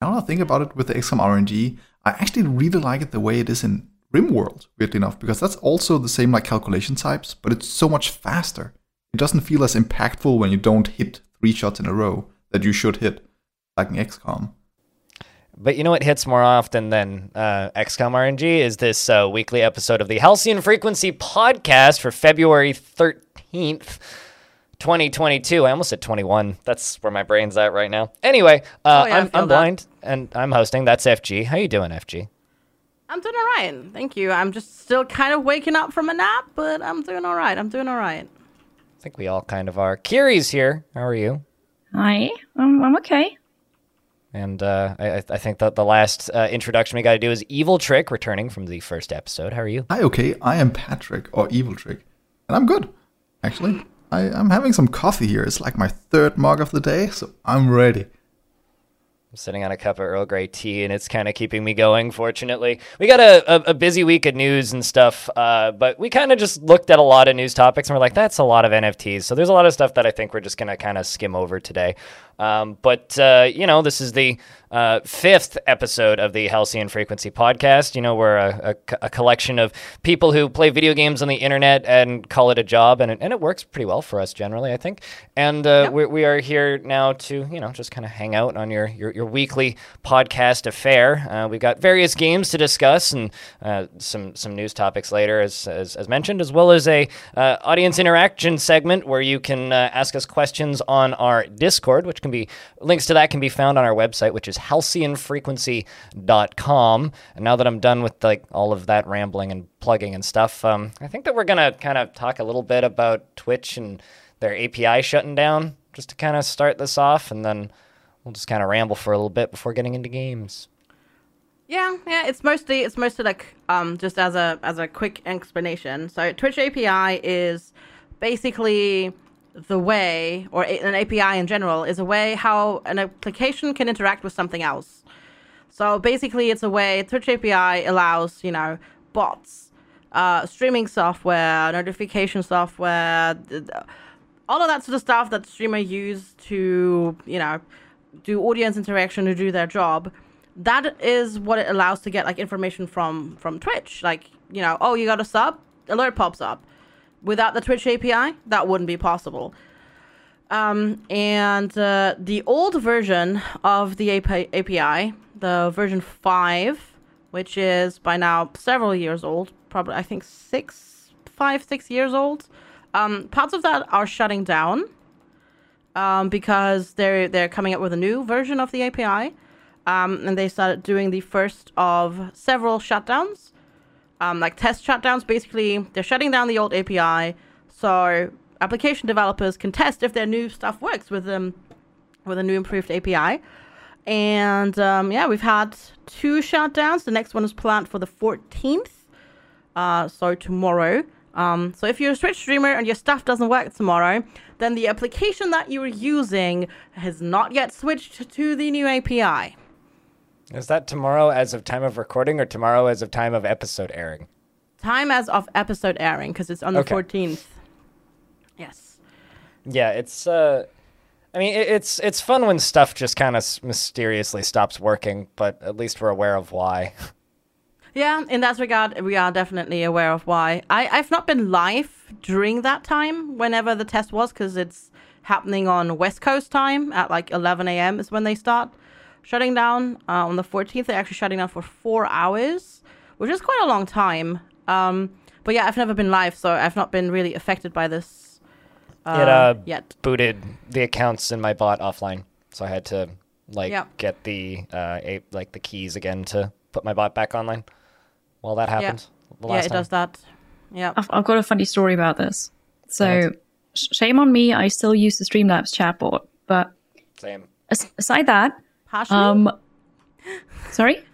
Now that I think about it with the XCOM RNG, I actually really like it the way it is in RimWorld, weirdly enough, because that's also the same like calculation types, but it's so much faster. It doesn't feel as impactful when you don't hit three shots in a row that you should hit, like in XCOM. But you know what hits more often than uh, XCOM RNG is this uh, weekly episode of the Halcyon Frequency podcast for February 13th. 2022. I almost said 21. That's where my brain's at right now. Anyway, uh, Oh, yeah, I I'm, I'm blind and I'm hosting. That's FG. How you doing, FG? I'm doing all right. Thank you. I'm just still kind of waking up from a nap, but I'm doing all right. I'm doing all right. I think we all kind of are. Kiri's here. How are you? Hi, um, I'm okay. And uh, I, I- I think that the last uh, introduction we got to do is Evil Trick, returning from the first episode. How are you? Hi, okay, I am Patrick, or Evil Trick, and I'm good, actually. I, I'm having some coffee here. It's like my third mug of the day, so I'm ready. I'm sitting on a cup of Earl Grey tea, and it's kind of keeping me going. Fortunately, we got a, a, a busy week of news and stuff, uh, but we kind of just looked at a lot of news topics, and we're like, "That's a lot of NFTs." So there's a lot of stuff that I think we're just gonna kind of skim over today. Um, but uh, you know, this is the uh, fifth episode of the Halcyon Frequency podcast. You know, we're a, a, a collection of people who play video games on the internet and call it a job, and it, and it works pretty well for us generally, I think. And uh, Yep. we, we are here now to you know just kind of hang out on your your, your weekly podcast affair. Uh, we've got various games to discuss and uh, some some news topics later, as as, as mentioned, as well as a uh, audience interaction segment where you can uh, ask us questions on our Discord, which can be links to that can be found on our website, which is halcyonfrequency.com. And now that I'm done with like all of that rambling and plugging and stuff, um, I think that we're gonna kind of talk a little bit about Twitch and their API shutting down, just to kind of start this off, and then we'll just kind of ramble for a little bit before getting into games. Yeah, yeah. It's mostly it's mostly like um just as a as a quick explanation. So Twitch API is basically the way, or an API in general, is a way how an application can interact with something else. So basically, it's a way Twitch API allows you know bots, uh, streaming software, notification software, all of that sort of stuff that streamer use to you know do audience interaction to do their job. That is what it allows to get like information from from Twitch. Like you know, oh you got a sub, alert pops up. Without the Twitch API, that wouldn't be possible. Um, and uh, the old version of the API, the version 5, which is by now several years old, probably, I think, six, five, six years old, um, parts of that are shutting down um, because they're, they're coming up with a new version of the API. Um, and they started doing the first of several shutdowns um, like test shutdowns. Basically, they're shutting down the old API, so application developers can test if their new stuff works with them with a new improved API. And um, yeah, we've had two shutdowns. The next one is planned for the 14th, uh, so tomorrow. Um, so if you're a Twitch streamer and your stuff doesn't work tomorrow, then the application that you were using has not yet switched to the new API. Is that tomorrow as of time of recording or tomorrow as of time of episode airing? Time as of episode airing because it's on the Okay. 14th. Yes. Yeah, it's. Uh, I mean, it, it's it's fun when stuff just kind of mysteriously stops working, but at least we're aware of why. Yeah, in that regard, we are definitely aware of why. I, I've not been live during that time, whenever the test was, because it's happening on West Coast time at like 11 a.m. is when they start shutting down. Uh, on the 14th, they're actually shutting down for four hours, which is quite a long time. Um, but yeah, I've never been live, so I've not been really affected by this uh, it uh, yet. booted the accounts in my bot offline, so I had to like Yep. get the uh, a, like the keys again to put my bot back online. While that happened, the Yeah, it time. does that. Yeah. I've, I've got a funny story about this. So, sh- shame on me. I still use the Streamlabs chatbot, but Same. as- aside that, Partially. um, sorry.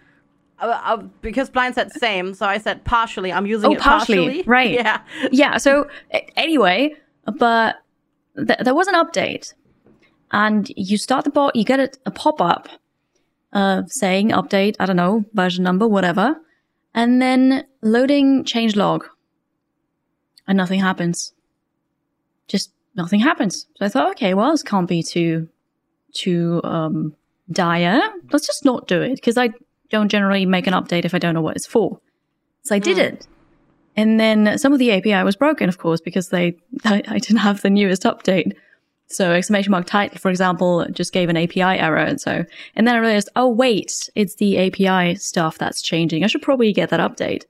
Uh, uh, because Blind said same, so I said partially. I'm using Oh, it partially, partially. right. Yeah. yeah so anyway but th- there was an update and you start the bot you get a, a pop-up uh, saying update i don't know version number whatever and then loading change log and nothing happens just nothing happens so i thought okay well this can't be too too um dire. Let's just not do it because I don't generally make an update if I don't know what it's for. So I mm. did it. And then some of the API was broken, of course, because they I, I didn't have the newest update. So exclamation mark title, for example, just gave an API error. And so, and then I realized, oh wait, it's the API stuff that's changing. I should probably get that update.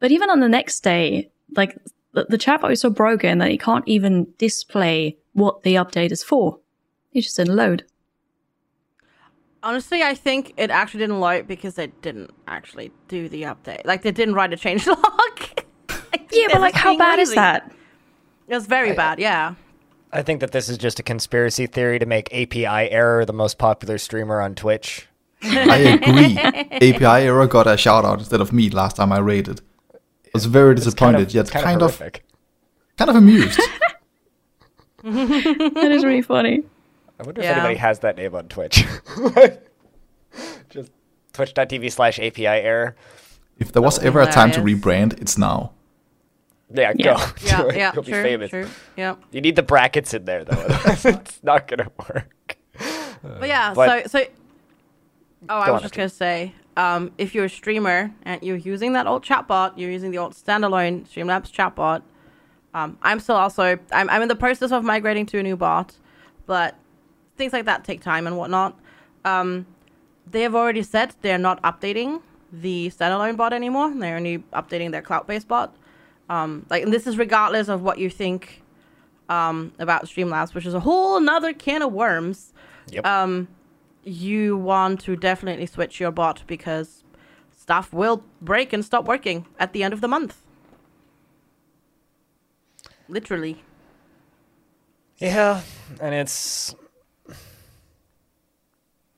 But even on the next day, like the, the chatbot is so broken that it can't even display what the update is for. It just didn't load. Honestly, I think it actually didn't load because they didn't actually do the update. Like they didn't write a change log. Yeah, but like, how bad is that? It was very bad. Yeah. I think that this is just a conspiracy theory to make API error the most popular streamer on Twitch. I agree. API error got a shout out instead of me last time I rated. I was very disappointed, yet kind kind of, of, kind of amused. That is really funny. I wonder Yeah. if anybody has that name on Twitch. just twitch.tv slash API error. if there was ever a time to rebrand, it's now. Yeah, Yeah. go. Yeah. Do it. yeah. You'll be famous. True. Yeah. You need the brackets in there, though. otherwise it's not going to work. But yeah, But- so so. Oh, I was just gonna say, um, if you're a streamer and you're using that old chatbot, you're using the old standalone Streamlabs chatbot. Um, I'm still also I'm I'm in the process of migrating to a new bot, but things like that take time and whatnot. Um, they have already said they're not updating the standalone bot anymore. They're only updating their cloud-based bot. Um, like, and this is regardless of what you think um, about Streamlabs, which is a whole nother can of worms Yep. um, you want to definitely switch your bot because stuff will break and stop working at the end of the month. Literally. Yeah, and it's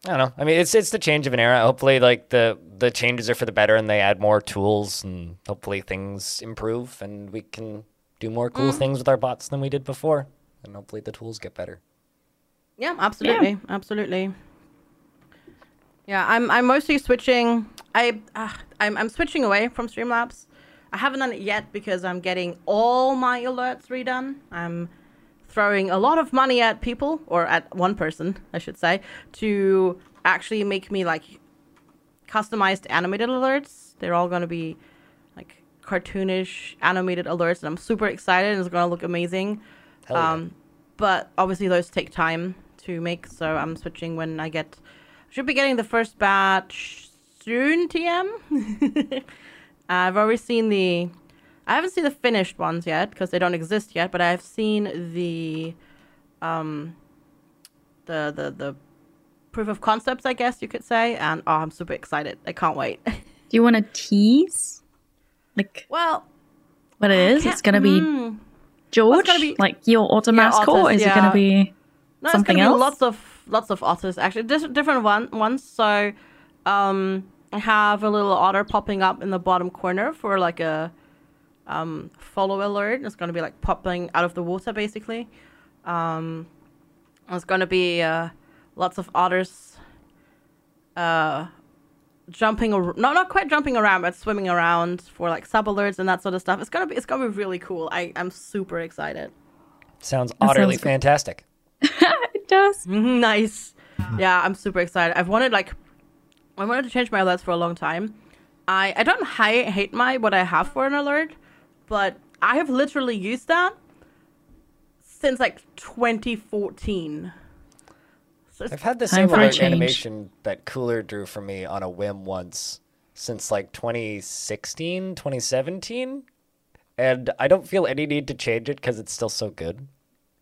I don't know. I mean, it's it's the change of an era. Hopefully, like the the changes are for the better, and they add more tools, and hopefully things improve, and we can do more cool things with our bots than we did before, and hopefully the tools get better. Yeah, absolutely, absolutely. Yeah, I'm I'm mostly switching. I uh, I'm I'm switching away from Streamlabs. I haven't done it yet because I'm getting all my alerts redone. I'm throwing a lot of money at people or at one person, I should say, to actually make me like customized animated alerts. They're all going to be like cartoonish animated alerts, and I'm super excited. and It's going to look amazing. Hell yeah. Um, but obviously those take time to make, so I'm switching when I get. Should be getting the first batch soon. TM. I've already seen the. I haven't seen the finished ones yet because they don't exist yet, but I've seen the, um, the the the proof of concepts, I guess you could say, and oh, I'm super excited. I can't wait. Do you want to tease? Like well, what it is? It's gonna be hmm. George, gonna be- like your auto mascot. Otters, is it gonna be? No, Something it's gonna else? be lots of lots of otters actually, different one ones. So, um, I have a little otter popping up in the bottom corner for like a um follow alert. It's gonna be like popping out of the water basically. Um, it's gonna be uh, lots of otters. Uh, jumping ar- no not quite jumping around but swimming around for like sub alerts and that sort of stuff it's gonna be it's gonna be really cool i i'm super excited Sounds That utterly sounds fantastic. It does. nice. Yeah, I'm super excited. I've wanted like I wanted to change my alerts for a long time. I I don't hi- hate my what I have for an alert, but I have literally used that since like 2014. So I've had the Time same for a alert change. animation that Cooler drew for me on a whim once since like 2016, 2017. And I don't feel any need to change it because it's still so good.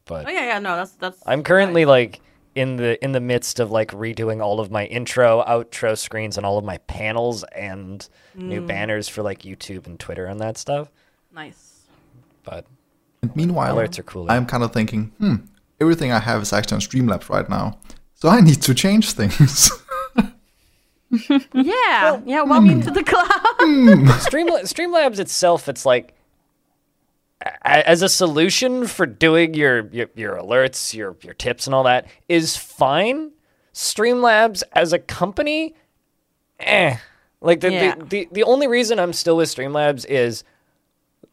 But oh yeah, yeah, no, that's that's. I'm currently like in the in the midst of like redoing all of my intro, outro screens and all of my panels and new Mm. banners for like YouTube and Twitter and that stuff. Nice. But And meanwhile, Alerts are cooler. I'm kind of thinking, hmm, everything I have is actually on Streamlabs right now. So I need to change things. Yeah, yeah. Welcome to the club. Stream Streamlabs itself, it's like as a solution for doing your, your your alerts, your your tips and all that is fine. Streamlabs as a company, eh. Like the, Yeah. the, the the only reason I'm still with Streamlabs is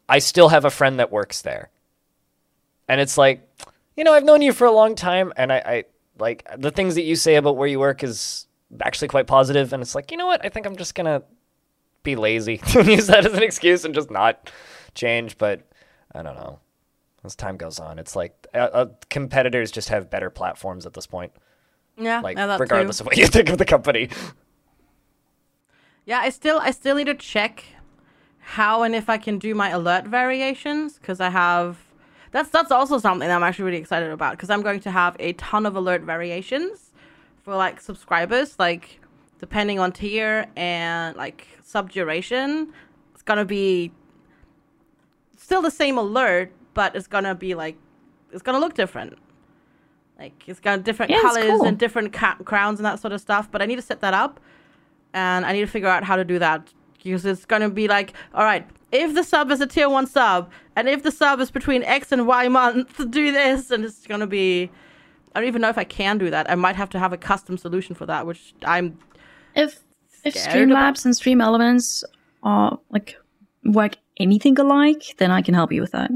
I still have a friend that works there. And it's like, you know, I've known you for a long time and I, I like the things that you say about where you work is actually quite positive, and it's like you know what? I think I'm just gonna be lazy and use that as an excuse and just not change. But I don't know. As time goes on, it's like uh, uh, competitors just have better platforms at this point. Yeah, Like yeah, regardless of what you think of the company. Yeah, I still I still need to check how and if I can do my alert variations because I have that's that's also something that I'm actually really excited about because I'm going to have a ton of alert variations for like subscribers like depending on tier and like sub duration it's gonna be still the same alert but it's gonna be like it's gonna look different like it's got different Yeah, colors cool. and different crowns and that sort of stuff but I need to set that up and I need to figure out how to do that because it's going to be like, all right, if the sub is a tier one sub, and if the sub is between X and Y month, do this, and it's going to be. I don't even know if I can do that. I might have to have a custom solution for that, which I'm. If if about- Streamlabs and Stream Elements are like work anything alike, then I can help you with that.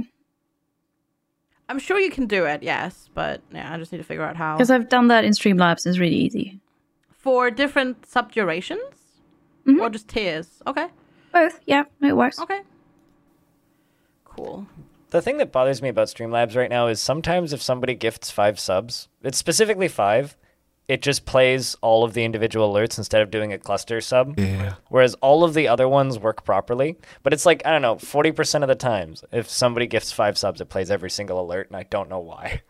I'm sure you can do it, yes, but yeah, I just need to figure out how. Because I've done that in Streamlabs. It's really easy. For different sub durations, Mhm. or just tiers. Okay, Both, yeah, it works. okay, cool. The thing that bothers me about Streamlabs right now is sometimes if somebody gifts five subs, it's specifically five, it just plays all of the individual alerts instead of doing a cluster sub. Yeah. Whereas all of the other ones work properly. But it's like, I don't know, 40% of the times, if somebody gifts five subs, it plays every single alert, and I don't know why.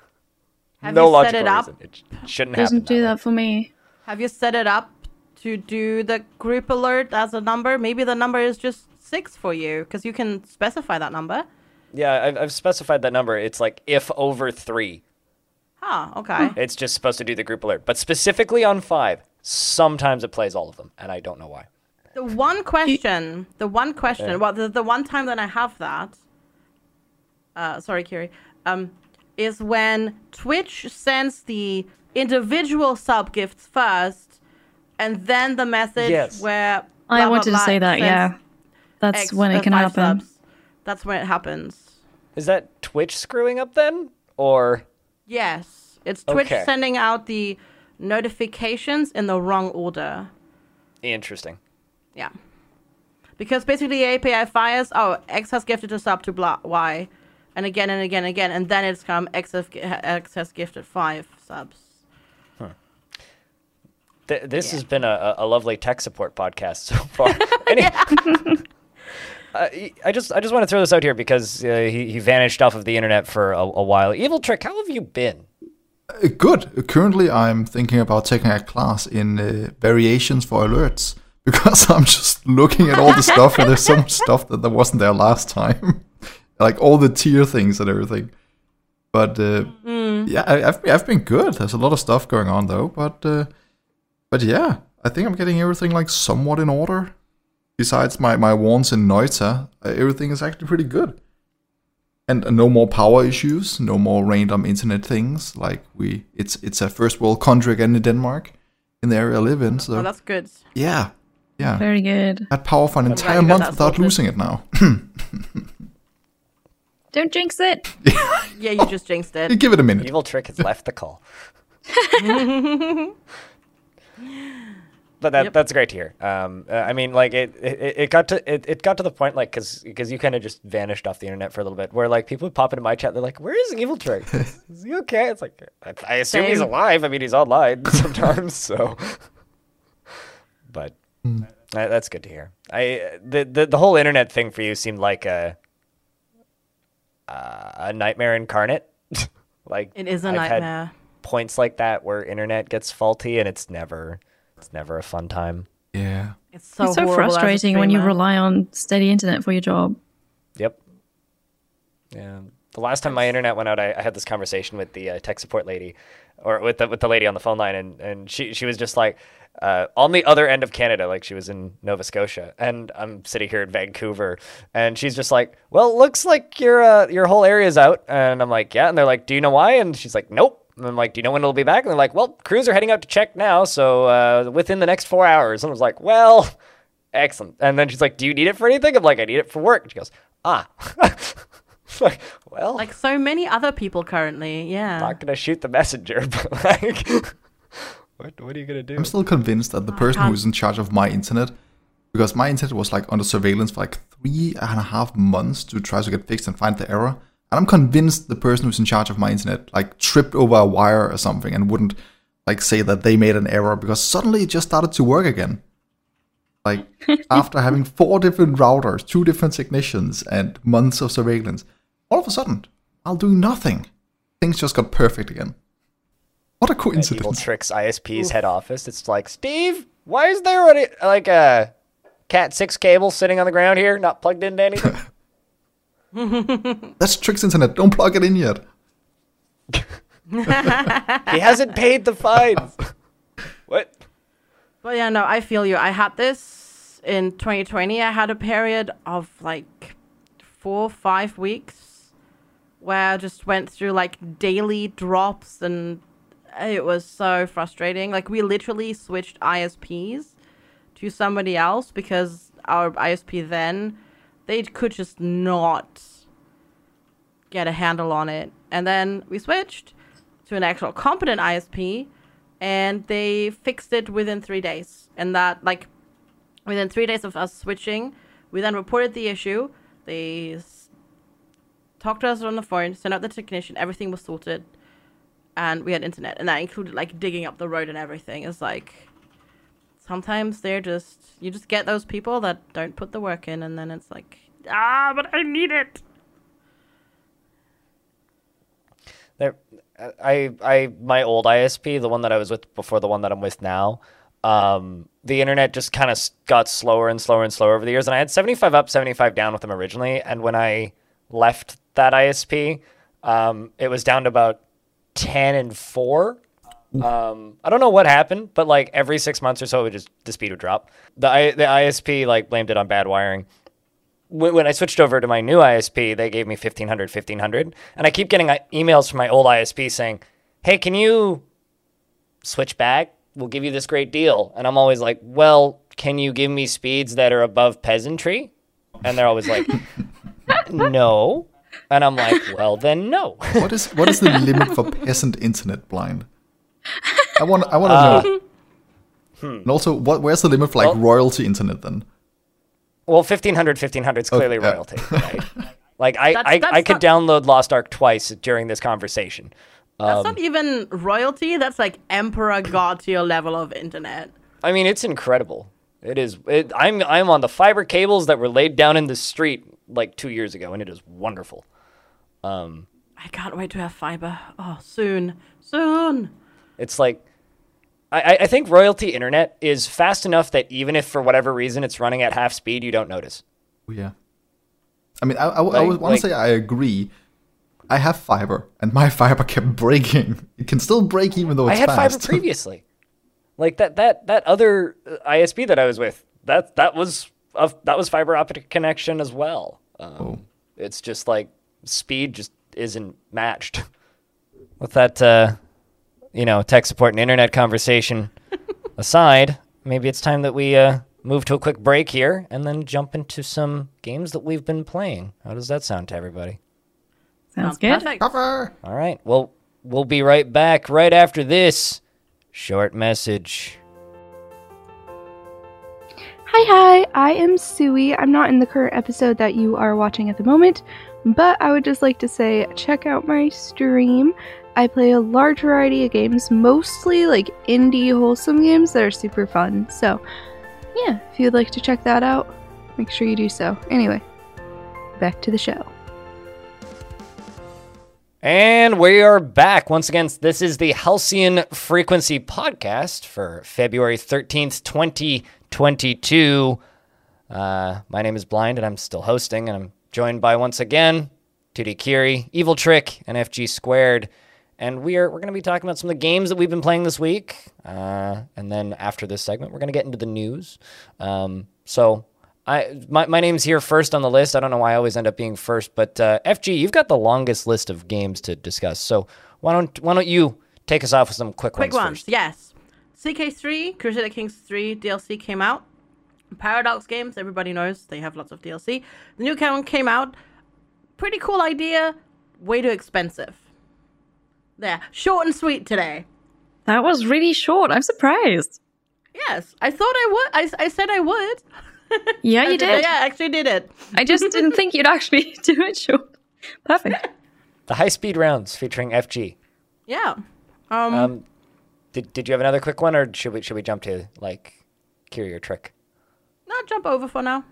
Have no you set it up? reason. It sh- shouldn't happen. Doesn't do way. that for me. Have you set it up to do the group alert as a number? Maybe the number is just six for you because you can specify that number. Yeah, I've, I've specified that number. It's like if over three. Huh, okay. It's just supposed to do the group alert. But specifically on five, sometimes it plays all of them, and I don't know why. The one question, the one question, well, the, the one time that I have that, uh, sorry, Kiri, um, is when Twitch sends the individual sub gifts first, and then the message Yes. where. I blah, blah, wanted to blah say that, yeah. That's X, when it can happen. subs. That's when it happens. Is that Twitch screwing up then? Or. Yes, it's Twitch Okay. sending out the notifications in the wrong order. Interesting. Yeah. Because basically the API fires, oh, X has gifted a sub to blah, Y, and again and again and again, and then it's come X has, X has gifted five subs. Th- this has been a, a a lovely tech support podcast so far. Any- Uh, I just I just want to throw this out here because uh, he, he vanished off of the internet for a, a while. Evil Trick, how have you been? Uh, Good. Currently, I'm thinking about taking a class in uh, variations for alerts because I'm just looking at all the stuff and there's so much stuff that there wasn't there last time, like all the tier things and everything. But uh, yeah, I, I've I've been good. There's a lot of stuff going on though, but uh, but yeah, I think I'm getting everything like somewhat in order. Besides my my wants in Noita, uh, everything is actually pretty good and uh, no more power issues, no more random internet things. Like we, it's it's a first world country again in Denmark, in the area I live in. So Oh, that's good. yeah, yeah, Very good. had power for an glad entire month without sorted. losing it now. Don't jinx it. Yeah, you just jinxed You it. give it a minute. Evil Trick has left the call. but that Yep. that's great to hear. Um, uh, I mean, like it, it, it got to it, it got to the point like because because you kind of just vanished off the internet for a little bit, where like people would pop into my chat, they're like, "Where is Evil Trick? is he okay?" It's like I, I assume he's alive. I mean, he's online sometimes, so. But Hmm. uh, that's good to hear. I the, the the whole internet thing for you seemed like a uh, a nightmare incarnate. like It is a I've had nightmare. points like that where internet gets faulty and it's never it's never a fun time. Yeah, It's so, it's so horrible as a frustrating when you rely on steady internet for your job. Yep. Yeah. The last time my internet went out, I, I had this conversation with the uh, tech support lady, or with the with the lady on the phone line, and, and she she was just like, uh, on the other end of Canada, like she was in Nova Scotia, and I'm sitting here in Vancouver, and she's just like, well, it looks like your uh, your whole area's out, and I'm like, yeah, and they're like, do you know why? And she's like, nope. And I'm like, do you know when it'll be back? And they're like, well, crews are heading out to check now, so uh, within the next four hours. And I was like, well, excellent. And then she's like, do you need it for anything? I'm like, I need it for work. And she goes, ah. like, well, Like so many other people currently. Yeah. not gonna shoot the messenger, but like, what what are you gonna do? I'm still convinced that the person who's in charge of my internet, because my internet was like under surveillance for like three and a half months to try to get fixed and find the error. And I'm convinced the person who's in charge of my internet like tripped over a wire or something and wouldn't like say that they made an error because suddenly it just started to work again. Like after having four different routers, two different technicians, and months of surveillance, all of a sudden, I'll do nothing, things just got perfect again. What a Evil coincidence! Tricks ISP's head office. It's like, Steve, why is there already like a Cat six cable sitting on the ground here, not plugged into anything? That's Tricks Internet. Don't plug it in yet. he hasn't paid the fines. what? But yeah, no, I feel you. I had this in 2020. I had a period of like four, five weeks where I just went through like daily drops and it was so frustrating. Like we literally switched ISPs to somebody else because our ISP then they could just not get a handle on it. And then we switched to an actual competent ISP and they fixed it within three days. And that, like, within three days of us switching, we then reported the issue. They talked to us on the phone, sent out the technician, everything was sorted, and we had internet. And that included, like, digging up the road and everything. It's like, sometimes they're just, you just get those people that don't put the work in, and then it's like, ah, but I need it. There, I, I, my old ISP, the one that I was with before the one that I'm with now, um, the internet just kind of got slower and slower and slower over the years. And I had 75 up, 75 down with them originally. And when I left that ISP, um, it was down to about 10 and 4. Um, I don't know what happened, but like every six months or so, it would just the speed would drop. The I, the ISP like blamed it on bad wiring when when I switched over to my new ISP, they gave me 1500, 1500. And I keep getting uh, emails from my old ISP saying, hey, can you switch back? We'll give you this great deal. And I'm always like, well, can you give me speeds that are above peasantry? And they're always like, no. And I'm like, well, then no. What is what is the limit for peasant internet blind? I want I want to Uh, know. And also, what where's the limit for like Well- royalty internet then? Well, 1500, 1500 is clearly yeah. royalty, right? Like, I, That's- I, that's I could not- download Lost Ark twice during this conversation. That's not even royalty. That's like emperor god tier level of internet. I mean, it's incredible. It is. It, I'm I'm on the fiber cables that were laid down in the street like two years ago, and it is wonderful. Um, I can't wait to have fiber. Oh, soon, soon. It's like I, I- I think royalty internet is fast enough that even if for whatever reason it's running at half speed, you don't notice. Oh, yeah. I mean, I, I, I Like- want like- to say I agree. I have fiber, and my fiber kept breaking. It can still break even though I it's had fast. fiber previously. like that that that other uh, ISP that I was with that that was a, that was fiber optic connection as well. Um, Oh. It's just like speed just isn't matched. With that, uh, you know, tech support and internet conversation aside, maybe it's time that we uh, move to a quick break here and then jump into some games that we've been playing. How does that sound to everybody? Sounds good. Perfect. Cover. All right. Well, we'll be right back right after this short message. Hi, hi, I am Sui. I'm not in the current episode that you are watching at the moment, but I would just like to say check out my stream. I play a large variety of games, mostly like indie wholesome games that are super fun. So, yeah, if you'd like to check that out, make sure you do so. Anyway, back to the show. And we are back once again. This is the Halcyon Frequency Podcast for February 13th, 2022. Uh, my name is Blind, and I'm still hosting, and I'm joined by once again 2D Kiri, Evil Trick, and FG Squared. And we are we're going to be talking about some of the games that we've been playing this week. Uh, and then after this segment, we're going to get into the news. Um, so I my, my name's here first on the list. I don't know why I always end up being first, but uh, FG, you've got the longest list of games to discuss. So why don't why don't you take us off with some quick, Quick ones, ones, first? yes. CK3, Crusader Kings 3 DLC came out. Paradox Games, everybody knows they have lots of DLC. The new one came out. pretty cool idea, way too expensive. There, short and sweet today. That was really short. I'm surprised. Yes, I thought I would. I, I said I would. Yeah, you did. Yeah, I actually did it. I just didn't think you'd actually do it short. Perfect. The high speed rounds featuring FG. Yeah. Um, Um, did did you have another quick one, or should we should we jump to like Kiri or Trick? no, jump over for now.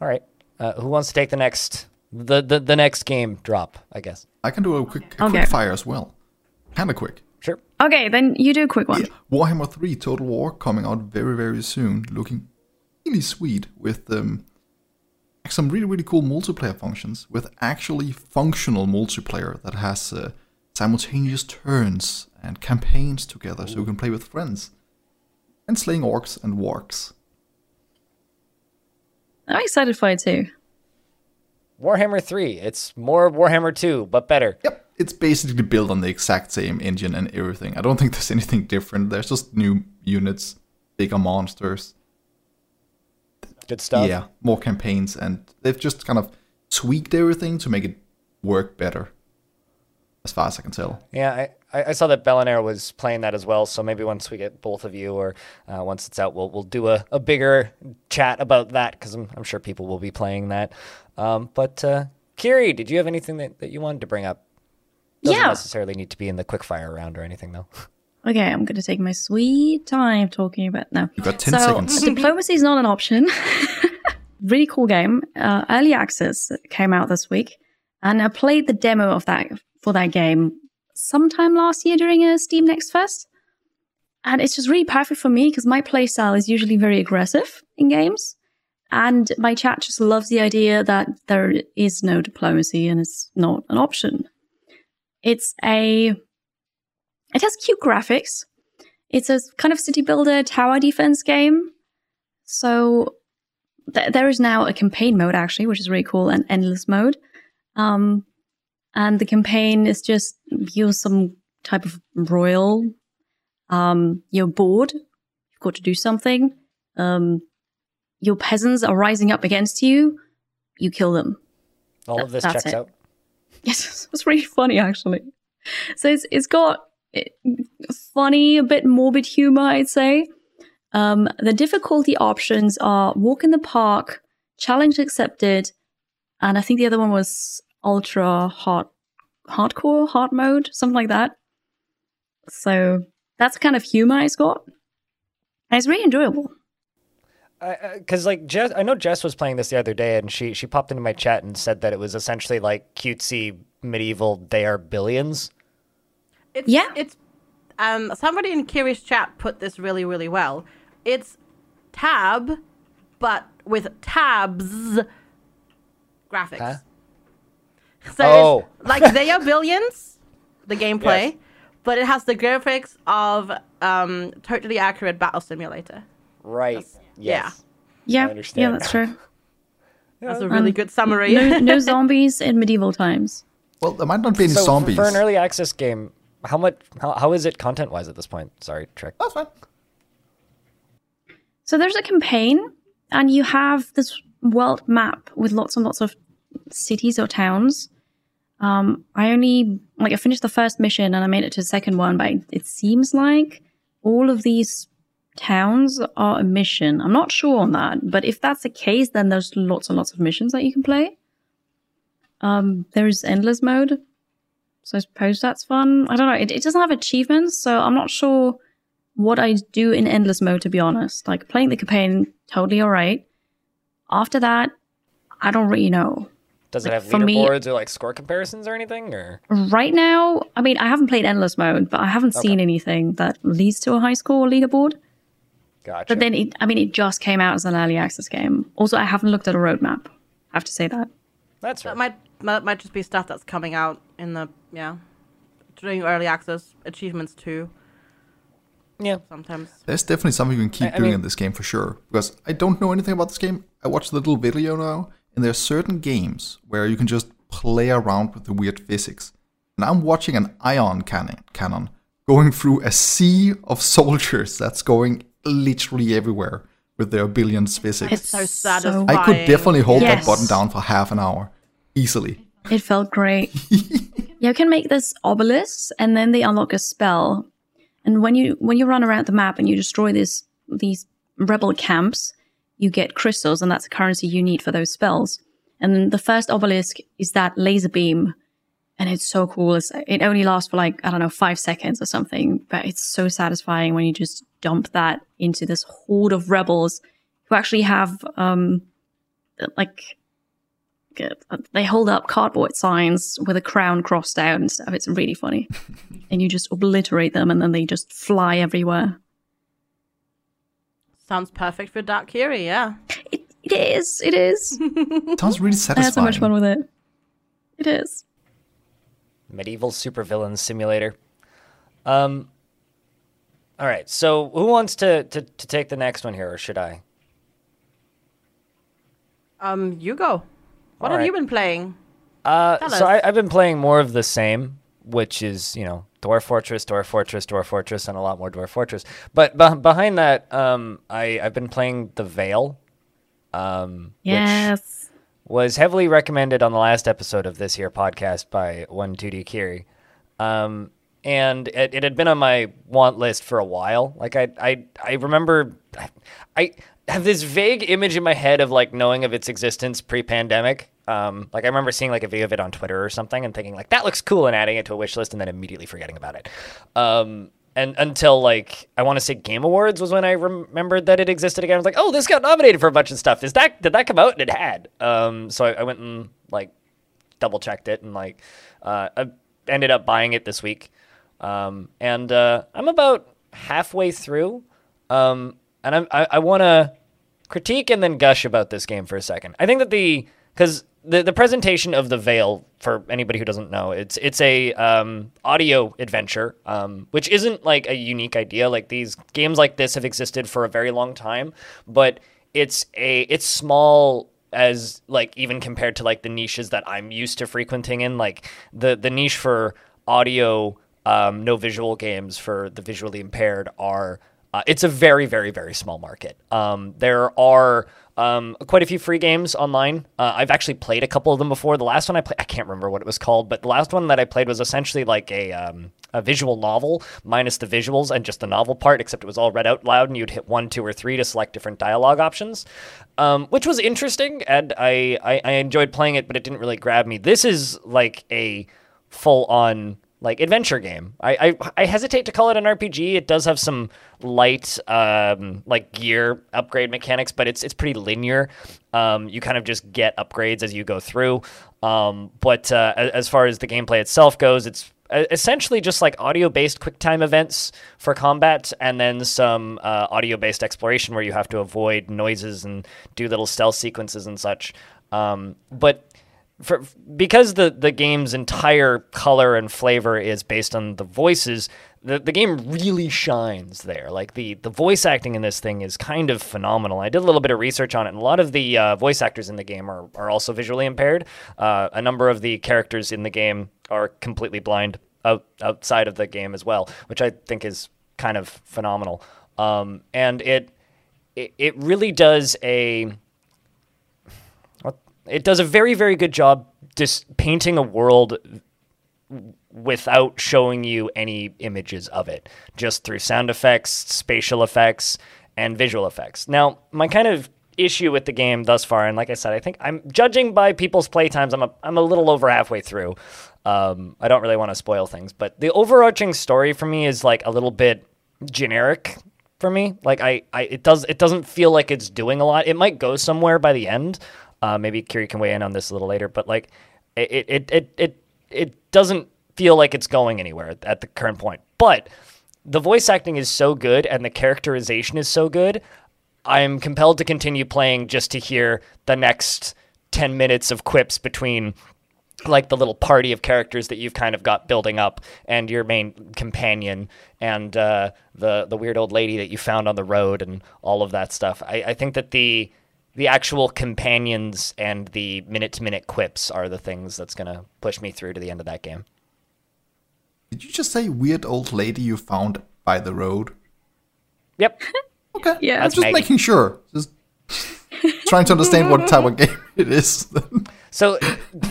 All right. Uh, who wants to take the next the, the the next game drop? I guess. I can do a quick, a Okay. quick fire as well. Kind of quick. Sure. Okay, then you do a quick one. Warhammer 3 Total War coming out very, very soon. Looking really sweet with um, some really, really cool multiplayer functions with actually functional multiplayer that has uh, simultaneous turns and campaigns together so you can play with friends. And slaying orcs and wargs. I'm excited for it too. Warhammer Three. It's more Warhammer Two, but better. Yep, it's basically built on the exact same engine and everything. I don't think there's anything different. There's just new units, bigger monsters. Good stuff. Yeah, more campaigns, and they've just kind of tweaked everything to make it work better. As far as I can tell. Yeah, I, I saw that Bellinair was playing that as well. So maybe once we get both of you, or uh, once it's out, we'll we'll do a, a bigger chat about that because I'm I'm sure people will be playing that. Um, but uh, Kiri, did you have anything that, that you wanted to bring up? Doesn't Yeah. necessarily need to be in the quickfire round or anything though. Okay, I'm going to take my sweet time talking about now. You've got 10 so, seconds. diplomacy is not an option. really cool game. Uh, early access came out this week, and I played the demo of that for that game sometime last year during a Steam Next Fest. And it's just really perfect for me because my playstyle is usually very aggressive in games. And my chat just loves the idea that there is no diplomacy and it's not an option. It's a it has cute graphics. It's a kind of city builder tower defense game. So th- there is now a campaign mode actually, which is really cool, and endless mode. Um, and the campaign is just you're some type of royal. Um, you're bored. You've got to do something. Um, your peasants are rising up against you. You kill them. All of this checks it. out. Yes, it's really funny actually. So it's it's got eh, funny, a bit morbid humor, I'd say. Um, the difficulty options are walk in the park, challenge accepted, and I think the other one was ultra hard, hardcore, hard mode, something like that. So that's kind of humor it's got. And it's really enjoyable. Because like Jess, I know Jess was playing this the other day, and she she popped into my chat and said that it was essentially like cutesy medieval. They are billions. It's, Yeah. It's um somebody in Kiri's chat put this really really well. It's TAB, but with TABS graphics. Huh? So Oh. it's like they are billions, the gameplay, Yes. but it has the graphics of um totally accurate battle simulator. Right. yeah. Yes. Yeah, understand yeah, that's true. That's a really Um, good summary. No, no zombies in medieval times. Well, there might not be any So zombies. for an early access game, how much? How, how is it content wise at this point? Sorry, Trick. That's fine. So there's a campaign, and you have this world map with lots and lots of cities or towns. Um, I only like I finished the first mission and I made it to the second one, but it seems like all of these towns are a mission. I'm not sure on that, but if that's the case, then there's lots and lots of missions that you can play. Um, there's endless mode, so I suppose that's fun. I don't know. It, it doesn't have achievements, so I'm not sure what I do in endless mode, to be honest. Like playing the campaign, totally alright. After that, I don't really know. Does it have me- leaderboards or like score comparisons or anything? Or Right now, I mean, I haven't played endless mode, but I haven't seen anything that leads to a high score leaderboard. Gotcha. But then, it, I mean, it just came out as an early access game. Also, I haven't looked at a roadmap. I have to say that. that's that right. might that might just be stuff that's coming out in the yeah during early access achievements too. Yeah. Sometimes. There's definitely something you can keep I- I doing mean- in this game for sure. Because I don't know anything about this game. I watched a little video now, and there are certain games where you can just play around with the weird physics. And I'm watching an ion cannon, cannon going through a sea of soldiers that's going literally everywhere with their billions physics. It's so satisfying. I could definitely hold Yes. that button down for half an hour easily. It felt great. you can make this obelisk, and then they unlock a spell. And when you when you run around the map and you destroy these these rebel camps, you get crystals, and that's the currency you need for those spells. And the first obelisk is that laser beam, and it's so cool. It's, it only lasts for like I don't know five seconds or something, but it's so satisfying when you just dump that into this horde of rebels who actually have um like they hold up cardboard signs with a crown crossed out and stuff. It's really funny. and you just obliterate them and then they just fly everywhere. Sounds perfect for Dark Fury, yeah. It, it is. It is. Sounds really satisfying. I had so much fun with it. It is. Medieval supervillain simulator. Um. All right. So who wants to, to to take the next one here, or should I? Um, you go. What All have you been playing? Uh, Tell so us. I, I've been playing more of the same, which is you know Dwarf Fortress, Dwarf Fortress, Dwarf Fortress, and a lot more Dwarf Fortress. But beh behind that, um, I I've been playing The Vale. Um, which Yes. Was heavily recommended on the last episode of this here podcast by one 2D Kiri. Um, and it, it had been on my want list for a while. Like I, I, I remember, I have this vague image in my head of like knowing of its existence pre-pandemic. Um, like I remember seeing like a video of it on Twitter or something and thinking like that looks cool and adding it to a wish list and then immediately forgetting about it. Um, and until like I want to say Game Awards was when I remembered that it existed again. I was like, oh, this got nominated for a bunch of stuff. Is that did that come out? And it had. Um, so I, I went and like double checked it and like uh, I ended up buying it this week. Um, and uh, I'm about halfway through. Um, and I'm, I I want to critique and then gush about this game for a second. I think that the because the the presentation of the Vale for anybody who doesn't know, it's it's a um, audio adventure, um, which isn't like a unique idea. Like these games like this have existed for a very long time, but it's a it's small as like even compared to like the niches that I'm used to frequenting in like the the niche for audio um, no visual games for the visually impaired are uh, it's a very very very small market. Um, there are um, quite a few free games online. Uh, I've actually played a couple of them before. The last one I played I can't remember what it was called but the last one that I played was essentially like a um, a visual novel minus the visuals and just the novel part, except it was all read out loud and you'd hit one, two, or three to select different dialogue options, um, which was interesting and I, I, I enjoyed playing it, but it didn't really grab me. This is like a full on like adventure game. I, I I hesitate to call it an RPG. It does have some light um, like gear upgrade mechanics, but it's it's pretty linear. Um, you kind of just get upgrades as you go through. Um, but uh, as far as the gameplay itself goes, it's uh, essentially just like audio-based QuickTime events for combat, and then some uh, audio-based exploration where you have to avoid noises and do little stealth sequences and such. Um, but for because the the game's entire color and flavor is based on the voices, the the game really shines there. Like the the voice acting in this thing is kind of phenomenal. I did a little bit of research on it, and a lot of the uh, voice actors in the game are are also visually impaired. Uh, a number of the characters in the game are completely blind out, outside of the game as well, which I think is kind of phenomenal. Um, and it, it it really does a it does a very very good job just painting a world without showing you any images of it, just through sound effects, spatial effects, and visual effects. Now, my kind of issue with the game thus far, and like I said, I think I'm judging by people's playtimes. I'm a, I'm a little over halfway through. Um, I don't really want to spoil things, but the overarching story for me is like a little bit generic for me. Like I, I it does it doesn't feel like it's doing a lot. It might go somewhere by the end. Uh, maybe Kiri can weigh in on this a little later, but like it it it it it doesn't feel like it's going anywhere at the current point. But the voice acting is so good and the characterization is so good. I'm compelled to continue playing just to hear the next 10 minutes of quips between like the little party of characters that you've kind of got building up and your main companion and uh, the the weird old lady that you found on the road and all of that stuff. I, I think that the the actual companions and the minute to minute quips are the things that's gonna push me through to the end of that game. Did you just say weird old lady you found by the road? Yep. Okay. Yeah. I'm That's just Maggie. making sure. Just trying to understand what type of game it is. So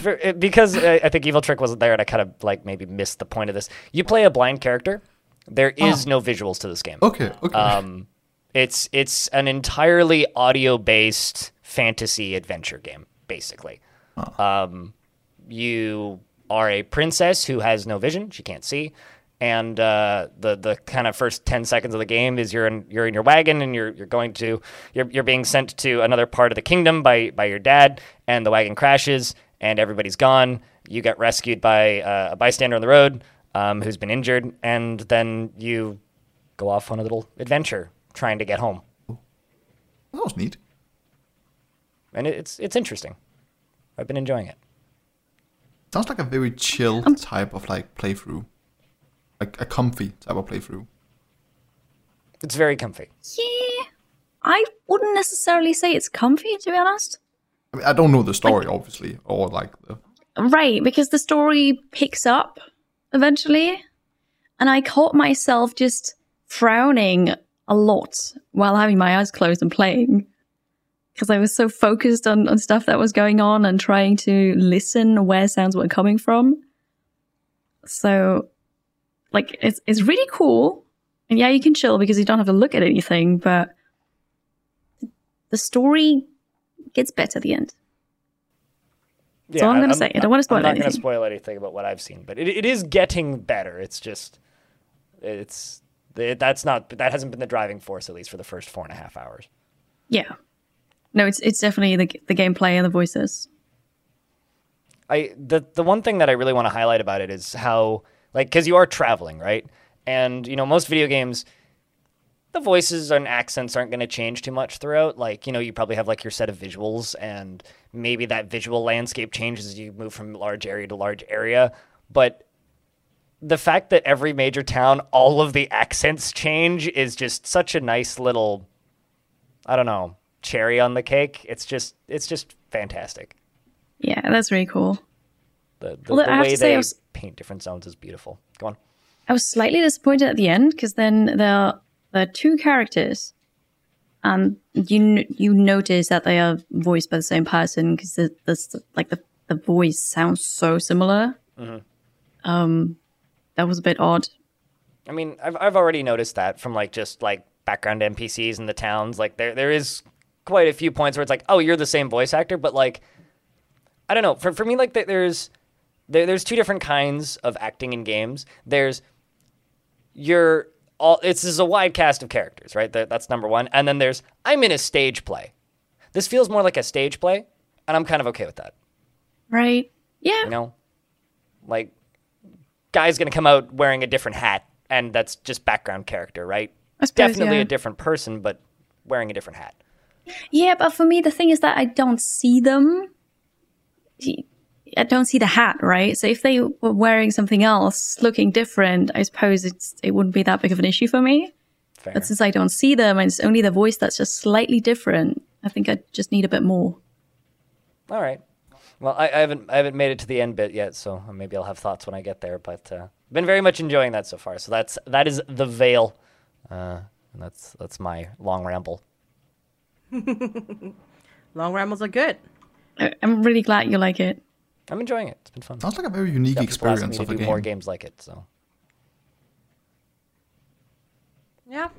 for, because I, I think Evil Trick wasn't there, and I kind of like maybe missed the point of this. You play a blind character. There is no visuals to this game. Okay, okay. Um, it's it's an entirely audio based fantasy adventure game, basically. Um, you are a princess who has no vision; she can't see. And uh, the the kind of first ten seconds of the game is you're in you're in your wagon and you're you're going to you're you're being sent to another part of the kingdom by by your dad, and the wagon crashes and everybody's gone. You get rescued by uh, a bystander on the road um, who's been injured, and then you go off on a little adventure trying to get home, that was neat. and it, it's it's interesting. I've been enjoying it. Sounds like a very chill Um, type of like playthrough, like a comfy type of playthrough. It's very comfy. Yeah, I wouldn't necessarily say it's comfy, to be honest. I mean, I don't know the story, obviously, or like the. Right, because the story picks up eventually. And I caught myself just frowning a lot while having my eyes closed and playing. Because I was so focused on, on stuff that was going on and trying to listen where sounds were coming from. So, like, it's, it's really cool. And yeah, you can chill because you don't have to look at anything, but the story gets better at the end. Yeah, all I'm gonna say. I don't wanna spoil I'm not going to spoil anything about what I've seen, but it, it is getting better. It's just, it's it, that's not that hasn't been the driving force at least for the first four and a half hours. Yeah. No, it's it's definitely the the gameplay and the voices. I the the one thing that I really want to highlight about it is how like because you are traveling right, and you know most video games, the voices and accents aren't going to change too much throughout. Like you know you probably have like your set of visuals, and maybe that visual landscape changes as you move from large area to large area, but the fact that every major town all of the accents change is just such a nice little I don't know cherry on the cake. It's just it's just fantastic. Yeah, that's really cool. The, the, Although the way to say I they was- paint different zones is beautiful. Go on. I was slightly disappointed at the end because then there are, there are two characters, and you you notice that they are voiced by the same person because the, the like the the voice sounds so similar. Um, that was a bit odd. I mean, I've I've already noticed that from like just like background NPCs in the towns. Like there there is quite a few points where it's like, oh, you're the same voice actor, but like, I don't know. For for me, like there's there, there's two different kinds of acting in games. There's you're all it's this is a wide cast of characters, right? That, that's number one. And then there's I'm in a stage play. This feels more like a stage play, and I'm kind of okay with that. Right? Yeah. You know, like guy's gonna come out wearing a different hat, and that's just background character, right? Suppose, Definitely yeah. a different person, but wearing a different hat. Yeah, but for me, the thing is that I don't see them. I don't see the hat, right? So if they were wearing something else, looking different, I suppose it's it wouldn't be that big of an issue for me. Fair. But since I don't see them and it's only the voice that's just slightly different, I think I just need a bit more. All right. Well, I, I haven't I haven't made it to the end bit yet, so maybe I'll have thoughts when I get there. But uh, been very much enjoying that so far. So that's that is the Vale. Uh, and that's that's my long ramble. Long rambles are good. I- I'm really glad you like it. I'm enjoying it. It's been fun. Sounds like a very unique Got experience me of to a do game. more games like it. So Yeah,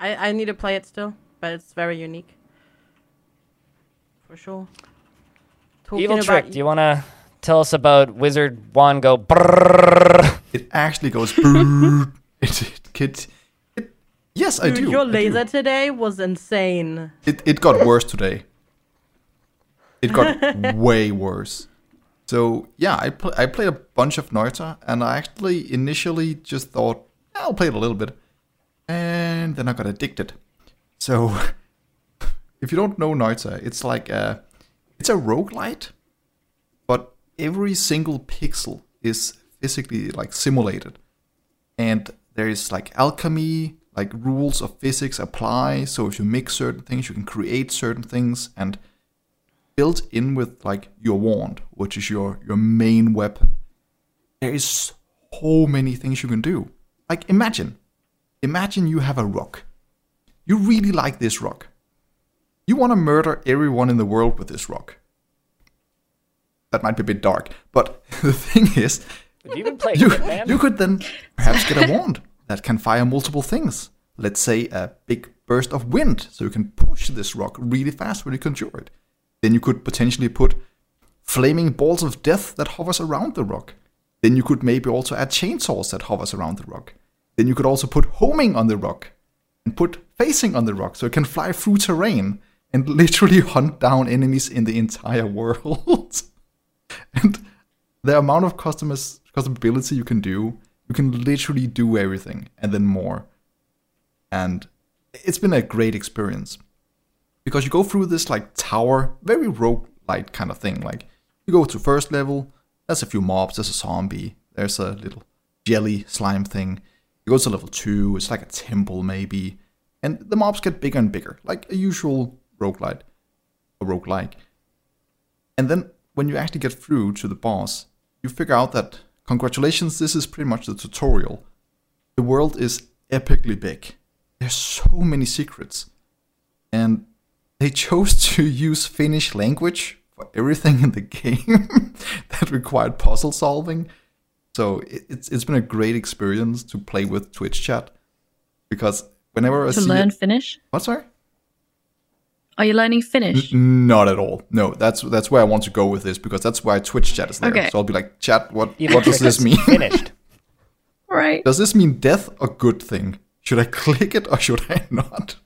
I I need to play it still, but it's very unique. For sure. Talking Eviltrick. Do you want to tell us about Wizard Wand go? Brrrr? It actually goes. it, it, it, it, yes, I Dude, do. Your I do. laser today was insane. It it got worse today. It got way worse. So yeah, I pl- I played a bunch of Noita, and I actually initially just thought I'll play it a little bit, and then I got addicted. So if you don't know Noita, it's like a it's a roguelite, but every single pixel is physically like simulated, and there is like alchemy, like rules of physics apply. So if you mix certain things, you can create certain things, and built in with like your wand, which is your your main weapon. There is so many things you can do. Like imagine, imagine you have a rock. You really like this rock. You want to murder everyone in the world with this rock. that might be a bit dark. But the thing is, you you, you could then perhaps get a wand that can fire multiple things. Let's say a big burst of wind, so you can push this rock really fast when you conjure it. Then you could potentially put flaming balls of death that hovers around the rock. Then you could maybe also add chainsaws that hovers around the rock. Then you could also put homing on the rock and put facing on the rock so it can fly through terrain and literally hunt down enemies in the entire world. and the amount of customiz- customability you can do, you can literally do everything and then more. And it's been a great experience because you go through this like tower, very rogue-like kind of thing. Like you go to first level, there's a few mobs, there's a zombie, there's a little jelly slime thing. You go to level two, it's like a temple maybe, and the mobs get bigger and bigger, like a usual roguelite, a roguelike. And then when you actually get through to the boss, you figure out that congratulations, this is pretty much the tutorial. The world is epically big. There's so many secrets. And they chose to use Finnish language for everything in the game that required puzzle solving. So it- it's it's been a great experience to play with Twitch chat because whenever I To learn it, Finnish? what sorry? Are you learning Finnish? Not at all. No, that's that's where I want to go with this because that's why Twitch chat is there. Okay. So I'll be like, chat, what Even what does this mean? Finished. Right. Does this mean death or good thing? Should I click it or should I not?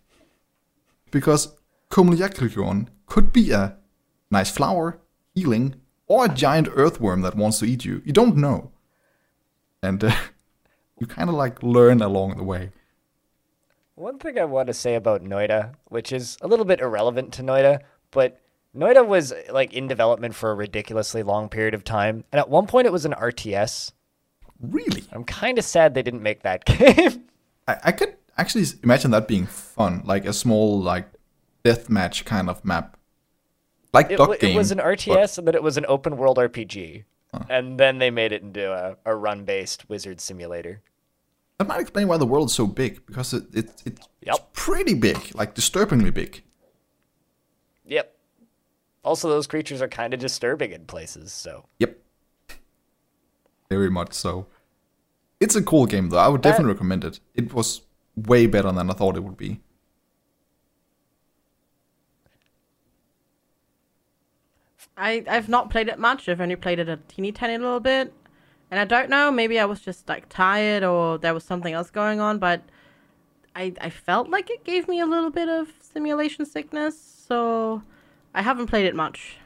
Because Kumliakrikon could be a nice flower, healing, or a giant earthworm that wants to eat you. You don't know. And uh, you kind of like learn along the way. One thing I want to say about Noita, which is a little bit irrelevant to Noita, but Noita was like in development for a ridiculously long period of time, and at one point it was an RTS. Really? I'm kind of sad they didn't make that game. I, I could actually imagine that being fun, like a small like deathmatch kind of map, like It, Duck wa- it was an but- RTS, and then it was an open world RPG, and then they made it into a, a run-based wizard simulator. That might explain why the world is so big because it, it, it it's pretty big, like disturbingly big. Yep. Also, those creatures are kind of disturbing in places, so Yep. Very much so. It's a cool game though. I would definitely recommend it. It was way better than I thought it would be. I I've not played it much. I've only played it a teeny tiny little bit, and I don't know. Maybe I was just like tired, or there was something else going on. But I I felt like it gave me a little bit of simulation sickness. So I haven't played it much.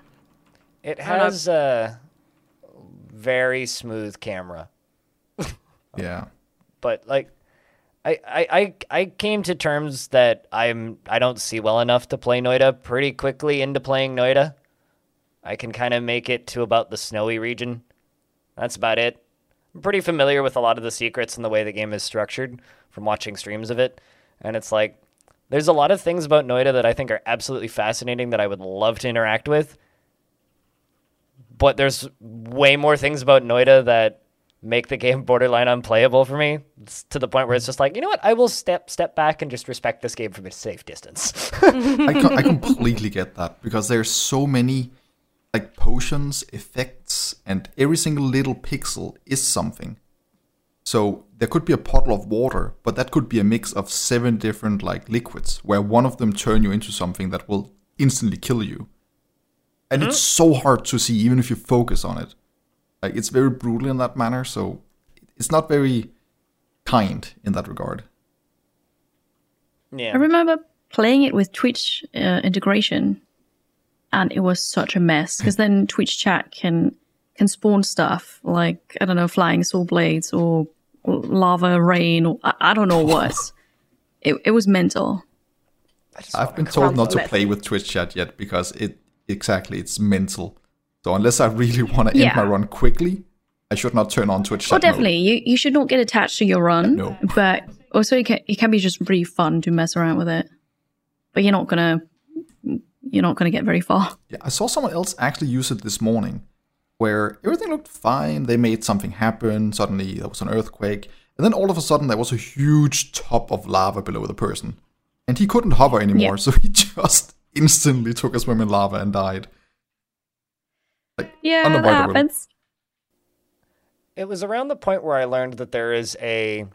it has a very smooth camera. Yeah. but like I, I, I, I came to terms that I'm I don't see well enough to play Noita pretty quickly into playing Noita. I can kind of make it to about the snowy region. That's about it. I'm pretty familiar with a lot of the secrets and the way the game is structured from watching streams of it. And it's like there's a lot of things about Noita that I think are absolutely fascinating that I would love to interact with. But there's way more things about Noita that make the game borderline unplayable for me. It's to the point where it's just like, you know what? I will step step back and just respect this game from a safe distance. I, co- I completely get that because there's so many like potions, effects, and every single little pixel is something. So there could be a puddle of water, but that could be a mix of seven different like liquids, where one of them turn you into something that will instantly kill you. And it's so hard to see, even if you focus on it. Like it's very brutal in that manner, so it's not very kind in that regard. yeah. I remember playing it with Twitch uh, integration, and it was such a mess because then Twitch chat can can spawn stuff like I don't know, flying saw blades or lava rain or I, I don't know what. it it was mental. I've been told not to Sounds play with Twitch chat yet because it exactly it's mental. So unless I really want to end my run quickly, I should not turn on Twitch oh, chat. Oh, mode. definitely. You you should not get attached to your run. No. But also, it can, it can be just really fun to mess around with it. But you're not gonna you're not gonna get very far. Yeah, I saw someone else actually use it this morning, where everything looked fine. They made something happen. Suddenly there was an earthquake, and then all of a sudden there was a huge top of lava below the person, and he couldn't hover anymore. Yeah. So he just instantly took a swim in lava and died. Like Yeah, that happens. It was around the point where I learned that there is a.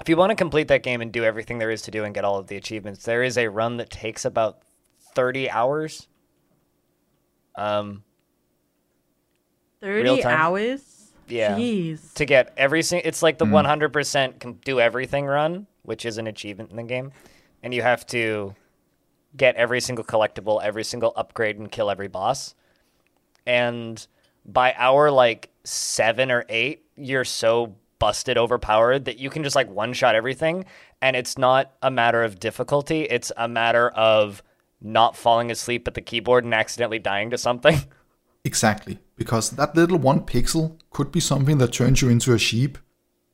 If you want to complete that game and do everything there is to do and get all of the achievements, there is a run that takes about 30 hours. Um, Thirty hours. Yeah. Jeez. to get every single. It's like the 100% can do everything run, which is an achievement in the game. And you have to get every single collectible, every single upgrade, and kill every boss. And by hour like seven or eight, you're so busted overpowered that you can just like one shot everything. And it's not a matter of difficulty, it's a matter of not falling asleep at the keyboard and accidentally dying to something. Exactly, because that little one pixel could be something that turns you into a sheep,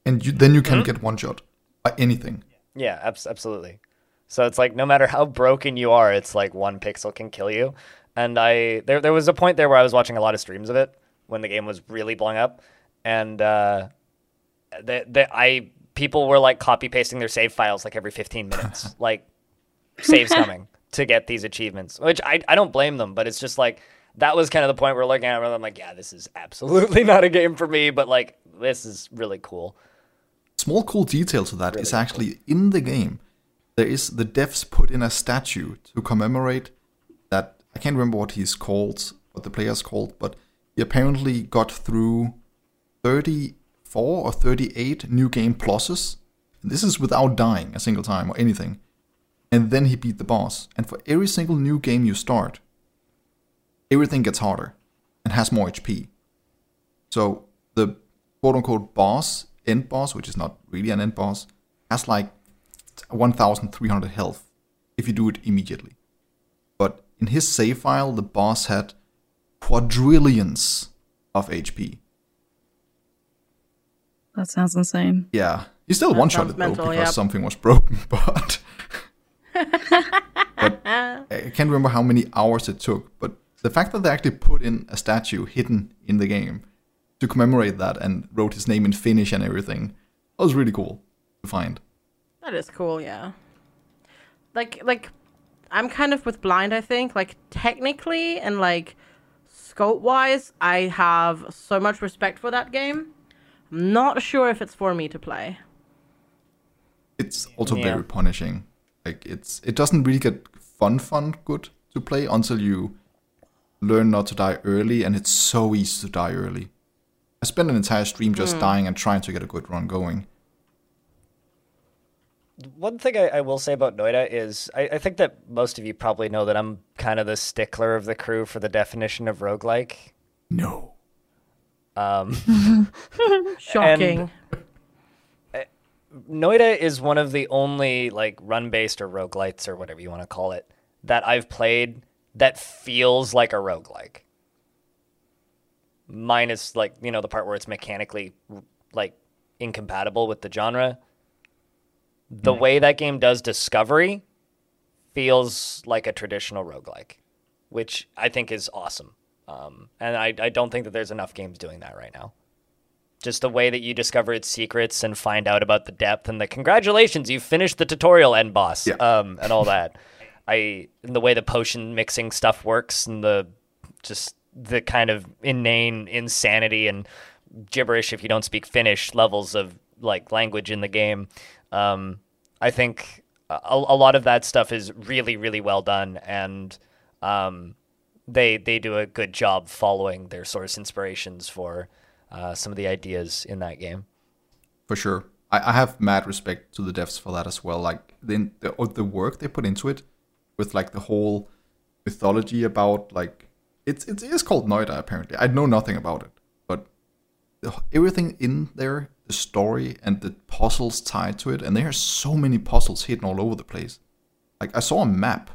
and you, then you can get one shot by anything. Yeah, abs- absolutely. So it's like no matter how broken you are, it's like one pixel can kill you. And I there there was a point there where I was watching a lot of streams of it when the game was really blowing up, and uh, the, the I people were like copy pasting their save files like every 15 minutes, like saves coming to get these achievements, which I I don't blame them, but it's just like that was kind of the point where looking at where I'm like, yeah, this is absolutely not a game for me, but like this is really cool. Small cool detail to that is actually in the game. There is the devs put in a statue to commemorate that. I can't remember what he's called, what the player's called, but he apparently got through 34 or 38 new game pluses. This is without dying a single time or anything. And then he beat the boss. And for every single new game you start, everything gets harder and has more HP. So the quote unquote boss, end boss, which is not really an end boss, has like 1300 health if you do it immediately. But in his save file, the boss had quadrillions of HP. That sounds insane. Yeah, he still one shot it though because yep. something was broken, but. But uh, I can't remember how many hours it took, but the fact that they actually put in a statue hidden in the game to commemorate that and wrote his name in Finnish and everything, that was really cool to find. That is cool, yeah. Like like I'm kind of with blind, I think. Like technically and like scope wise, I have so much respect for that game. I'm not sure if it's for me to play. It's also Yeah. very punishing. Like it's it doesn't really get fun fun good to play until you learn not to die early and it's so easy to die early. I spent an entire stream just dying and trying to get a good run going. One thing I, I will say about Noita is I, I think that most of you probably know that I'm kind of the stickler of the crew for the definition of roguelike. No. Um, Shocking. Noita is one of the only like run based or roguelites or whatever you want to call it that I've played that feels like a roguelike. Minus like, you know, the part where it's mechanically like incompatible with the genre. The way that game does discovery feels like a traditional roguelike, which I think is awesome. Um, and I, I don't think that there's enough games doing that right now just the way that you discover its secrets and find out about the depth and the congratulations you finished the tutorial end boss Yeah. um, and all that i and the way the potion mixing stuff works and the just the kind of inane insanity and gibberish if you don't speak finnish levels of like language in the game um, i think a, a lot of that stuff is really really well done and um, they they do a good job following their source inspirations for uh, some of the ideas in that game. for sure. I, I have mad respect to the devs for that as well. Like the, the the work they put into it, with like the whole mythology about like it's it is called Noita apparently. I know nothing about it, but the, everything in there, the story and the puzzles tied to it, and there are so many puzzles hidden all over the place. Like I saw a map,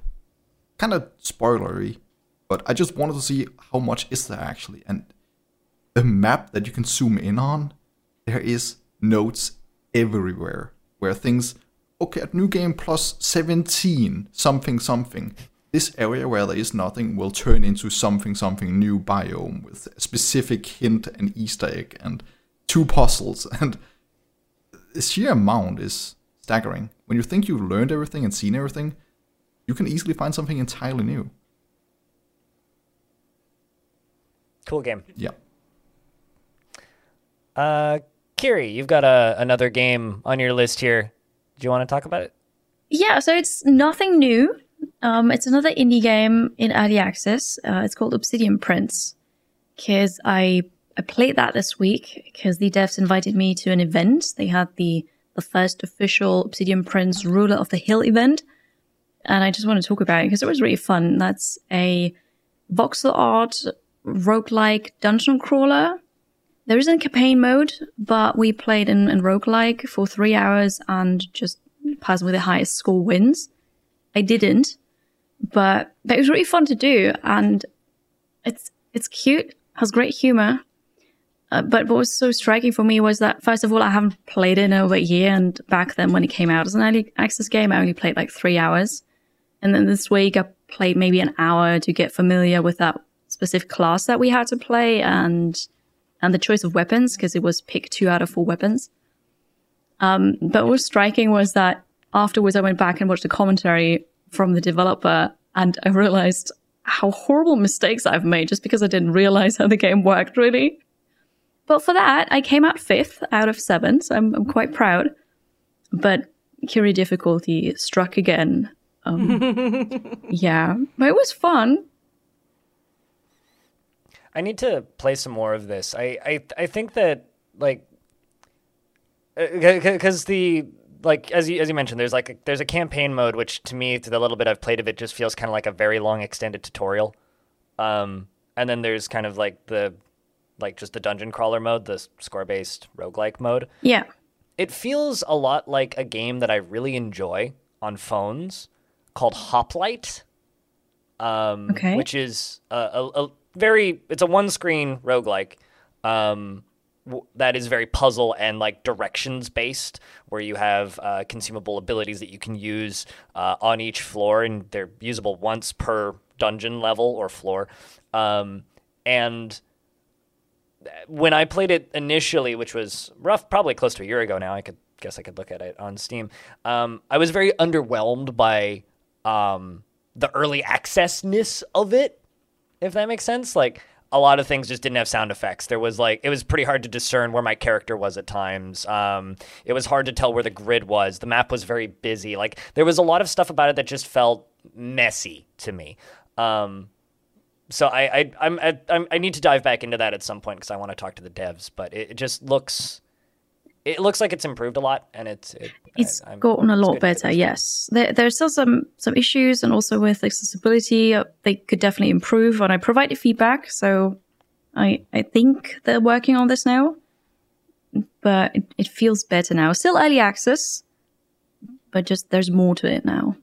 kind of spoilery, but I just wanted to see how much is there actually, and the map that you can zoom in on, there is notes everywhere where things okay at new game plus 17 something something this area where there is nothing will turn into something something new biome with a specific hint and easter egg and two puzzles and the sheer amount is staggering when you think you've learned everything and seen everything you can easily find something entirely new Cool game. Yeah. Uh, Kiri, you've got a, another game on your list here. Do you want to talk about it? Yeah, so it's nothing new. Um, it's another indie game in early access. Uh, it's called Obsidian Prince. Because I I played that this week because the devs invited me to an event. They had the the first official Obsidian Prince Ruler of the Hill event, and I just want to talk about it because it was really fun. That's a voxel art roguelike dungeon crawler. There isn't campaign mode, but we played in, in roguelike for three hours and just person with the highest score wins. I didn't, but, but it was really fun to do, and it's it's cute, has great humor. Uh, but what was so striking for me was that first of all, I haven't played it in over a year, and back then when it came out as an early access game, I only played like three hours, and then this week I played maybe an hour to get familiar with that specific class that we had to play and and the choice of weapons because it was pick two out of four weapons. Um, but what was striking was that afterwards I went back and watched the commentary from the developer and I realized how horrible mistakes I've made just because I didn't realize how the game worked really. But for that, I came out fifth out of seven, so I'm, I'm quite proud. But Kiri difficulty struck again. Um, yeah, but it was fun. I need to play some more of this. I I, I think that like because the like as you as you mentioned, there's like a, there's a campaign mode which to me, through the little bit I've played of it, just feels kind of like a very long extended tutorial. Um, and then there's kind of like the like just the dungeon crawler mode, the score based roguelike mode. Yeah. It feels a lot like a game that I really enjoy on phones called Hoplite. Um, Okay. which is a, a, a very it's a one screen roguelike um, w- that is very puzzle and like directions based where you have uh, consumable abilities that you can use uh, on each floor and they're usable once per dungeon level or floor um, and when I played it initially, which was rough, probably close to a year ago now, I could guess I could look at it on Steam. Um, I was very underwhelmed by um, the early accessness of it, if that makes sense. Like a lot of things just didn't have sound effects. There was like it was pretty hard to discern where my character was at times. Um, it was hard to tell where the grid was. The map was very busy. Like there was a lot of stuff about it that just felt messy to me. Um, so I I I'm, I I need to dive back into that at some point because I want to talk to the devs. But it, it just looks it looks like it's improved a lot, and it's it, It's I, I'm- gotten a lot good. better, yes. There, are still some some issues, and also with accessibility, uh, they could definitely improve. And I provided feedback, so I I think they're working on this now. But it, it feels better now. Still early access, but just there's more to it now.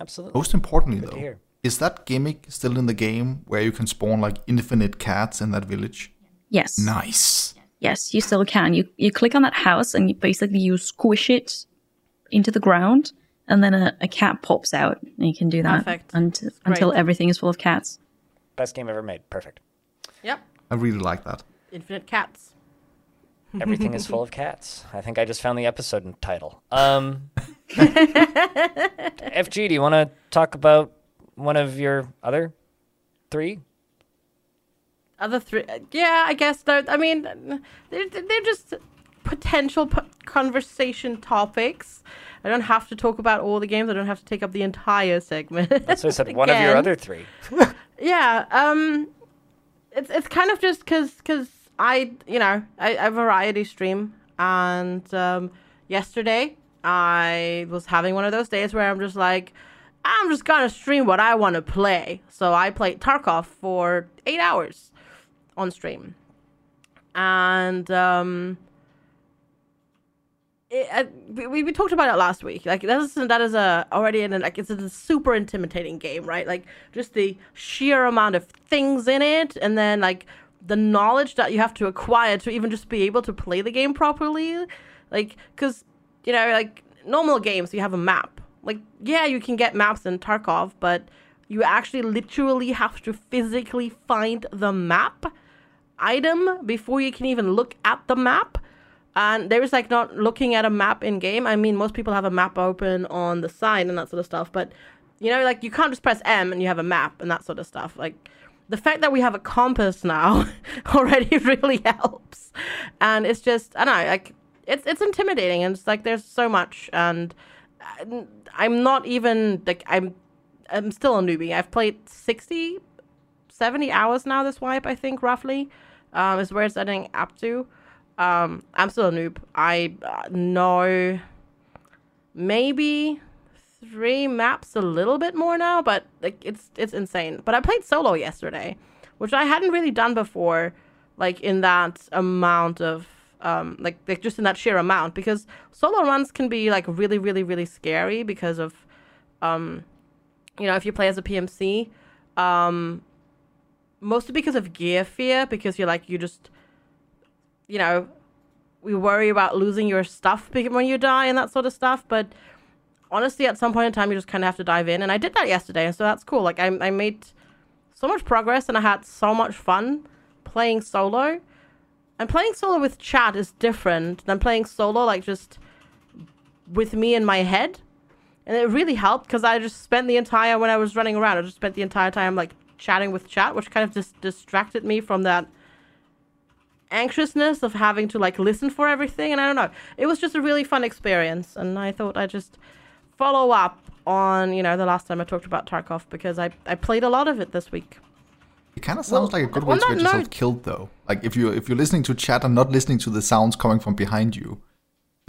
Absolutely. Most importantly, to though, is that gimmick still in the game where you can spawn like infinite cats in that village? Yes, Nice. Yes, you still can. You you click on that house, and you basically you squish it into the ground, and then a, a cat pops out, and you can do that Perfect. unt- until great. everything is full of cats. Best game ever made. Perfect. Yep. I really like that. Infinite cats. Everything is full of cats. I think I just found the episode title. Um, FG, do you want to talk about one of your other three? Other three, yeah, I guess. They're, I mean, they're they're just potential p- conversation topics. I don't have to talk about all the games. I don't have to take up the entire segment. That's So I said one of your other three. Yeah, um, it's it's kind of just because cause I you know I, I variety stream and um, yesterday I was having one of those days where I'm just like I'm just gonna stream what I want to play. So I played Tarkov for eight hours on stream, and um, it, we, we talked about it last week. Like that is that is a already in a, like it's a super intimidating game, right? Like just the sheer amount of things in it, and then like the knowledge that you have to acquire to even just be able to play the game properly. Like because you know like normal games you have a map. Like yeah, you can get maps in Tarkov, but you actually literally have to physically find the map item before you can even look at the map. And there is like not looking at a map in game. I mean, most people have a map open on the side and that sort of stuff. But you know, like you can't just press M and you have a map and that sort of stuff. Like the fact that we have a compass now already really helps. And it's just I don't know, like it's it's intimidating and it's like there's so much and uh, I'm not even like I'm I'm still a newbie. I've played 60 70 hours now this wipe, I think roughly. Um is where it's ending up to. Um I'm still a noob. I uh, know maybe three maps a little bit more now, but like it's it's insane. But I played solo yesterday, which I hadn't really done before, like in that amount of um like, like just in that sheer amount because solo runs can be like really really really scary because of um you know if you play as a PMC um mostly because of gear fear because you're like you just you know we worry about losing your stuff when you die and that sort of stuff but honestly, at some point in time, you just kind of have to dive in. And I did that yesterday, and so that's cool. Like, I, I made so much progress, and I had so much fun playing solo. And playing solo with chat is different than playing solo, like, just with me in my head. And it really helped because I just spent the entire, when I was running around, I just spent the entire time, like, chatting with chat, which kind of just distracted me from that anxiousness of having to, like, listen for everything. And I don't know. It was just a really fun experience. And I thought I'd just follow up on you know the last time I talked about Tarkov because I I played a lot of it this week. It kind of sounds well, like a good way to get yourself note, killed, though. Like if you if you're listening to chat and not listening to the sounds coming from behind you.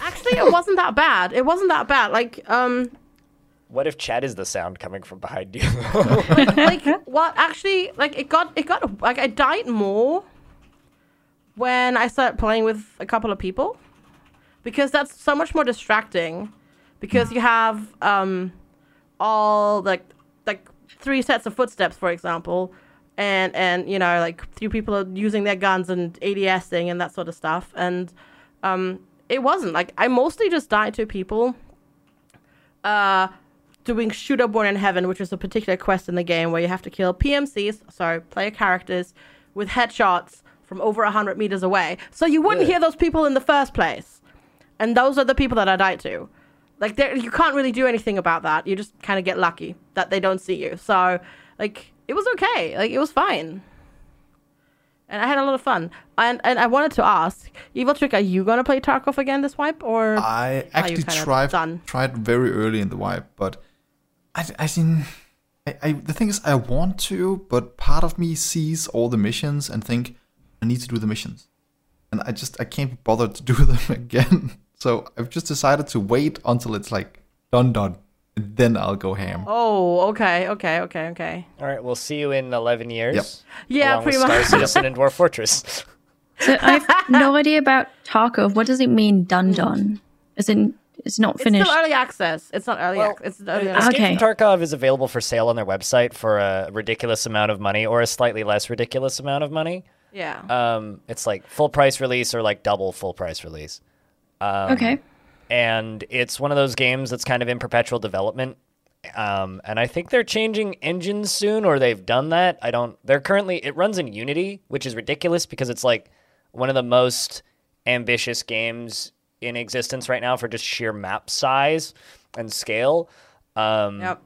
Actually, it wasn't that bad. It wasn't that bad. Like um. What if Chad is the sound coming from behind you? like, like what? Actually, like it got it got like I died more when I started playing with a couple of people because that's so much more distracting because you have um, all like like three sets of footsteps, for example, and and you know like three people are using their guns and ADSing and that sort of stuff, and um, it wasn't like I mostly just died to people. Uh, doing Shooter Born in Heaven, which is a particular quest in the game where you have to kill PMCs, so player characters, with headshots from over 100 meters away. So you wouldn't yeah. hear those people in the first place. And those are the people that I died to. Like you can't really do anything about that. You just kind of get lucky that they don't see you. So, like, it was okay. Like, it was fine. And I had a lot of fun. And and I wanted to ask, Eviltrick, are you gonna play Tarkov again this wipe, or I actually tried done? tried very early in the wipe, but I I mean, I, I the thing is, I want to, but part of me sees all the missions and think I need to do the missions, and I just I can't be bothered to do them again. So I've just decided to wait until it's like done, done, and then I'll go ham. Oh, okay, okay, okay, okay. All right, we'll see you in 11 years. Yep. Yeah, pretty much. Star Citizen and Dwarf Fortress. So I have no idea about Tarkov. What does it mean, done, done? Is it it's not finished. It's still early access. It's not early well, access. It's early access. Okay. Tarkov is available for sale on their website for a ridiculous amount of money or a slightly less ridiculous amount of money. Yeah. Um, it's like full price release or like double full price release. Um, okay. And it's one of those games that's kind of in perpetual development. Um, and I think they're changing engines soon, or they've done that. I don't. They're currently it runs in Unity, which is ridiculous because it's like one of the most ambitious games in existence right now for just sheer map size and scale. Um, yep.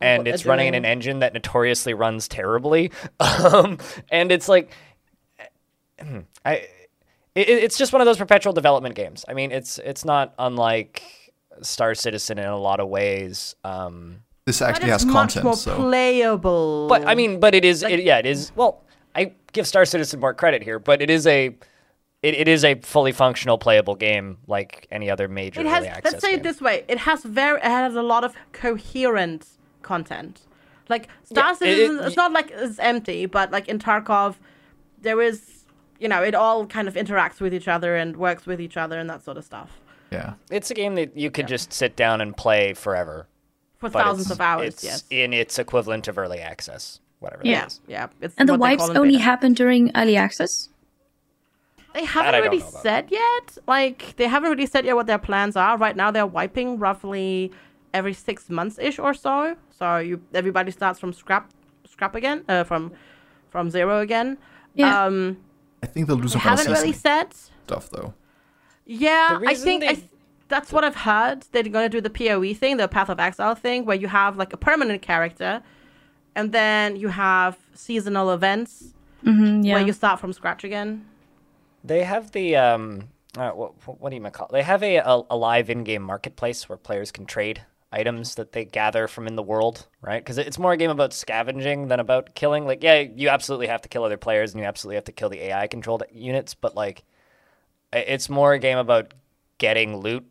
And it's running in an engine that notoriously runs terribly. um, and it's like, I it, it's just one of those perpetual development games. I mean, it's it's not unlike Star Citizen in a lot of ways. Um, this actually has content, more so playable. But I mean, but it is, like, it, yeah, it is. Well, I give Star Citizen more credit here, but it is a it, it is a fully functional playable game like any other major it has, early let's say game. it this way it has very it has a lot of coherent content like star yeah, citizen it, it's not like it's empty but like in tarkov there is you know, it all kind of interacts with each other and works with each other and that sort of stuff. Yeah. It's a game that you could yeah. just sit down and play forever. For thousands of hours, it's yes. In its equivalent of early access, whatever yeah. Yeah, it's And the wipes only happen during early access? They haven't really said yet. Like, they haven't really said yet what their plans are. Right now, they're wiping roughly every six months ish or so. So you everybody starts from scrap, scrap again, uh, from from zero again. Yeah. Um, I think they'll do some. Haven't really said stuff though. Yeah, I think they... I th- that's what I've heard. They're going to do the POE thing, the Path of Exile thing, where you have like a permanent character, and then you have seasonal events Mm, yeah. where you start from scratch again. They have the um, uh, what, what do you call? It? They have a, a, a live in-game marketplace where players can trade items that they gather from in the world, right? Because it's more a game about scavenging than about killing. Like, yeah, you absolutely have to kill other players and you absolutely have to kill the AI controlled units, but like, it's more a game about getting loot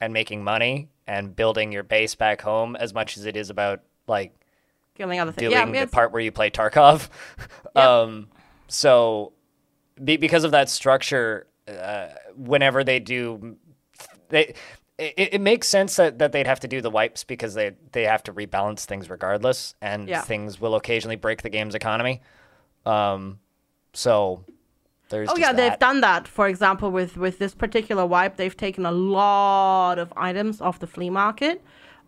and making money and building your base back home as much as it is about like Killing other things. doing Yeah, the part where you play Tarkov. um, so be, because of that structure, uh, whenever they do, they it, it makes sense that, that they'd have to do the wipes because they they have to rebalance things regardless, and Yeah. things will occasionally break the game's economy. Um, so there's Oh yeah, they've done that. For example, with with this particular wipe, they've taken a lot of items off the flea market,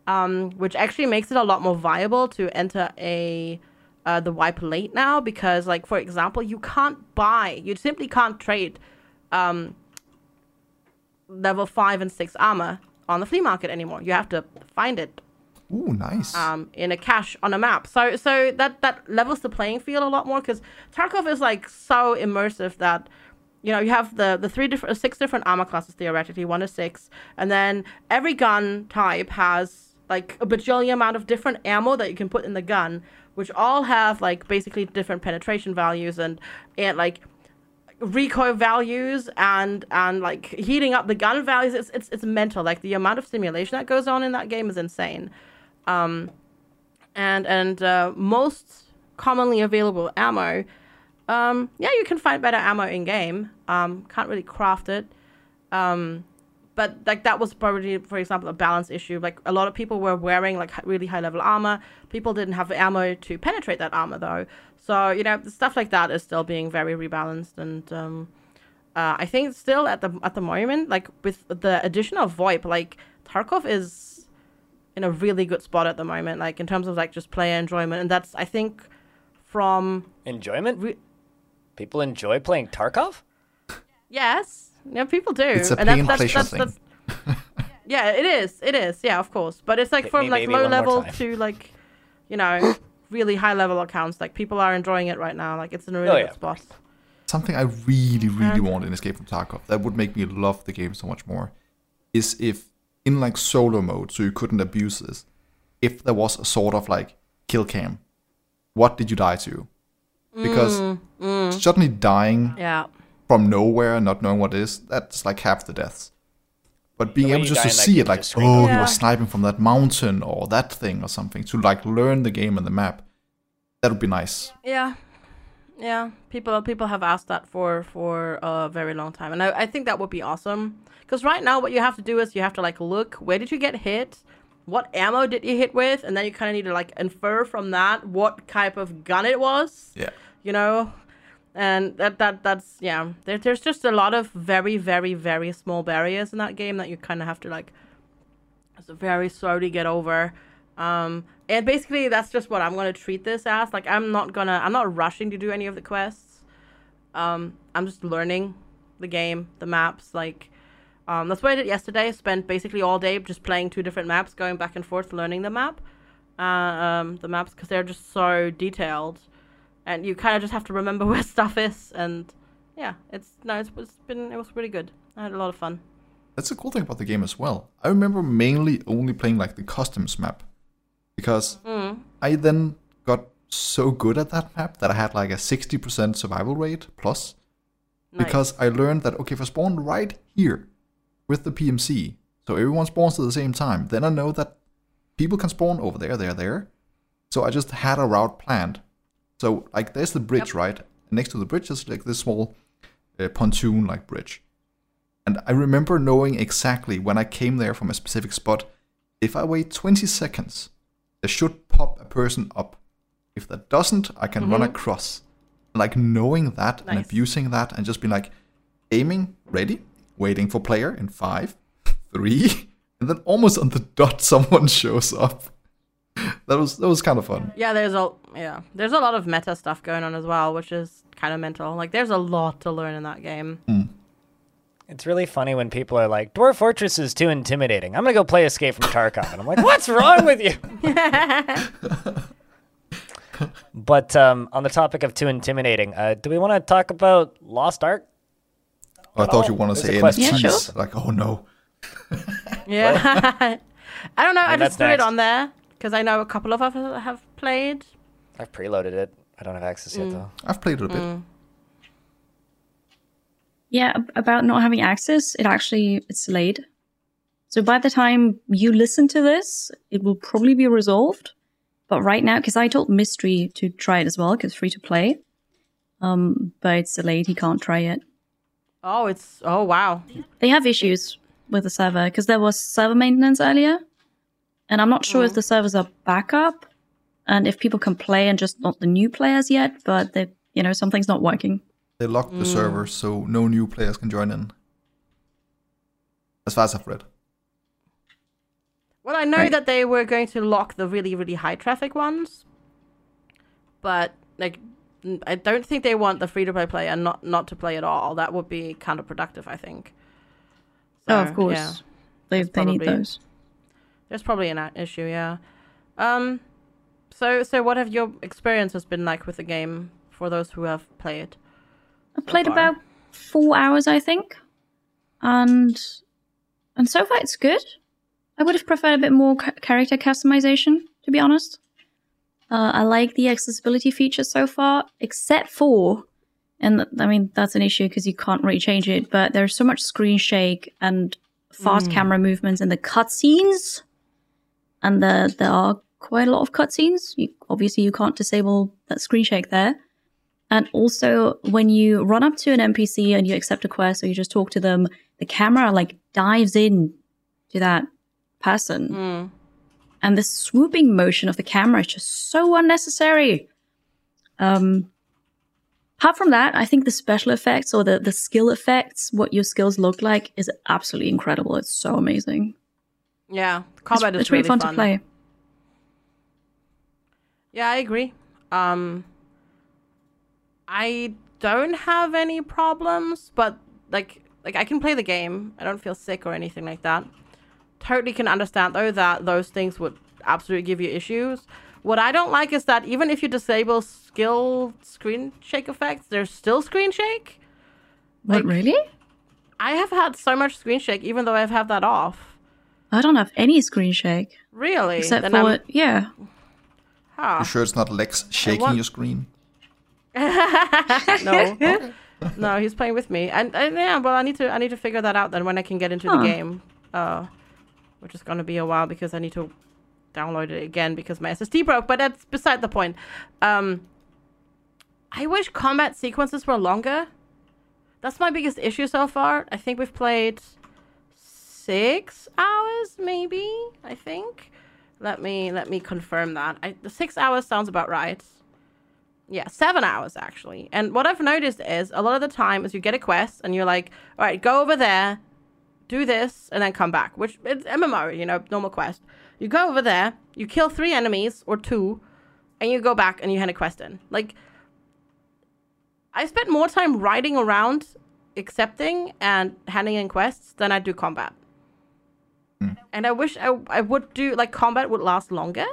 um, which actually makes it a lot more viable to enter a uh, the wipe late now because, like for example, you can't buy, you simply can't trade um, level five and six armor on the flea market anymore. You have to find it Ooh, nice. um, in a cache on a map. So so that that levels the playing field a lot more because Tarkov is like so immersive that you know you have the the three different six different armor classes theoretically one to six, and then every gun type has like a bajillion amount of different ammo that you can put in the gun, which all have like basically different penetration values and and like recoil values and and like heating up the gun values. It's it's, it's mental. Like the amount of simulation that goes on in that game is insane. Um and and uh, most commonly available ammo um yeah you can find better ammo in game um can't really craft it. Um but like that was probably for example a balance issue. Like a lot of people were wearing like really high level armor. People didn't have the ammo to penetrate that armor though. So you know stuff like that is still being very rebalanced. And um uh, I think still at the at the moment, like with the addition of VoIP, like Tarkov is in a really good spot at the moment, like in terms of like just player enjoyment, and that's I think from enjoyment. People enjoy playing Tarkov. yes, yeah, people do, It's a and pain pleasure thing. yeah, it is, it is, yeah, of course, but it's like Hit from me, like low level to like, you know, really high level accounts. Like people are enjoying it right now. Like it's in a really Oh, good yeah. spot. Something I really, really And- want in Escape from Tarkov that would make me love the game so much more is if in like solo mode, so you couldn't abuse this, if there was a sort of like kill cam. What did you die to? Because mm, mm. suddenly dying Yeah. From nowhere, not knowing what it is, that's like half the deaths. But being able just to see it, like, oh, screams. he was sniping from that mountain or that thing or something, to like learn the game and the map, that would be nice. Yeah, yeah. People people have asked that for for a very long time, and I, I think that would be awesome. Because right now, what you have to do is you have to like look where did you get hit, what ammo did you hit with, and then you kind of need to like infer from that what type of gun it was. Yeah. You know, and that that that's yeah. There, there's just a lot of very very very small barriers in that game that you kind of have to like very slowly get over. Um, and basically, that's just what I'm gonna treat this as. Like, I'm not gonna, I'm not rushing to do any of the quests. Um, I'm just learning the game, the maps. Like, um, that's what I did yesterday. Spent basically all day just playing two different maps, going back and forth, learning the map, uh, um, the maps because they're just so detailed, and you kind of just have to remember where stuff is. And yeah, it's no, it's, it's been, it was really good. I had a lot of fun. That's the cool thing about the game as well. I remember mainly only playing like the customs map because mm. I then got so good at that map that I had like a 60% survival rate plus Nice. because I learned that okay, if I spawn right here with the PMC, so everyone spawns at the same time, then I know that people can spawn over there, there, there. So I just had a route planned. So like there's the bridge, right? And next to the bridge is like this small uh, pontoon like bridge. And I remember knowing exactly when I came there from a specific spot, if I wait 20 seconds, there should pop a person up. If that doesn't, I can run across. Like knowing that and abusing that and just being like aiming, ready, waiting for player in five, three, and then almost on the dot someone shows up. That was that was kind of fun. Yeah, there's a yeah, there's a lot of meta stuff going on as well, which is kind of mental. Like, there's a lot to learn in that game. It's really funny when people are like, Dwarf Fortress is too intimidating. I'm going to go play Escape from Tarkov. And I'm like, what's wrong with you? But um, on the topic of too intimidating, uh, do we want to talk about Lost Ark? Oh, I thought you all. want to say a question. Yeah, sure. Like, oh no. Yeah. I don't know. I And just that's put it on there because I know a couple of us have played. I've preloaded it. I don't have access Mm. yet though. I've played it a bit. Yeah, about not having access, it actually it's delayed. So by the time you listen to this, it will probably be resolved. But right now, because I told Mystery to try it as well, because free to play. Um, but it's delayed. He can't try it. Oh, it's oh wow. They have issues with the server because there was server maintenance earlier, and I'm not sure if mm. the servers are back up, and if people can play and just not the new players yet. But they, you know, something's not working. They locked the mm. server so no new players can join in. As far as I've read. Well, I know Right. that they were going to lock the really really high traffic ones, but like I don't think they want the free to play player not not to play at all. That would be counterproductive, I think. oh, So, of course, yeah. they That's they need probably- those. There's probably an issue, yeah. Um, so so what have your experiences been like with the game for those who have played? I've played far. about four hours, I think, and and so far it's good. I would have preferred a bit more character customization, to be honest. Uh, I like the accessibility features so far, except for, and I mean that's an issue because you can't really change it. But there's so much screen shake and fast camera movements in the cutscenes, and the, there are quite a lot of cutscenes. You, obviously, you can't disable that screen shake there. And also, when you run up to an NPC and you accept a quest or you just talk to them, the camera like dives in to that person. Mm. And the swooping motion of the camera is just so unnecessary. Um, apart from that, I think the special effects or the, the skill effects, what your skills look like, is absolutely incredible. It's so amazing. Yeah, It's, combat is it's really really fun, to play. Yeah, I agree. Um, I don't have any problems, but like like I can play the game. I don't feel sick or anything like that. Totally can understand though that those things would absolutely give you issues. What I don't like is that even if you disable skill screen shake effects, there's still screen shake. What, Like- really? I have had so much screen shake even though I've had that off. I don't have any screen shake. Really? Except Then for, I'm- yeah. huh. You sure it's not Lex shaking want- your screen? no. no, he's playing with me, and, and yeah, well, I need to I need to figure that out then when I can get into Huh. the game, uh, which is gonna be a while because I need to download it again because my SSD broke. But that's beside the point. Um, I wish combat sequences were longer. That's my biggest issue so far. I think we've played six hours, maybe. I think. Let me let me confirm that. I, the six hours sounds about right. Yeah, seven hours actually. And what I've noticed is a lot of the time is you get a quest and you're like, all right, go over there, do this, and then come back. Which it's MMO, you know, normal quest. You go over there, you kill three enemies or two, and you go back and you hand a quest in. Like, I spent more time riding around, accepting and handing in quests than I do combat. And I wish I, I would do like combat would last longer.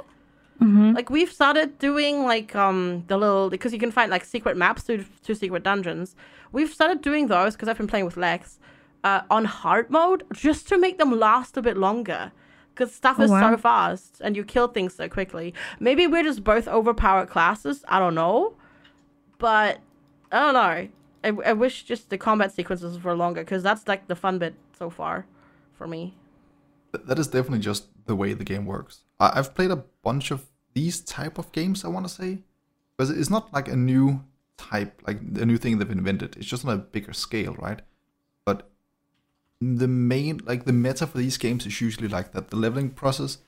Like we've started doing like um the little because you can find like secret maps to to secret dungeons. We've started doing those because I've been playing with Lex uh, on hard mode just to make them last a bit longer. Because stuff Oh, is wow. so fast and you kill things so quickly. Maybe we're just both overpowered classes. I don't know, but I don't know. I, I wish just the combat sequences were longer because that's like the fun bit so far for me. Th- that is definitely just the way the game works. I- I've played a bunch of these type of games. I want to say, because it's not like a new type, like a new thing they've invented. It's just on a bigger scale, right? But the main, like the meta for these games is usually like that. The leveling process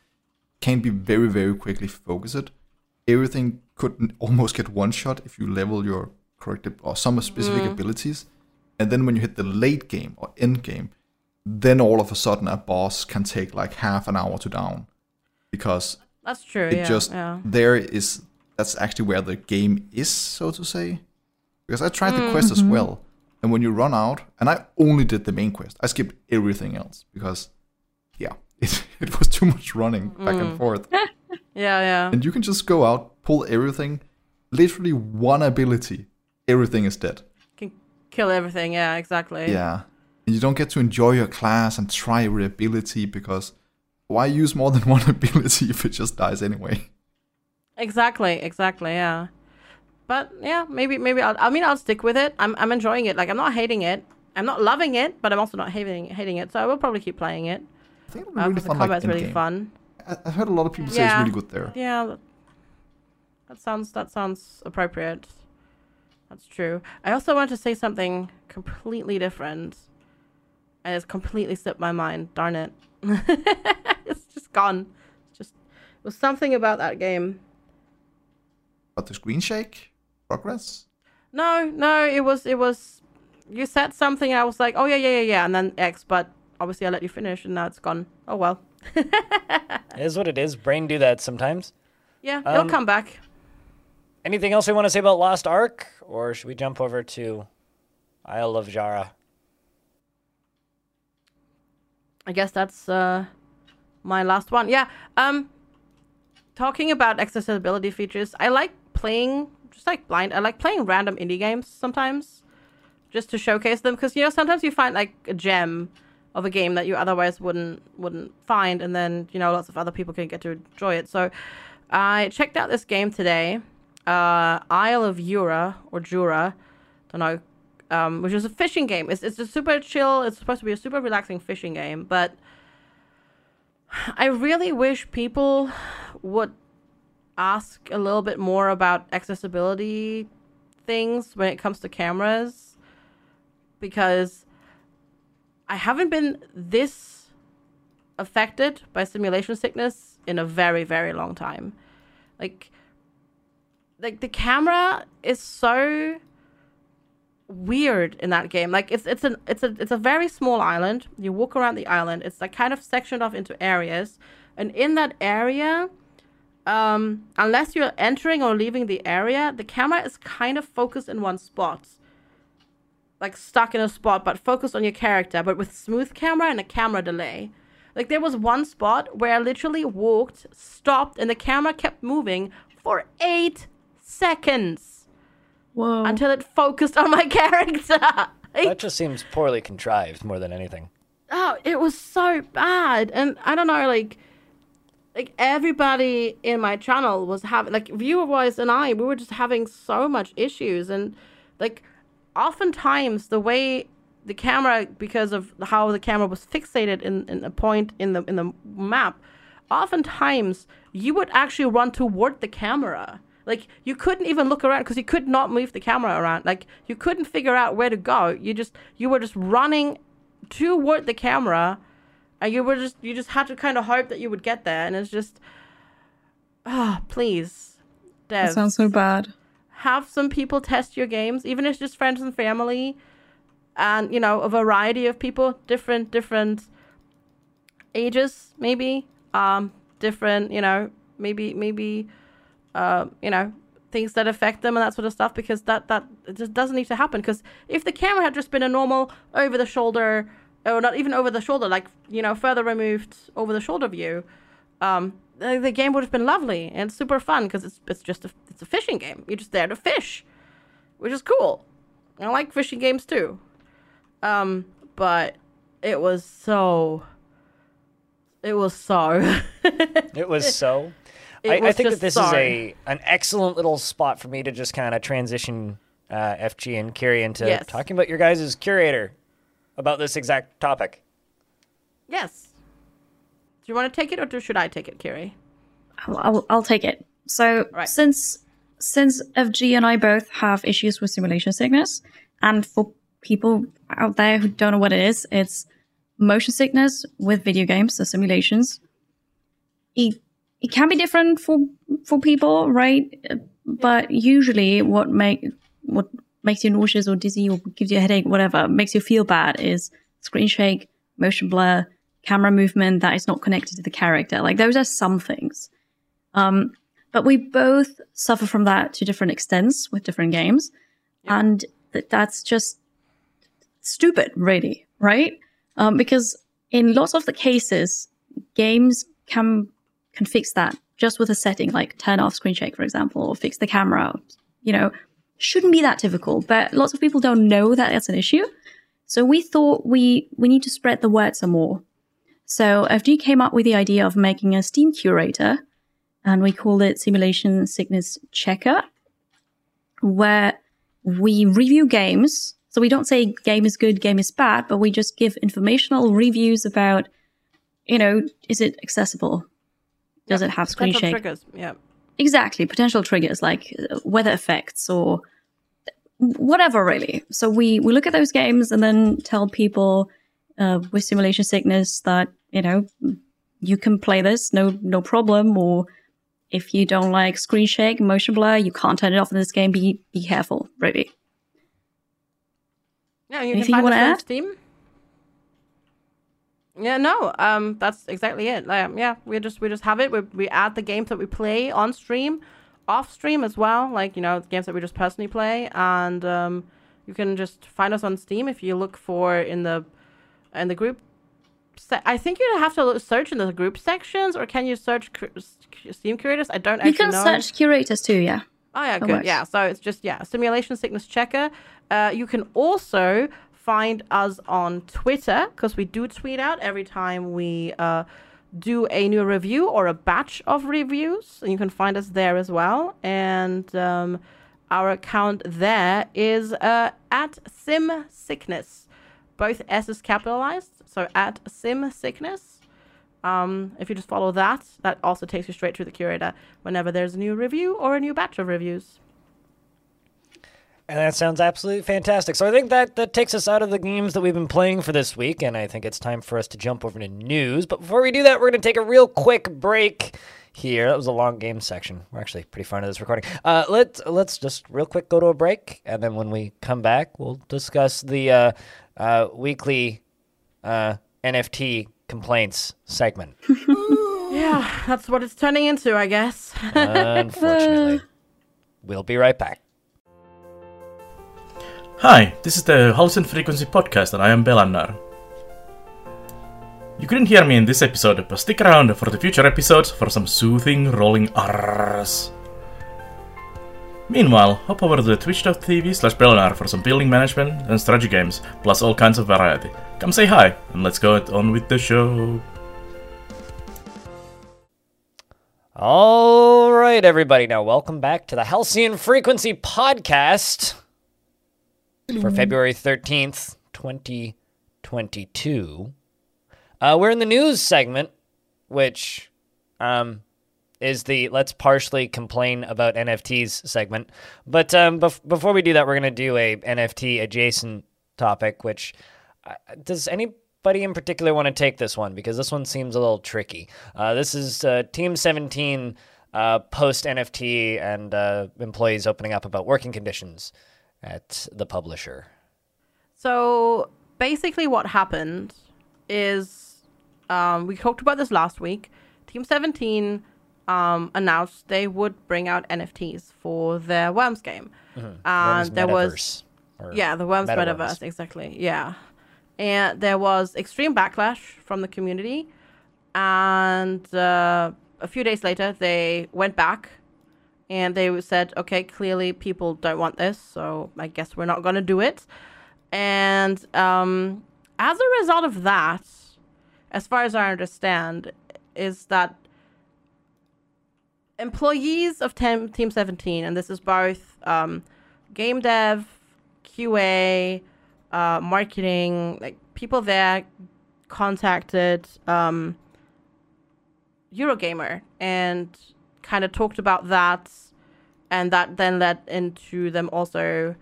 can be very, very quickly focused. Everything could almost get one shot if you level your correct or some specific mm. abilities, and then when you hit the late game or end game, then all of a sudden a boss can take like half an hour to down because That's true. it yeah, just yeah. there is that's actually where the game is so to say because i tried the quest as mm-hmm. well and when you run out and i only did the main quest i skipped everything else because yeah it, it was too much running back and mm. forth Yeah, yeah. and you can just go out pull everything literally one ability, everything is dead. Can kill everything. Yeah, exactly. Yeah. And you don't get to enjoy your class and try every ability because why use more than one ability if it just dies anyway? Exactly, exactly, yeah. But yeah, maybe maybe I'll, I mean I'll stick with it. I'm I'm enjoying it. Like I'm not hating it. I'm not loving it, but I'm also not hating hating it. So I will probably keep playing it. I think it'll be Uh, really 'cause the fun. Like, combat's really fun. I- I've heard a lot of people say it's really good there. Yeah, that- that sounds that sounds appropriate. That's true. I also want to say something completely different, and it's completely slipped my mind. Darn it! it's just gone. It's just it was something about that game. But the screen shake progress. No, no, it was it was. You said something. I was like, oh yeah, yeah, yeah, yeah, and then X. But obviously, I let you finish, and now it's gone. Oh well. It is what it is. Brain do that sometimes. Yeah, it'll Um, come back. Anything else we want to say about Lost Ark, or should we jump over to Isle of Jara? I guess that's uh, my last one. Yeah. Um, talking about accessibility features, I like playing just like blind. I like playing random indie games sometimes, just to showcase them. Because you know sometimes you find like a gem of a game that you otherwise wouldn't wouldn't find, and then you know lots of other people can get to enjoy it. So I checked out this game today, uh, Isle of Jura or Jura, don't know um, which is a fishing game. It's, it's a super chill. It's supposed to be a super relaxing fishing game, but I really wish people would ask a little bit more about accessibility things when it comes to cameras, because I haven't been this affected by simulation sickness in a very very long time. Like, like the camera is so weird in that game. Like it's it's an it's a it's a very small island. You walk around the island. It's like kind of sectioned off into areas, and in that area, um, unless you're entering or leaving the area, the camera is kind of focused in one spot. Like stuck in a spot, but focused on your character, but with smooth camera and a camera delay. Like there was one spot where I literally walked, stopped, and the camera kept moving for eight seconds Whoa. until it focused on my character. That just seems poorly contrived more than anything. oh, it was so bad, and I don't know, like, like everybody in my channel was having, like, viewer wise, and I, we were just having so much issues, and like, oftentimes the way the camera, because of how the camera was fixated in in a point in the in the map, oftentimes you would actually run toward the camera. Like you couldn't even look around because you could not move the camera around. Like you couldn't figure out where to go. You just you were just running toward the camera, and you were just you just had to kind of hope that you would get there. And it's just, ah, please, that devs, sounds so bad. have some people test your games, even if it's just friends and family, and you know a variety of people, different different ages, maybe, um, different, you know, maybe maybe, uh, you know, things that affect them and that sort of stuff, because that that just doesn't need to happen. Because if the camera had just been a normal over the shoulder, or not even over the shoulder, like you know, further removed over the shoulder view, um, the, the game would have been lovely and super fun because it's it's just a it's a fishing game. You're just there to fish, which is cool. I like fishing games too. Um, but it was so. It was so. It was so. It I, I think that this so. is a an excellent little spot for me to just kind of transition uh, FG and Kiri into Yes. talking about your guys' curator about this exact topic. yes. Do you want to take it or do, should I take it, Kiri? I'll, I'll, I'll take it. So Right. since since FG and I both have issues with simulation sickness, and for people out there who don't know what it is, it's motion sickness with video games, so simulations. It it can be different for for people, right? But usually, what make what makes you nauseous or dizzy or gives you a headache, whatever, makes you feel bad is screen shake, motion blur, camera movement that is not connected to the character. Like those are some things. Um, but we both suffer from that to different extents with different games, and th- that's just stupid, really, right? Um, because in lots of the cases, games can can fix that just with a setting, like turn off screen shake, for example, or fix the camera, you know, shouldn't be that difficult, but lots of people don't know that that's an issue. So we thought we we need to spread the word some more. So FG came up with the idea of making a Steam curator, and we called it Simulation Sickness Checker, where we review games. So we don't say game is good, game is bad, but we just give informational reviews about, you know, is it accessible? Does it have screen Potential shake? triggers. Yeah. Exactly, potential triggers like uh, weather effects or whatever, really. So we we look at those games and then tell people uh, with simulation sickness that you know you can play this, no no problem. Or if you don't like screen shake, motion blur, you can't turn it off in this game. Be be careful, really. Yeah, you Anything you can find wanna add? Steam. Yeah, no, um, that's exactly it. Like, yeah, we just we just have it. We we add the games that we play on stream, off stream as well. Like you know, the games that we just personally play, and um, you can just find us on Steam if you look for in the in the group. Se- I think you have to look- search in the group sections, or can you search cur- Steam curators? I don't You actually can know. search curators too, yeah. Oh yeah, That good. works. Yeah, so it's just yeah, simulation sickness checker. Uh, you can also find us on Twitter because we do tweet out every time we uh, do a new review or a batch of reviews, and you can find us there as well. And um, our account there is uh, at Sim Sickness. Both S is capitalized, so at Sim Sickness. Um, if you just follow that, that also takes you straight to the curator whenever there's a new review or a new batch of reviews. And that sounds absolutely fantastic. So I think that that takes us out of the games that we've been playing for this week, and I think it's time for us to jump over to news. But before we do that, we're going to take a real quick break here. That was a long game section. We're actually pretty fond of this recording. Uh, let's let's just real quick go to a break, and then when we come back, we'll discuss the uh, uh, weekly uh, NFT complaints segment. Yeah, that's what it's turning into, I guess. Unfortunately, we'll be right back. Hi, this is the Halcyon Frequency podcast, and I am Belanar. You couldn't hear me in this episode, but stick around for the future episodes for some soothing rolling R's. Meanwhile, hop over to twitch.tv slash Belanar for some building management and strategy games, plus all kinds of variety. Come say hi, and let's go on with the show. All right, everybody. Now, welcome back to the Halcyon Frequency Podcast for February 13th, 2022. Uh, we're in the news segment, which um, is the let's partially complain about NFTs segment. But um, bef- before we do that, we're going to do a NFT adjacent topic, which uh, does anybody in particular want to take this one? Because this one seems a little tricky. Uh, this is uh, Team 17 uh, post NFT and uh, employees opening up about working conditions at the publisher. So basically, what happened is um, we talked about this last week. Team 17 um, announced they would bring out NFTs for their Worms game. And Worms there was. Metaverse, or Yeah, the Worms Metaworms. Metaverse, exactly. Yeah. And there was extreme backlash from the community. And uh, a few days later, they went back and they said, okay, clearly people don't want this, so I guess we're not going to do it. And um, as a result of that, as far as I understand, is that employees of Tem- Team 17, and this is both um, game dev, QA, uh, marketing, like people there contacted um, Eurogamer and kind of talked about that, and that then led into them also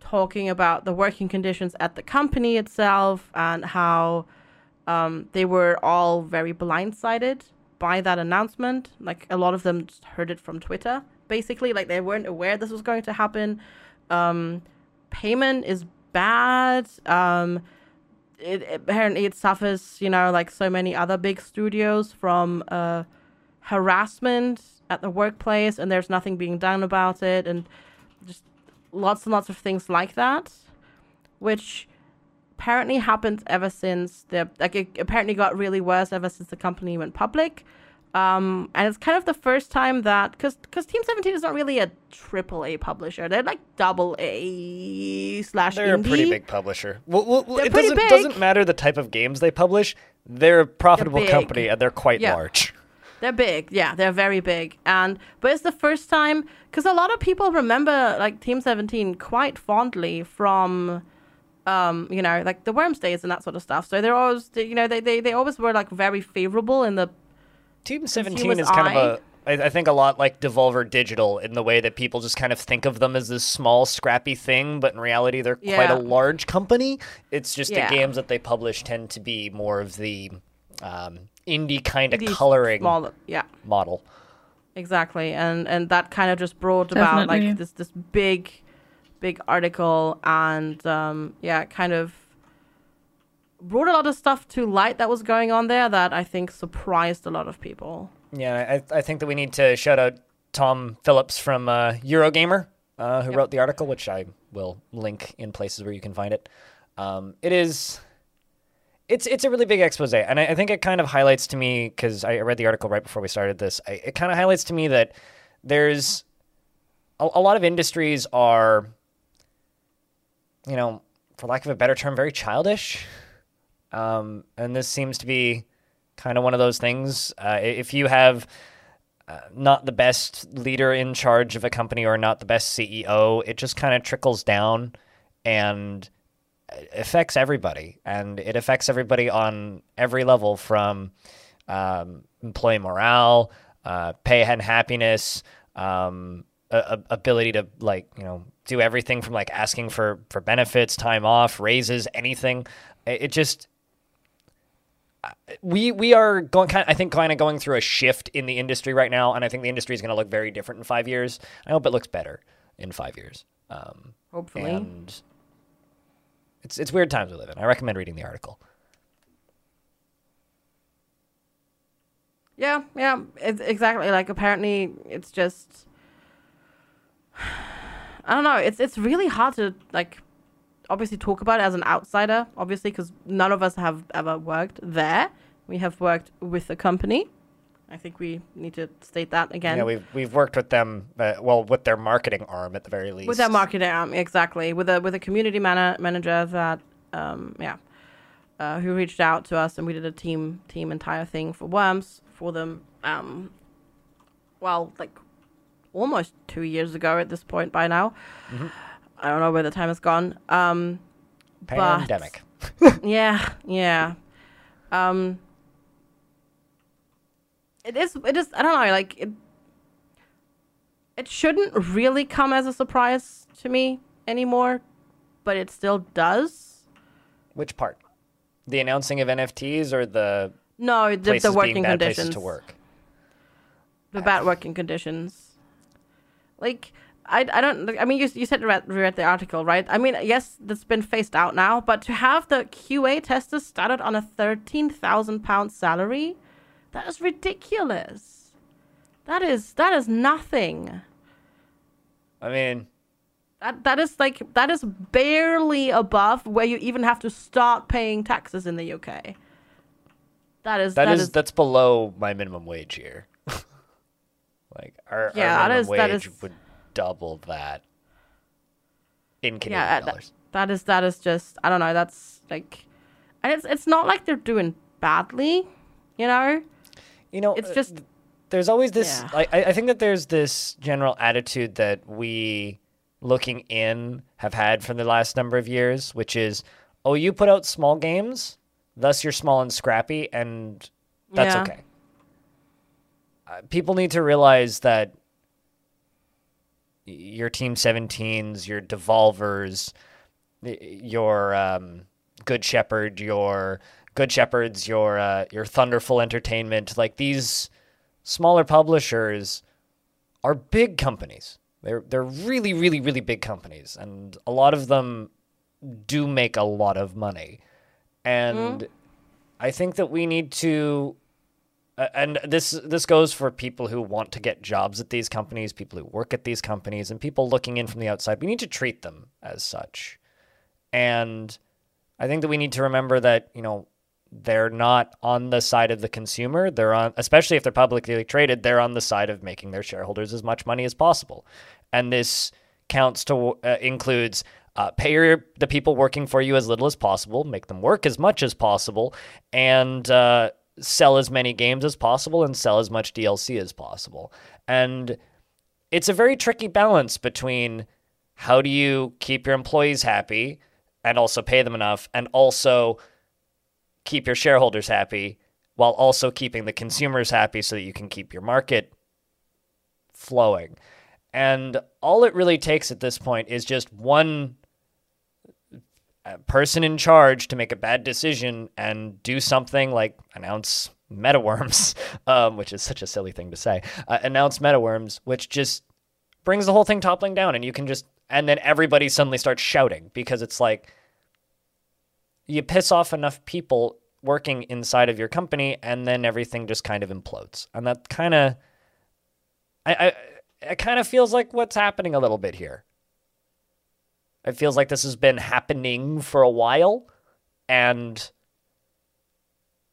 talking about the working conditions at the company itself and how um, they were all very blindsided by that announcement. Like a lot of them just heard it from Twitter, basically. Like they weren't aware this was going to happen. Um, payment is bad. Um, it, apparently it suffers, you know, like so many other big studios from uh, harassment at the workplace, and there's nothing being done about it, and just lots and lots of things like that, which apparently happened ever since the like it apparently got really worse ever since the company went public. Um, and it's kind of the first time that because because Team Seventeen is not really a triple A publisher. They're like double A slash They're indie. a pretty big publisher. Well, well, well, it doesn't doesn't matter the type of games they publish. They're a profitable big. company and they're quite Yeah. large. They're big, yeah, they're very big, and but it's the first time because a lot of people remember like Team Seventeen quite fondly from, um, you know, like the Worms days and that sort of stuff. So they're always, you know, they they, they always were like very favorable in the Team 17 Consumer's is kind eye. of a, I, think a lot like Devolver Digital in the way that people just kind of think of them as this small, scrappy thing, but in reality, they're quite a large company. It's just Yeah. the games that they publish tend to be more of the um, indie kind of coloring small, yeah. model. Exactly, and and that kind of just brought about like this this big, big article, and um, yeah, kind of brought a lot of stuff to light that was going on there that I think surprised a lot of people. Yeah, I, I think that we need to shout out Tom Phillips from uh, Eurogamer, uh, who wrote the article, which I will link in places where you can find it. Um, it is, it's it's a really big expose, and I, I think it kind of highlights to me because I read the article right before we started this. I, it kind of highlights to me that there's a, a lot of industries are, you know, for lack of a better term, very childish. Um, and this seems to be kind of one of those things. Uh, if you have uh, not the best leader in charge of a company or not the best CEO, it just kind of trickles down and affects everybody. And it affects everybody on every level from um, employee morale, uh, pay and happiness, um, a- ability to like you know do everything from like asking for for benefits, time off, raises, anything. It, it just we we are going kind I think kind of going through a shift in the industry right now, and I think the industry is going to look very different in five years. I hope it looks better in five years. Um, Hopefully, and it's it's weird times we live in. I recommend reading the article. yeah, yeah, exactly. Like apparently, it's just I don't know. It's it's really hard to like obviously talk about it as an outsider, obviously, because none of us have ever worked there. We have worked with the company. I think we need to state that again. Yeah, we've we've worked with them, uh, well, with their marketing arm at the very least. with their marketing arm, exactly. With a with a community mana- manager that, um, yeah, uh, who reached out to us, and we did a team team entire thing for Worms for them. Um, well, like almost two years ago at this point by now. I don't know where the time has gone. Um, but- pandemic. yeah, yeah. Um it is it is I don't know, like it it shouldn't really come as a surprise to me anymore, but it still does. Which part? The announcing of NFTs or the No, the, the working bad conditions. to work? The bad working conditions. Like I, I don't I mean you you said you read, read the article right I mean yes that's been phased out now but to have the QA testers started on a thirteen thousand pound salary that is ridiculous that is that is nothing I mean, that that is like that is barely above where you even have to start paying taxes in the UK that is that that is, is that's below my minimum wage here. like our, Yeah, our minimum is- that wage is- would double that in Canadian yeah, that, dollars. that is that is just I don't know. That's like, and it's it's not like they're doing badly, you know. You know, It's uh, just there's always this Yeah. I, I think that there's this general attitude that we looking in have had for the last number of years which is oh you put out small games thus you're small and scrappy and that's Yeah. okay uh, people need to realize that your team 17s your devolvers your um, good shepherd your good shepherds your uh, your thunderful entertainment like these smaller publishers are big companies. They're they're really really really big companies, and a lot of them do make a lot of money. And I think that we need to, uh, and this this goes for people who want to get jobs at these companies, people who work at these companies, and people looking in from the outside. We need to treat them as such, and I think that we need to remember that you know they're not on the side of the consumer. They're on, especially if they're publicly traded, they're on the side of making their shareholders as much money as possible. And this counts to uh, includes uh, pay your, the people working for you as little as possible, make them work as much as possible, and uh, sell as many games as possible and sell as much DLC as possible. And it's a very tricky balance between how do you keep your employees happy and also pay them enough and also keep your shareholders happy while also keeping the consumers happy so that you can keep your market flowing. And all it really takes at this point is just one uh, person in charge to make a bad decision and do something like announce MetaWorms, um, which is such a silly thing to say. Uh, announce MetaWorms, which just brings the whole thing toppling down, and you can just and then everybody suddenly starts shouting because it's like you piss off enough people working inside of your company, and then everything just kind of implodes, and that kind of I, I it kind of feels like what's happening a little bit here. It feels like this has been happening for a while, and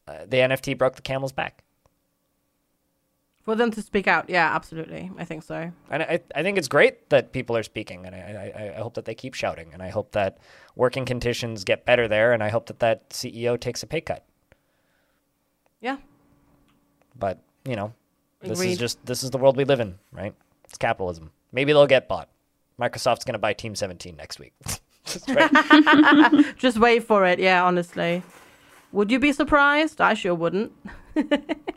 uh, the NFT broke the camel's back. For them to speak out, yeah, absolutely. I think so. And I, I think it's great that people are speaking, and I, I, I hope that they keep shouting, and I hope that working conditions get better there, and I hope that that CEO takes a pay cut. Yeah. But you know, this is just this is the world we live in, right? It's capitalism. Maybe they'll get bought. Microsoft's going to buy Team 17 next week. Right. Just wait for it. Yeah, honestly. Would you be surprised? I sure wouldn't.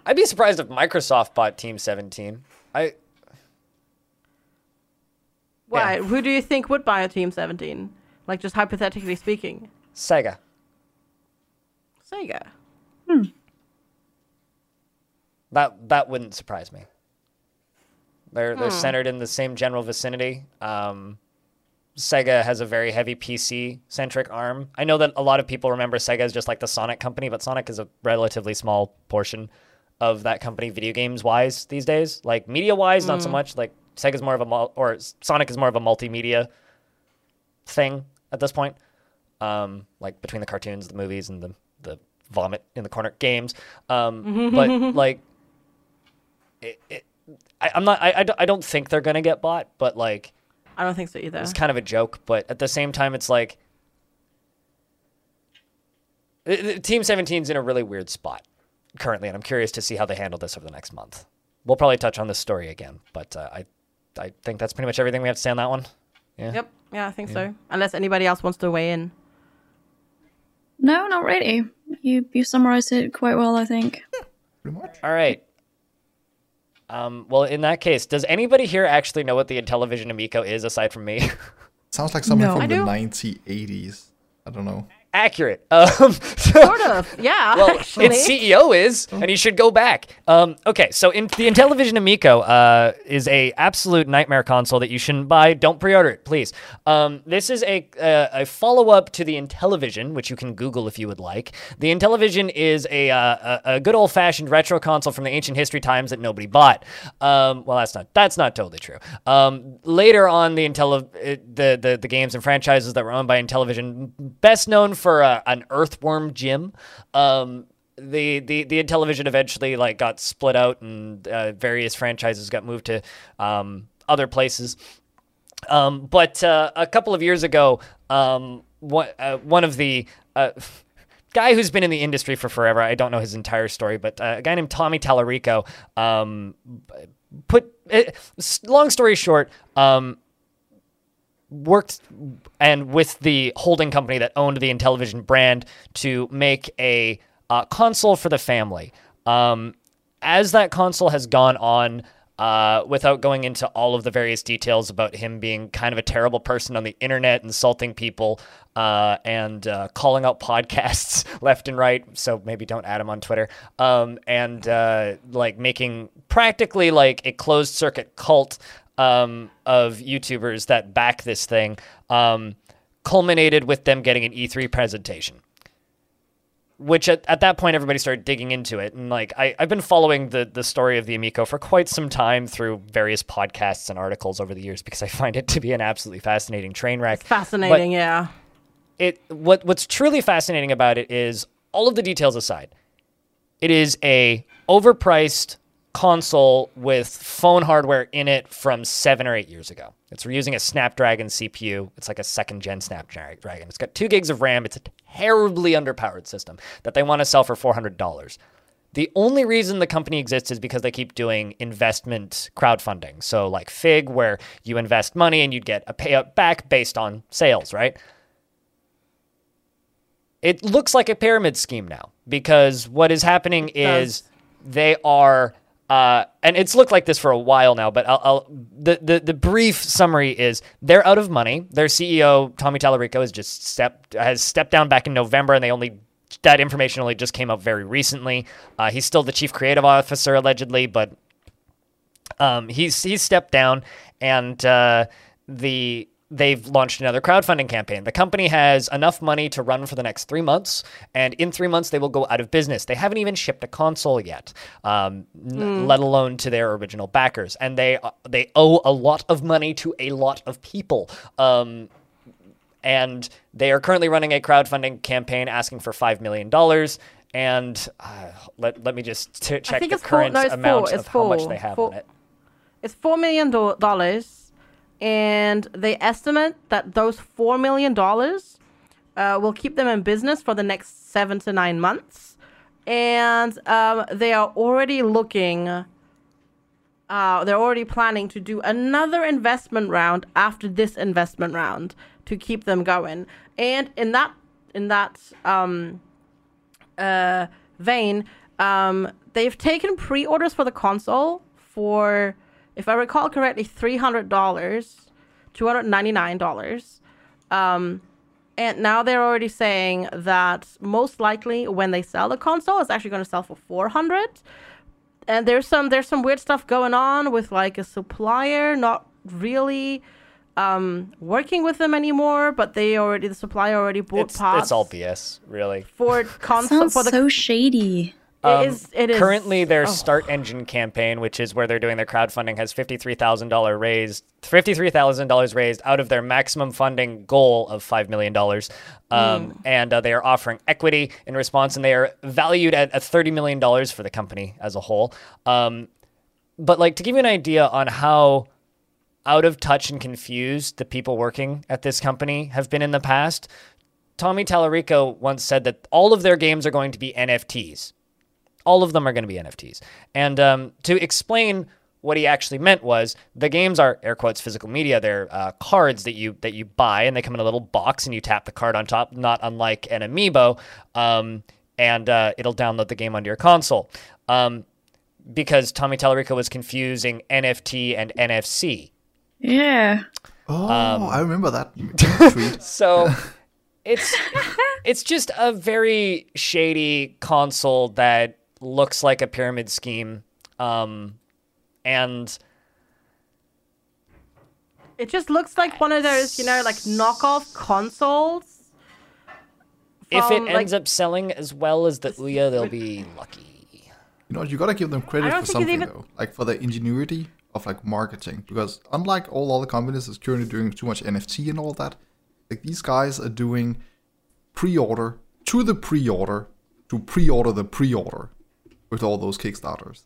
I'd be surprised if Microsoft bought Team 17. I Why? Who do you think would buy a Team 17? Like, just hypothetically speaking. Sega. Sega. That that wouldn't surprise me. They're they're centered in the same general vicinity. Um, Sega has a very heavy PC centric arm. I know that a lot of people remember Sega as just like the Sonic company, but Sonic is a relatively small portion of that company, video games wise these days. Like media wise, not so much. Like Sega's more of a mul- or Sonic is more of a multimedia thing at this point. Um, like between the cartoons, the movies, and the the vomit in the corner games. Um, but like, it, it, I, I'm not. I, I don't- I don't think they're gonna get bought. But like, I don't think so either. it's kind of a joke. But at the same time, it's like. uh, uh, Team 17's in a really weird spot currently, and I'm curious to see how they handle this over the next month. We'll probably touch on this story again, but uh, I, I think that's pretty much everything we have to say on that one. Yeah. Yep. Yeah, I think so. Unless anybody else wants to weigh in. No, not really. You you summarized it quite well, I think. Pretty much. All right. Um, well, in that case, does anybody here actually know what the Intellivision Amico is aside from me? Sounds like something No. from I the do. 1980s. I don't know. Accurate. Um, Sort of. Yeah, well, actually. its CEO is, and he should go back. Um, okay, so in, the Intellivision Amico uh, is a absolute nightmare console that you shouldn't buy. Don't pre-order it, please. Um, this is a uh, a follow-up to the Intellivision, which you can Google if you would like. The Intellivision is a uh, a, a good old-fashioned retro console from the ancient history times that nobody bought. Um, well, that's not that's not totally true. Um, later on, the Intelli- uh, the, the the games and franchises that were owned by Intellivision, best known for uh, an Earthworm Jim. Um, the, the the Intellivision eventually like got split out and uh, various franchises got moved to um, other places. Um, but uh, a couple of years ago, um, one, uh, one of the uh, guy who's been in the industry for forever, I don't know his entire story, but uh, a guy named Tommy Tallarico um, put, uh, long story short, um, worked and with the holding company that owned the Intellivision brand to make a uh, console for the family. Um, as that console has gone on, uh, without going into all of the various details about him being kind of a terrible person on the internet, insulting people, uh, and uh, calling out podcasts left and right. So maybe don't add him on Twitter. Um, and uh, like making practically like a closed circuit cult um, of YouTubers that back this thing, um, culminated with them getting an E3 presentation which at, at that point everybody started digging into it and like I, i've been following the, the story of the amico for quite some time through various podcasts and articles over the years because i find it to be an absolutely fascinating train wreck Fascinating, yeah. it what what's truly fascinating about it is all of the details aside, it is a overpriced console with phone hardware in it from seven or eight years ago. It's using a Snapdragon CPU. It's like a second gen Snapdragon. It's got two gigs of RAM. It's a terribly underpowered system that they want to sell for $400. The only reason the company exists is because they keep doing investment crowdfunding. So, like Fig, where you invest money and you'd get a payout back based on sales, right? It looks like a pyramid scheme now because what is happening is they are uh, and it's looked like this for a while now, but I'll, I'll, the, the the brief summary is they're out of money. Their CEO Tommy Tallarico has just stepped has stepped down back in November, and they only that information only just came up very recently. Uh, he's still the chief creative officer allegedly, but um, he's he's stepped down, and uh, the they've launched another crowdfunding campaign. The company has enough money to run for the next three months, and in three months they will go out of business. They haven't even shipped a console yet, um, n- let alone to their original backers, and they uh, they owe a lot of money to a lot of people. Um, and they are currently running a crowdfunding campaign asking for five million dollars. And uh, let let me just t- check the it's four- current no, amount four, of it's how much they have four. on it. It's four million do- dollars, and they estimate that those four million dollars uh, will keep them in business for the next seven to nine months, and um, they are already looking. Uh, they're already planning to do another investment round after this investment round to keep them going. And in that in that um, uh, vein, um, they've taken pre-orders for the console for, if I recall correctly, three hundred dollars, two hundred ninety-nine dollars. Um, and now they're already saying that most likely when they sell the console, it's actually going to sell for four hundred. And there's some there's some weird stuff going on with like a supplier not really um, working with them anymore, but they already the supplier already bought It's, parts it's all BS, really. for console Sounds for the so shady. It is it is Currently, their oh. Start Engine campaign, which is where they're doing their crowdfunding, has fifty-three thousand dollar raised, fifty-three thousand dollars raised out of their maximum funding goal of five million dollars, um, and uh, they are offering equity in response, and they are valued at, at thirty million dollars for the company as a whole. Um, but like to give you an idea on how out of touch and confused the people working at this company have been in the past, Tommy Tallarico once said that all of their games are going to be NFTs all of them are going to be NFTs. And um, to explain what he actually meant was the games are air quotes physical media. They're uh, cards that you that you buy, and they come in a little box, and you tap the card on top, not unlike an amiibo, um, and uh, it'll download the game onto your console. Um, because Tommy Tallarico was confusing NFT and NFC. Yeah. Oh, Um, I remember that tweet. So it's it's just a very shady console that looks like a pyramid scheme. Um, and It just looks like one of those, you know, like knockoff consoles. if from, it like- ends up selling as well as the Ouya, they'll be lucky. You know, you gotta give them credit for something even- though, like for the ingenuity of like marketing. Because unlike all other companies that's currently doing too much NFT and all that, like these guys are doing pre-order to the pre-order to pre-order the pre-order with all those Kickstarters.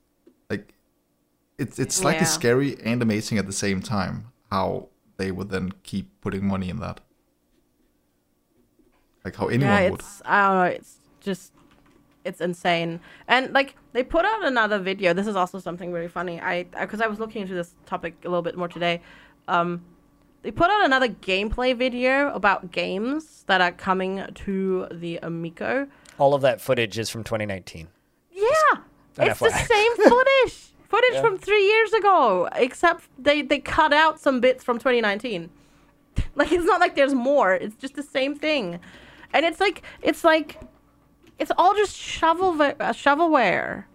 Like, it's it's slightly Yeah. scary and amazing at the same time how they would then keep putting money in that. Like how anyone yeah, would. it's I don't know. It's just it's insane. And like they put out another video. This is also something really funny. I because I was looking into this topic a little bit more today. Um, they put out another gameplay video about games that are coming to the Amico. All of that footage is from 2019. Yeah, an it's the FYI. same footage. Footage Yeah. from three years ago, except they they cut out some bits from 2019. Like it's not like there's more. It's just the same thing, and it's like it's like it's all just shovel uh, shovelware.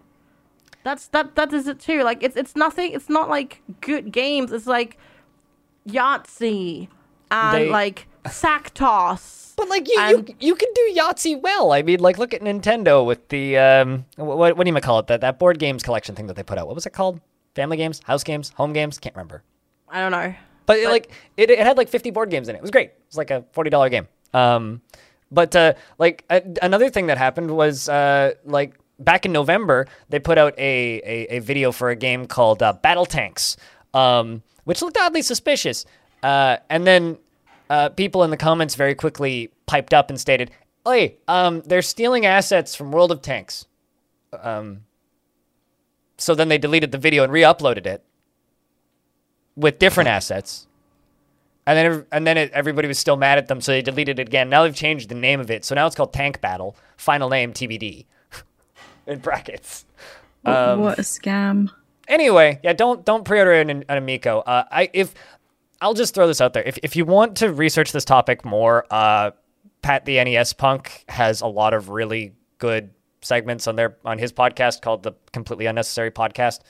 That's that that is it too. Like it's it's nothing. It's not like good games. It's like Yahtzee and They- like sack toss. But like you, And- you, you can do Yahtzee well. I mean, like look at Nintendo with the um, what, what do you call it? That that board games collection thing that they put out. What was it called? Family games, house games, home games. Can't remember. I don't know. But, it, like it, it had like 50 board games in it. It was great. It was like a $40 game. Um, But uh, like a, another thing that happened was uh, like back in November, they put out a, a, a video for a game called uh, Battle Tanks, um, which looked oddly suspicious. Uh, and then uh, people in the comments very quickly piped up and stated, "Hey, um, they're stealing assets from World of Tanks." Um, so then they deleted the video and re-uploaded it with different assets. And then, and then it, everybody was still mad at them, so they deleted it again. Now they've changed the name of it, so now it's called Tank Battle. Final name TBD, in brackets. Um, what a scam. anyway, yeah, don't don't pre-order an, an Amico. Uh, I if I'll just throw this out there. If if you want to research this topic more, uh, Pat the NES Punk has a lot of really good segments on their on his podcast called the Completely Unnecessary Podcast.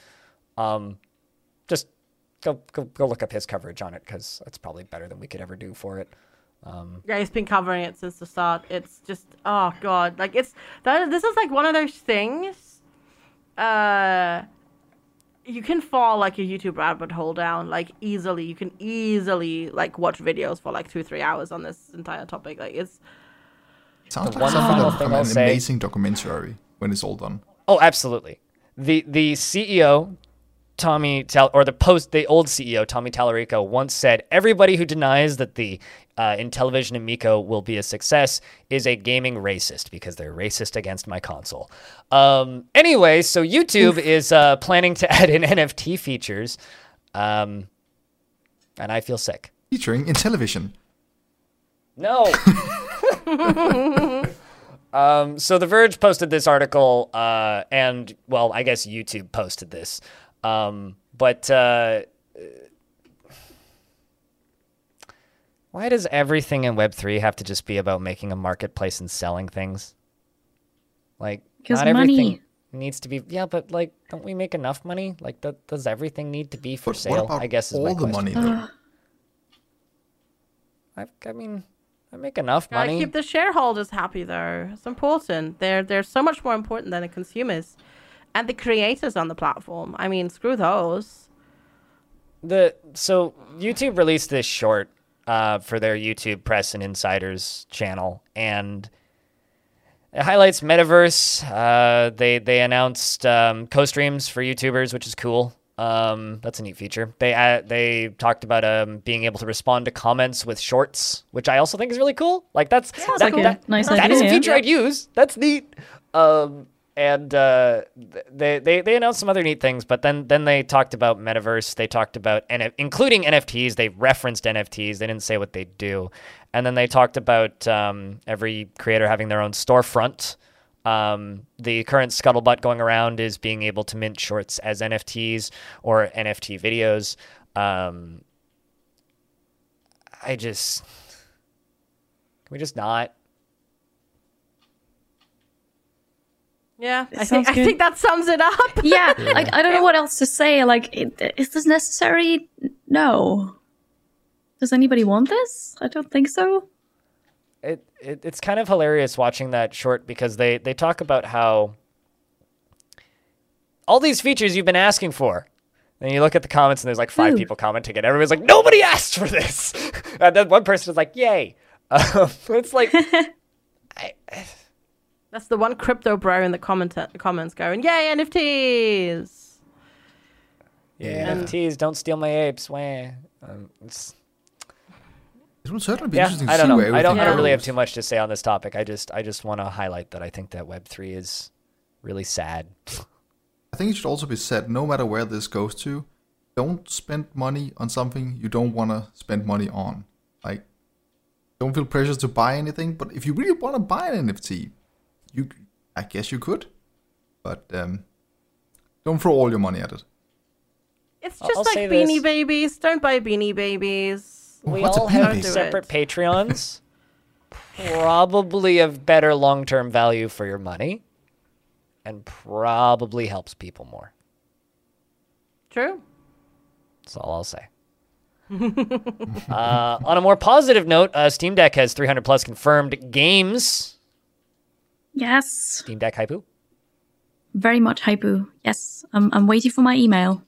Um, just go go go look up his coverage on it because it's probably better than we could ever do for it. Yeah, he's been covering it since the start. It's just oh god, like it's that. This is like one of those things. Uh, you can fall like a YouTube rabbit hole down like easily. You can easily like watch videos for like two three hours on this entire topic. Like it's Sounds The like one something final that thing become I'll an say- amazing documentary when it's all done. Oh, absolutely. The the CEO Tommy Tal or the post the old CEO Tommy Tallarico once said everybody who denies that the uh, Intellivision Amico will be a success is a gaming racist because they're racist against my console. Um, anyway, so YouTube is uh, planning to add in NFT features, um, and I feel sick. Featuring in television. No. um, so The Verge posted this article, uh, and well, I guess YouTube posted this. Um, but uh, why does everything in Web three have to just be about making a marketplace and selling things? Like, 'Cause not everything money. needs to be. Yeah, but like, don't we make enough money? Like, th- does everything need to be for But sale? I guess is all my the question. money though? I, I mean, I make enough gotta money. keep the shareholders happy though. It's important. They're they're so much more important than the consumers and the creators on the platform. I mean, screw those. the so YouTube released this short uh, for their YouTube Press and Insiders channel, and it highlights metaverse. Uh, they they announced um, co-streams for YouTubers, which is cool. Um, that's a neat feature. They uh, they talked about um, being able to respond to comments with shorts, which I also think is really cool. Like that's Sounds that- like a that- nice that idea, is a yeah. feature I'd use. That's neat. Um, and uh, they, they they announced some other neat things, but then then they talked about metaverse. They talked about NF- including NFTs. They referenced NFTs. They didn't say what they do, and then they talked about um, every creator having their own storefront. Um, the current scuttlebutt going around is being able to mint shorts as NFTs or NFT videos. Um, I just can we just not? Yeah, I think I think that sums it up. Yeah, like I don't know what else to say. Like, is this necessary? No. Does anybody want this? I don't think so. it, it it's kind of hilarious watching that short because they they talk about how all these features you've been asking for. And you look at the comments and there's like five Ooh. people commenting and everybody's like, nobody asked for this. and then one person is like, yay. Um, it's like, I, That's the one crypto bro in the comment comments going, "Yay NFTs!" yeah, NFTs, don't steal my apes. Wah. Um, it's, It will certainly be yeah, interesting to I don't see know. where I don't, I don't really have too much to say on this topic. I just, I just want to highlight that I think that Web3 is really sad. I think it should also be said, no matter where this goes to, don't spend money on something you don't want to spend money on. Like, don't feel pressure to buy anything. But if you really want to buy an NFT, you, I guess you could. But um, don't throw all your money at it. It's just I'll like say Beanie this. Babies. Don't buy Beanie Babies. we What's a all Beanie have Baby? separate Patreons. probably of better long term value for your money. And probably helps people more. True. That's all I'll say. uh, on a more positive note, uh, Steam Deck has 300 plus confirmed games. Yes. Steam Deck Hypu. Very much hypu. Yes. I'm, I'm waiting for my email.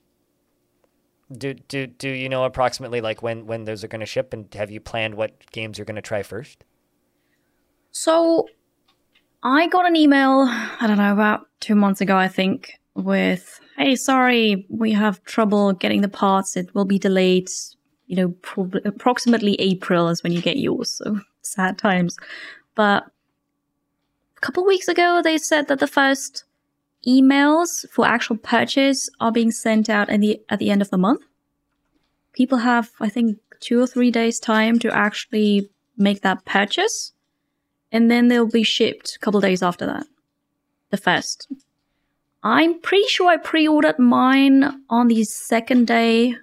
Do do do you know approximately like when when those are going to ship, and have you planned what games you're going to try first? So I got an email, I don't know, about two months ago, I think, with, hey, sorry, we have trouble getting the parts. It will be delayed. You know, prob- approximately April is when you get yours. So sad times. But couple weeks ago, they said that the first emails for actual purchase are being sent out at the, at the end of the month. People have, I think, two or three days time to actually make that purchase and then they'll be shipped a couple days after that. The first. I'm pretty sure I pre-ordered mine on the second day.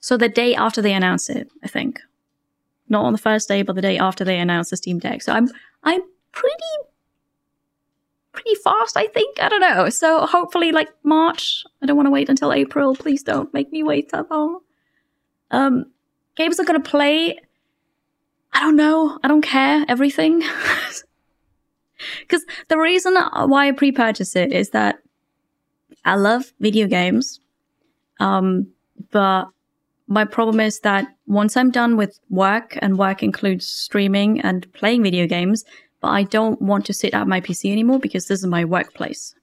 So the day after they announce it, I think. Not on the first day, but the day after they announce the Steam Deck. So I'm I'm pretty pretty fast, I think. I don't know. So hopefully like March. I don't want to wait until April. Please don't make me wait that long. Um games are gonna play I don't know. I don't care. Everything. Because the reason why I pre-purchase it is that I love video games. Um, but my problem is that once I'm done with work and work includes streaming and playing video games, but I don't want to sit at my PC anymore because this is my workplace.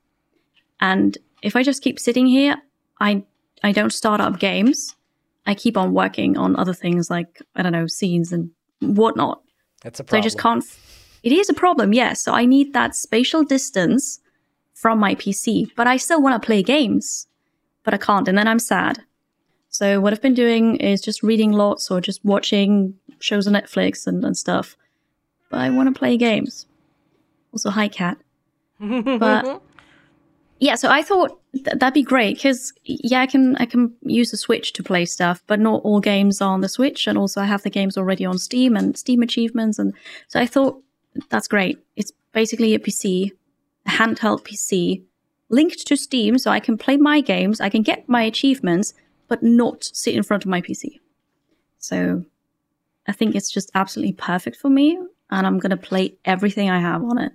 And if I just keep sitting here, I, I don't start up games. I keep on working on other things like, I don't know, scenes and whatnot. That's a problem. So I just can't. It is a problem, yes. So I need that spatial distance from my PC, but I still want to play games, but I can't, and then I'm sad. So what I've been doing is just reading lots or just watching shows on Netflix and, and stuff. But I want to play games. Also, hi cat. But yeah, so I thought th- that'd be great because yeah, I can I can use the Switch to play stuff, but not all games are on the Switch, and also I have the games already on Steam and Steam achievements, and so I thought that's great. It's basically a PC, a handheld PC, linked to Steam, so I can play my games, I can get my achievements, but not sit in front of my PC. So I think it's just absolutely perfect for me, and I'm gonna play everything I have on it.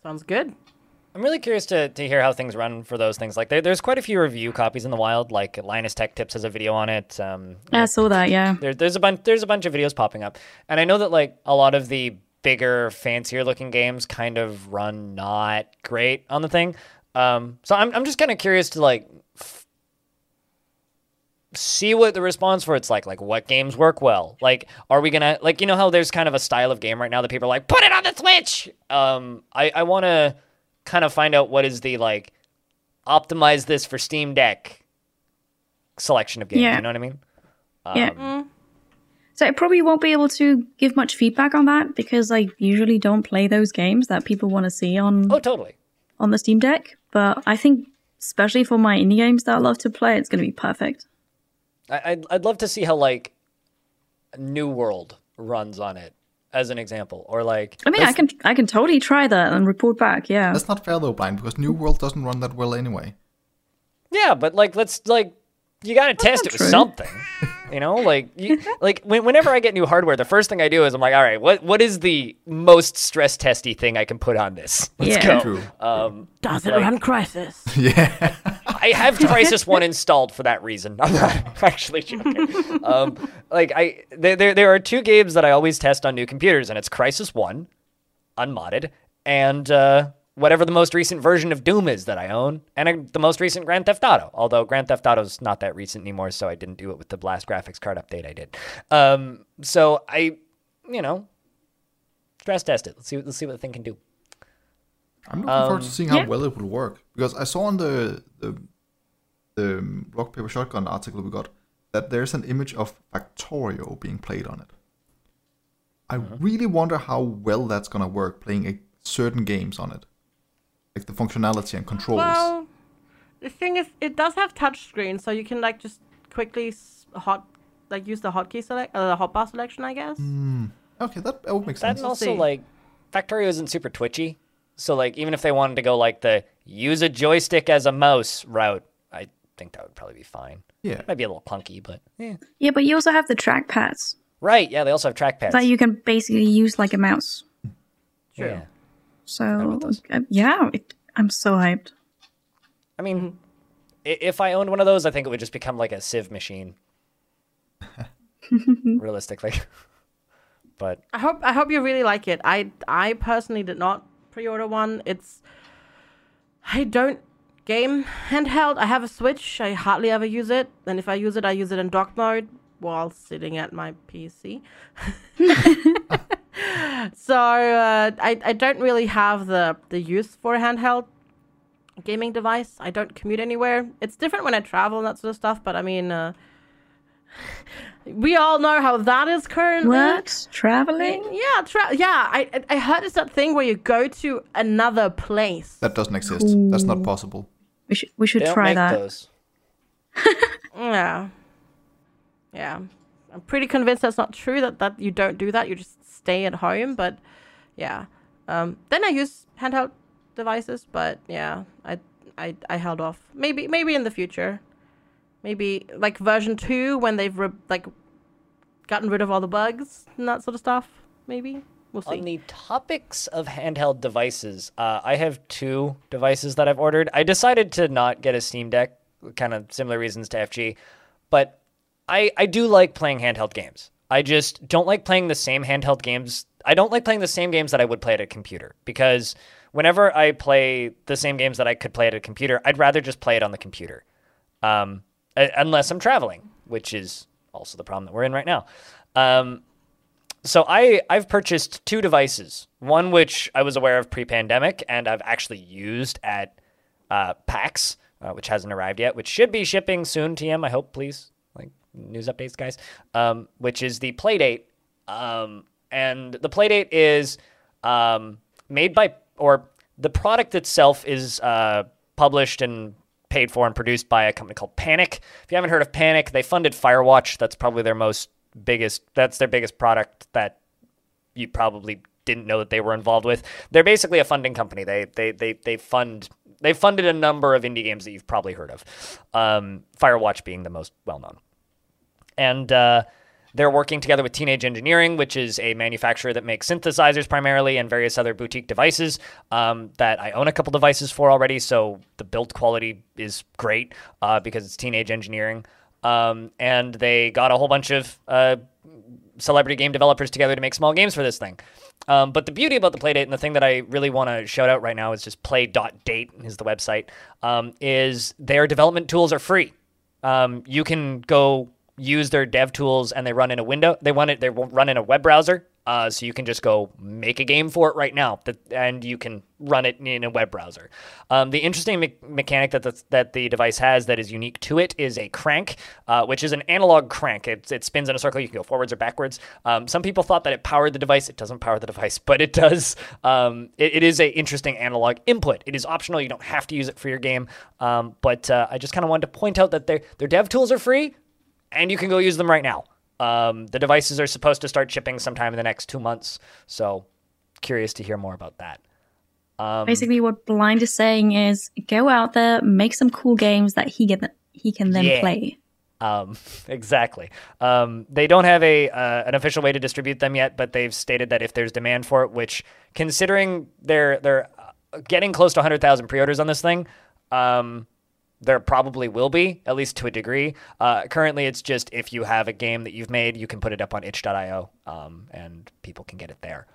Sounds good. I'm really curious to, to hear how things run for those things. Like there, there's quite a few review copies in the wild. Like Linus Tech Tips has a video on it. Um, I saw that, yeah. there, there's a bunch there's a bunch of videos popping up, and I know that like a lot of the bigger, fancier looking games kind of run not great on the thing. Um, so I'm I'm just kind of curious to like f- see what the response for it's like. Like what games work well? Like are we gonna like you know how there's kind of a style of game right now that people are like put it on the Switch. Um, I I want to kind of find out what is the like optimize this for Steam Deck selection of games. Yeah. You know what I mean? Yeah. So I probably won't be able to give much feedback on that because I usually don't play those games that people want to see on Oh, totally. On the Steam Deck. But I think, especially for my indie games that I love to play, it's going to be perfect. I, I'd, I'd love to see how like New World runs on it as an example, or like I mean, I can I can totally try that and report back. Yeah. That's not fair though, Blind, because New World doesn't run that well anyway. yeah, but like let's like you got to test it not with something. You know, like you, like when, whenever I get new hardware, the first thing I do is I'm like, all right, what what is the most stress testy thing I can put on this? Let's Yeah. go. True. Um, Does it Like- run Crysis? yeah. I have Crysis One installed for that reason. I'm not actually joking. Um, like I, there, there, there are two games that I always test on new computers, and it's Crysis One, unmodded, and uh, whatever the most recent version of Doom is that I own, and the most recent Grand Theft Auto. Although Grand Theft Auto's not that recent anymore, so I didn't do it with the last graphics card update I did. Um, so I, you know, stress test it. Let's see. Let's see what the thing can do. I'm looking forward to seeing how yeah. well it will work because I saw on the the the um, rock paper shotgun article we got that there's an image of Factorio being played on it. I really wonder how well that's gonna work playing a certain games on it, like the functionality and controls. Well, the thing is, it does have touchscreen, so you can like just quickly hot like use the hotkey select, uh, the hotbar selection, I guess. okay, that, that would make That sense. and also see. like Factorio isn't super twitchy. So like even if they wanted to go like the use a joystick as a mouse route, I think that would probably be fine. Yeah. Might be a little clunky, but yeah. Yeah, but you also have the trackpads Right, yeah, they also have trackpads. that you can basically use like a mouse. Yeah. So uh, yeah, it, I'm so hyped. I mean, if I owned one of those, I think it would just become like a sieve machine. realistically. but I hope I hope you really like it. I I personally did not pre-order one. It's I don't game handheld. I have a Switch. I hardly ever use it, and if I use it, I use it in dock mode while sitting at my PC. so uh, I I don't really have the the use for a handheld gaming device. I don't commute anywhere. It's different when I travel and that sort of stuff. But I mean, uh, we all know how that is currently. What? Traveling? Yeah, tra- yeah. I I heard it's that thing where you go to another place. That doesn't exist. That's not possible. We should we should try that. Yeah, yeah. I'm pretty convinced that's not true. That that you don't do that. You just stay at home. But yeah. Um, then I use handheld devices. But yeah, I I I held off. Maybe maybe in the future. Maybe like version two when they've re- like gotten rid of all the bugs and that sort of stuff. Maybe we'll see. On the topics of handheld devices, uh, I have two devices that I've ordered. I decided to not get a Steam Deck, kind of similar reasons to FG, but I I do like playing handheld games. I just don't like playing the same handheld games. I don't like playing the same games that I would play at a computer because whenever I play the same games that I could play at a computer, I'd rather just play it on the computer. Um, unless I'm traveling, which is also the problem that we're in right now. Um, so I I've purchased two devices. One which I was aware of pre-pandemic, and I've actually used at uh, PAX, uh, which hasn't arrived yet, which should be shipping soon. TM, I hope, please. News updates, guys. Um, which is the Playdate, um, and the Playdate is um, made by or the product itself is uh, published and paid for and produced by a company called Panic. If you haven't heard of Panic, they funded Firewatch. That's probably their most biggest. That's their biggest product that you probably didn't know that they were involved with. They're basically a funding company. They they they they fund they funded a number of indie games that you've probably heard of. Um, Firewatch being the most well known, and. Uh, they're working together with Teenage Engineering, which is a manufacturer that makes synthesizers primarily and various other boutique devices um, that I own a couple devices for already. So the build quality is great uh, because it's Teenage Engineering. Um, and they got a whole bunch of uh, celebrity game developers together to make small games for this thing. Um, but the beauty about the Playdate and the thing that I really want to shout out right now is just play.date is the website, um, is their development tools are free. Um, you can go use their dev tools and they run in a window. They run it. They run in a web browser. Uh, so you can just go make a game for it right now, that, and you can run it in a web browser. Um, the interesting me- mechanic that the, that the device has that is unique to it is a crank, uh, which is an analog crank. It, it spins in a circle. You can go forwards or backwards. Um, some people thought that it powered the device. It doesn't power the device, but it does. Um, it, it is a interesting analog input. It is optional. You don't have to use it for your game. Um, but uh, I just kind of wanted to point out that their their dev tools are free and you can go use them right now. Um, the devices are supposed to start shipping sometime in the next two months, so curious to hear more about that. Um, Basically, what Blind is saying is go out there, make some cool games that he can he can then Yeah. play. Um, exactly. Um, they don't have a uh, an official way to distribute them yet, but they've stated that if there's demand for it, which considering they're they're uh, getting close to 100,000 pre-orders on this thing, um, there probably will be at least to a degree. Uh, currently, it's just if you have a game that you've made, you can put it up on itch.io, um, and people can get it there.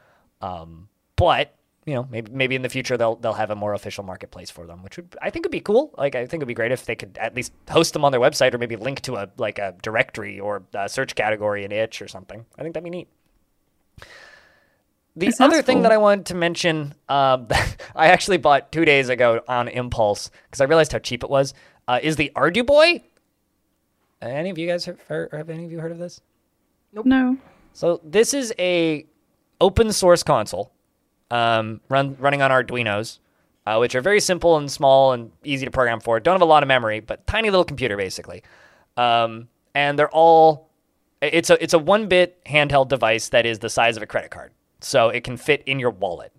Um, but you know, maybe maybe in the future they'll they'll have a more official marketplace for them, which would I think would be cool. Like I think it'd be great if they could at least host them on their website or maybe link to a like a directory or a search category in itch or something. I think that'd be neat. The That other thing cool. that I wanted to mention, um, I actually bought two days ago on impulse because I realized how cheap it was. Uh, is the Arduboy? Any of you guys have, heard, have any of you heard of this? Nope. No. So this is a open source console, um, run running on Arduino's, uh, which are very simple and small and easy to program for. Don't have a lot of memory, but tiny little computer basically. Um, and they're all it's a it's a one bit handheld device that is the size of a credit card, so it can fit in your wallet.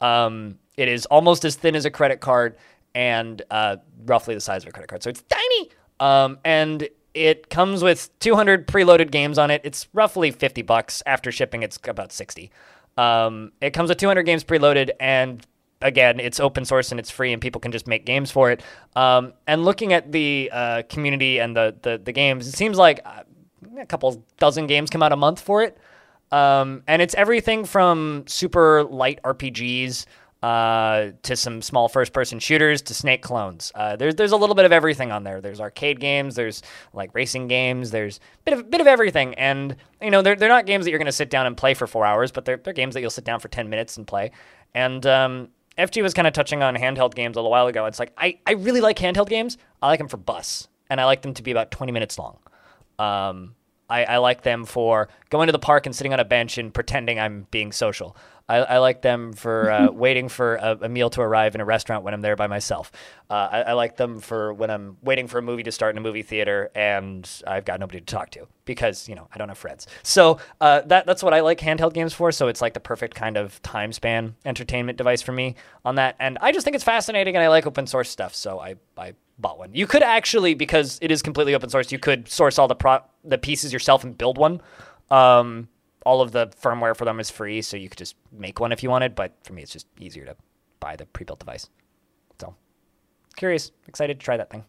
Um, it is almost as thin as a credit card and uh, roughly the size of a credit card, so it's tiny. Um, and it comes with 200 preloaded games on it. It's roughly 50 bucks after shipping. It's about 60. Um, it comes with 200 games preloaded, and again, it's open source and it's free, and people can just make games for it. Um, and looking at the uh, community and the, the the games, it seems like uh, a couple dozen games come out a month for it. Um, and it's everything from super light RPGs uh, to some small first-person shooters to Snake clones. Uh, there's there's a little bit of everything on there. There's arcade games. There's like racing games. There's a bit of bit of everything. And you know they're they're not games that you're going to sit down and play for four hours, but they're they're games that you'll sit down for ten minutes and play. And um, FG was kind of touching on handheld games a little while ago. It's like I I really like handheld games. I like them for bus, and I like them to be about 20 minutes long. Um, I, I like them for going to the park and sitting on a bench and pretending I'm being social. I, I like them for uh, waiting for a, a meal to arrive in a restaurant when I'm there by myself. Uh, I, I like them for when I'm waiting for a movie to start in a movie theater and I've got nobody to talk to because you know I don't have friends. So uh, that that's what I like handheld games for. So it's like the perfect kind of time span entertainment device for me on that. And I just think it's fascinating and I like open source stuff. So I I bought one. You could actually because it is completely open source. You could source all the pro the pieces yourself and build one. Um, all of the firmware for them is free, so you could just make one if you wanted. But for me, it's just easier to buy the pre-built device. So curious, excited to try that thing.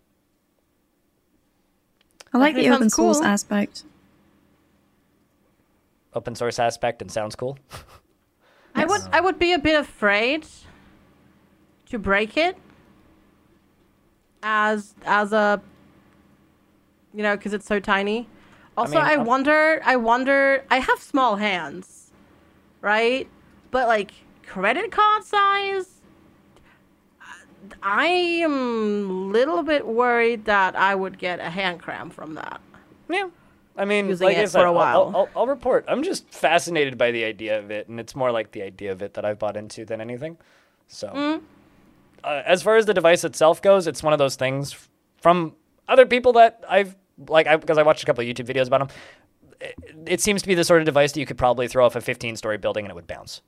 I like That the sounds open source cool. aspect. Open source aspect and sounds cool. I would I would be a bit afraid to break it as as a you know because it's so tiny. Also, mean, I, wonder I wonder I have small hands, right? But like credit card size, I am a little bit worried that I would get a hand cramp from that. Yeah. I mean, Using like I it for a while. I'll, I'll, I'll report. I'm just fascinated by the idea of it, and it's more like the idea of it that I've bought into than anything. So, Mm. Uh, as far as the device itself goes, it's one of those things from other people that I've like, because I watched a couple of YouTube videos about them. It, it seems to be the sort of device that you could probably throw off a 15 story building and it would bounce.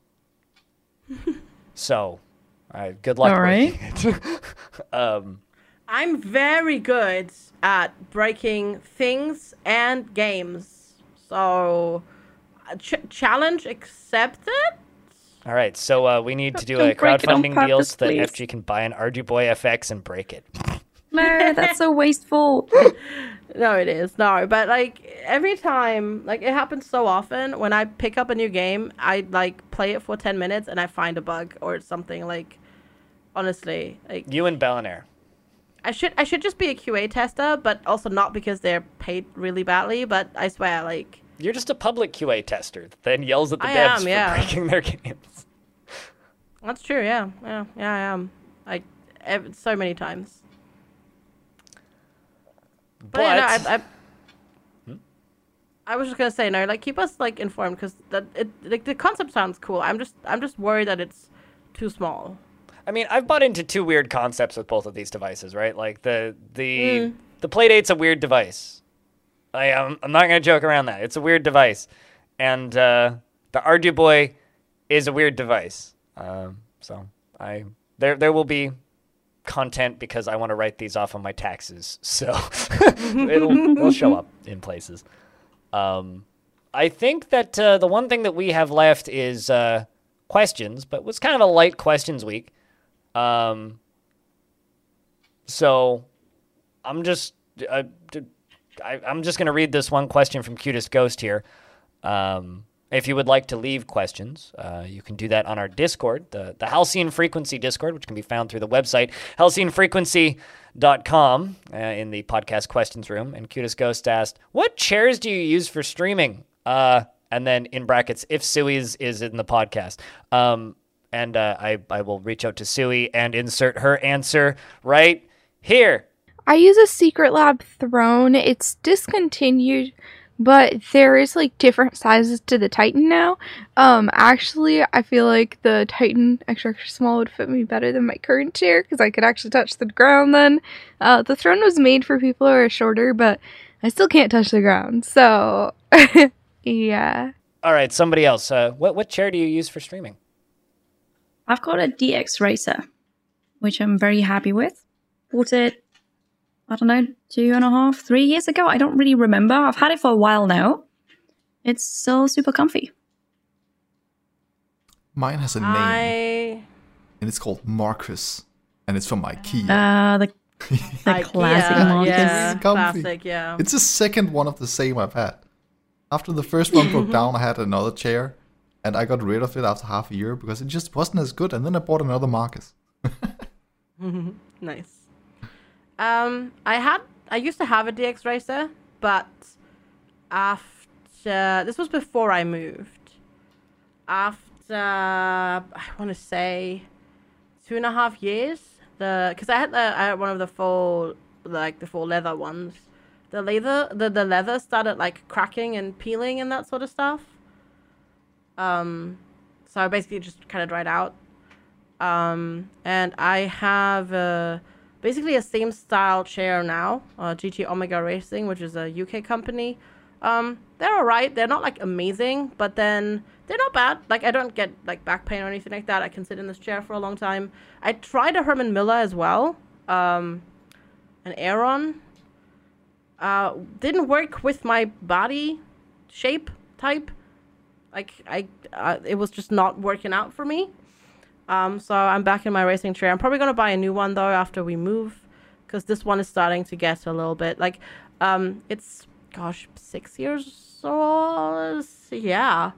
so, uh, good luck. All right. it. um, I'm very good at breaking things and games. So, ch- challenge accepted. All right, so uh, we need to do Don't a break it crowdfunding deal so that purpose, FG can buy an Arduboy FX and break it. No, that's so wasteful. No, it is no, but like every time, like it happens so often when I pick up a new game, I like play it for ten minutes and I find a bug or something. Like, honestly, like You and Bellinair. I should I should just be a QA tester, but also not because they're paid really badly. But I swear, like You're just a public QA tester that then yells at the I devs am, for yeah. breaking their games. That's true. Yeah, yeah, yeah. I am. Like ev- so many times. But, But, yeah, no, I, I, I was just gonna say no. Like keep us like informed because that it like the concept sounds cool. I'm just I'm just worried that it's too small. I mean, I've bought into two weird concepts with both of these devices, right? Like the the Mm. the Playdate's a weird device. I am I'm not gonna joke around that. It's a weird device, and uh, the Arduboy is a weird device. Um, so I there there will be content because I want to write these off on my taxes. So it'll it'll show up in places. Um, I think that uh, the one thing that we have left is uh, questions, but it was kind of a light questions week. Um, so I'm just I, I, am just gonna read this one question from Cutest Ghost here. Um, if you would like to leave questions, uh, you can do that on our Discord, the, the Halcyon Frequency Discord, which can be found through the website, halcyonfrequency.com, uh, in the podcast questions room. And Cutest Ghost asked, What chairs do you use for streaming? Uh, and then in brackets, if Sui is, in the podcast. Um, and uh, I, I will reach out to Sui and insert her answer right here. I use a Secretlab throne. It's discontinued, but there is like different sizes to the Titan now. Um, actually, I feel like the Titan extra extra small would fit me better than my current chair because I could actually touch the ground. Then, uh, the throne was made for people who are shorter, but I still can't touch the ground. So, yeah. All right, somebody else. Uh, what, what chair do you use for streaming? I've got a DXRacer, which I'm very happy with. Bought it, I don't know, two and a half, three years ago. I don't really remember. I've had it for a while now. It's still super comfy. Mine has a name, I and it's called Markus, and it's from IKEA. Uh, the, the IKEA, classic Markus. yeah, It's comfy. classic, yeah. It's the second one of the same I've had. After the first one broke down, I had another chair, and I got rid of it after half a year because it just wasn't as good. And then I bought another Markus. Nice. Um, I had I used to have a DXRacer, but after this was before I moved. After I want to say two and a half years, the because I had the I had one of the full like the full leather ones. The leather the the leather started like cracking and peeling and that sort of stuff. Um, so I basically just kind of dried out. Um, and I have uh, basically a same style chair now, uh, GT Omega Racing, which is a UK company. Um, they're alright. They're not like amazing, but then they're not bad. Like I don't get like back pain or anything like that. I can sit in this chair for a long time. I tried a Herman Miller as well, um, an Aeron. Uh, didn't work with my body shape type. Like I, uh, it was just not working out for me. Um, so I'm back in my racing chair. I'm probably gonna buy a new one though after we move, because this one is starting to get a little bit like, um, it's gosh six years old. Yeah,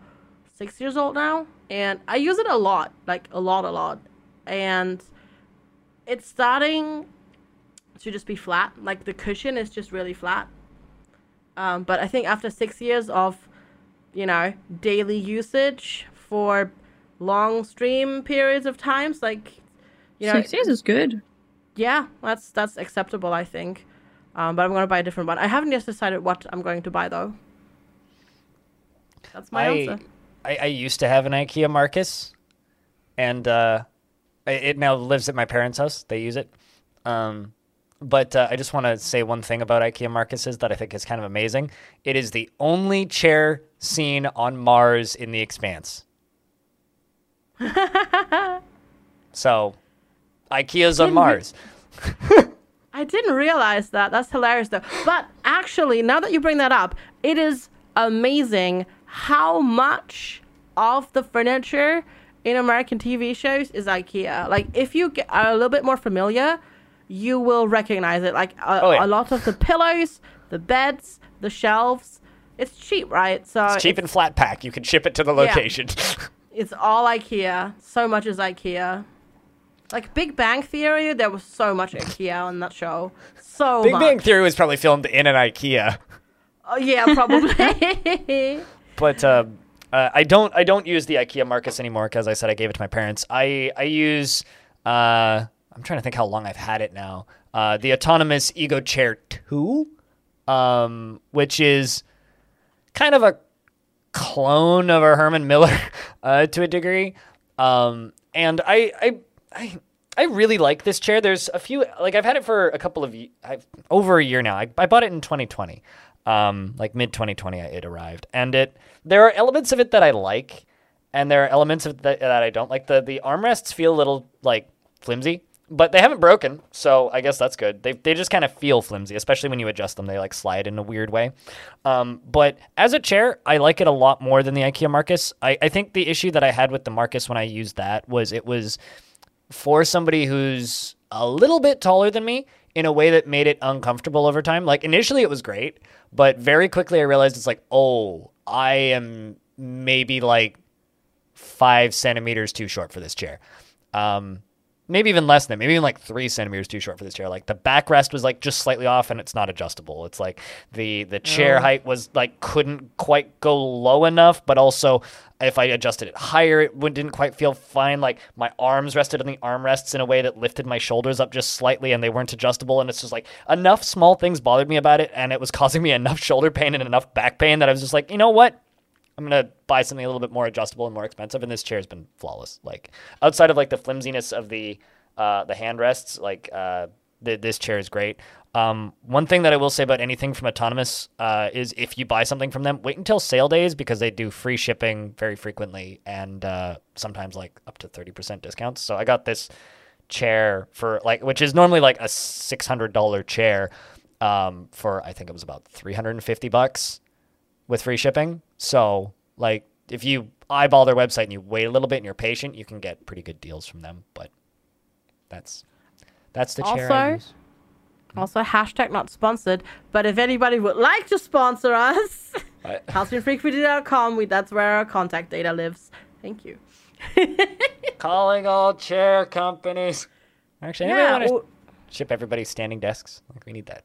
six years old now, and I use it a lot, like a lot, a lot, and it's starting to just be flat. Like the cushion is just really flat. Um, but I think after six years of, you know, daily usage for long stream periods of times, like, you know, Six years is good. yeah, that's that's acceptable, I think. Um, but I'm gonna buy a different one. I haven't yet decided what I'm going to buy though. That's my I, answer. I I used to have an IKEA Markus, and uh, it now lives at my parents' house. They use it. Um, but uh, I just want to say one thing about IKEA Markuses that I think is kind of amazing. It is the only chair seen on Mars in the Expanse. so, IKEA's on Mars. I didn't realize that. That's hilarious though. But actually, now that you bring that up, it is amazing how much of the furniture in American TV shows is IKEA. Like, if you get, are a little bit more familiar, you will recognize it. Like, a, Oh, yeah. a lot of the pillows, the beds, the shelves. It's cheap, right? So It's cheap and flat pack. You can ship it to the location. It's all IKEA. So much is IKEA. Like Big Bang Theory, there was so much IKEA on that show. So Big much. Bang Theory was probably filmed in an IKEA. Oh, yeah, probably. but uh, uh, I don't I don't use the IKEA Markus anymore because I said I gave it to my parents. I I use uh, I'm trying to think how long I've had it now. Uh, the autonomous Ego Chair Two, um, which is kind of a clone of a Herman Miller uh, to a degree. Um, and I, I, I, I really like this chair. There's a few, like I've had it for a couple of, I've, over a year now. I, I bought it in 2020, um, like mid 2020 it arrived. And it, there are elements of it that I like and there are elements of that, that I don't like. The, the armrests feel a little like flimsy, but they haven't broken, so I guess that's good. They, they just kind of feel flimsy, especially when you adjust them. They like slide in a weird way. Um, but as a chair, I like it a lot more than the IKEA Markus. I, I think the issue that I had with the Markus when I used that was it was for somebody who's a little bit taller than me in a way that made it uncomfortable over time. Like initially it was great, but very quickly I realized it's like, oh, I am maybe like five centimeters too short for this chair. Um, maybe even less than maybe even like three centimeters too short for this chair. Like the backrest was like just slightly off and it's not adjustable. It's like the the chair oh. height was like couldn't quite go low enough, but also if I adjusted it higher, it didn't quite feel fine. Like my arms rested on the armrests in a way that lifted my shoulders up just slightly, and they weren't adjustable. And it's just like enough small things bothered me about it, and it was causing me enough shoulder pain and enough back pain that I was just like, you know what? I'm gonna buy something a little bit more adjustable and more expensive, and this chair's been flawless. Like outside of like the flimsiness of the uh, the hand rests, like uh, th- this chair is great. Um, one thing that I will say about anything from Autonomous uh, is if you buy something from them, wait until sale days because they do free shipping very frequently and uh, sometimes like up to thirty percent discounts. So I got this chair for like, which is normally like a six hundred dollar chair, um, for I think it was about three hundred and fifty bucks with free shipping. So, like, if you eyeball their website and you wait a little bit and you're patient, you can get pretty good deals from them. But that's that's the chair Also- Also, hashtag not sponsored. But if anybody would like to sponsor us, HalcyonFrequency.com. We that's where our contact data lives. Thank you. Calling all chair companies. Actually, anybody Yeah, want to or- ship everybody standing desks? Like we need that.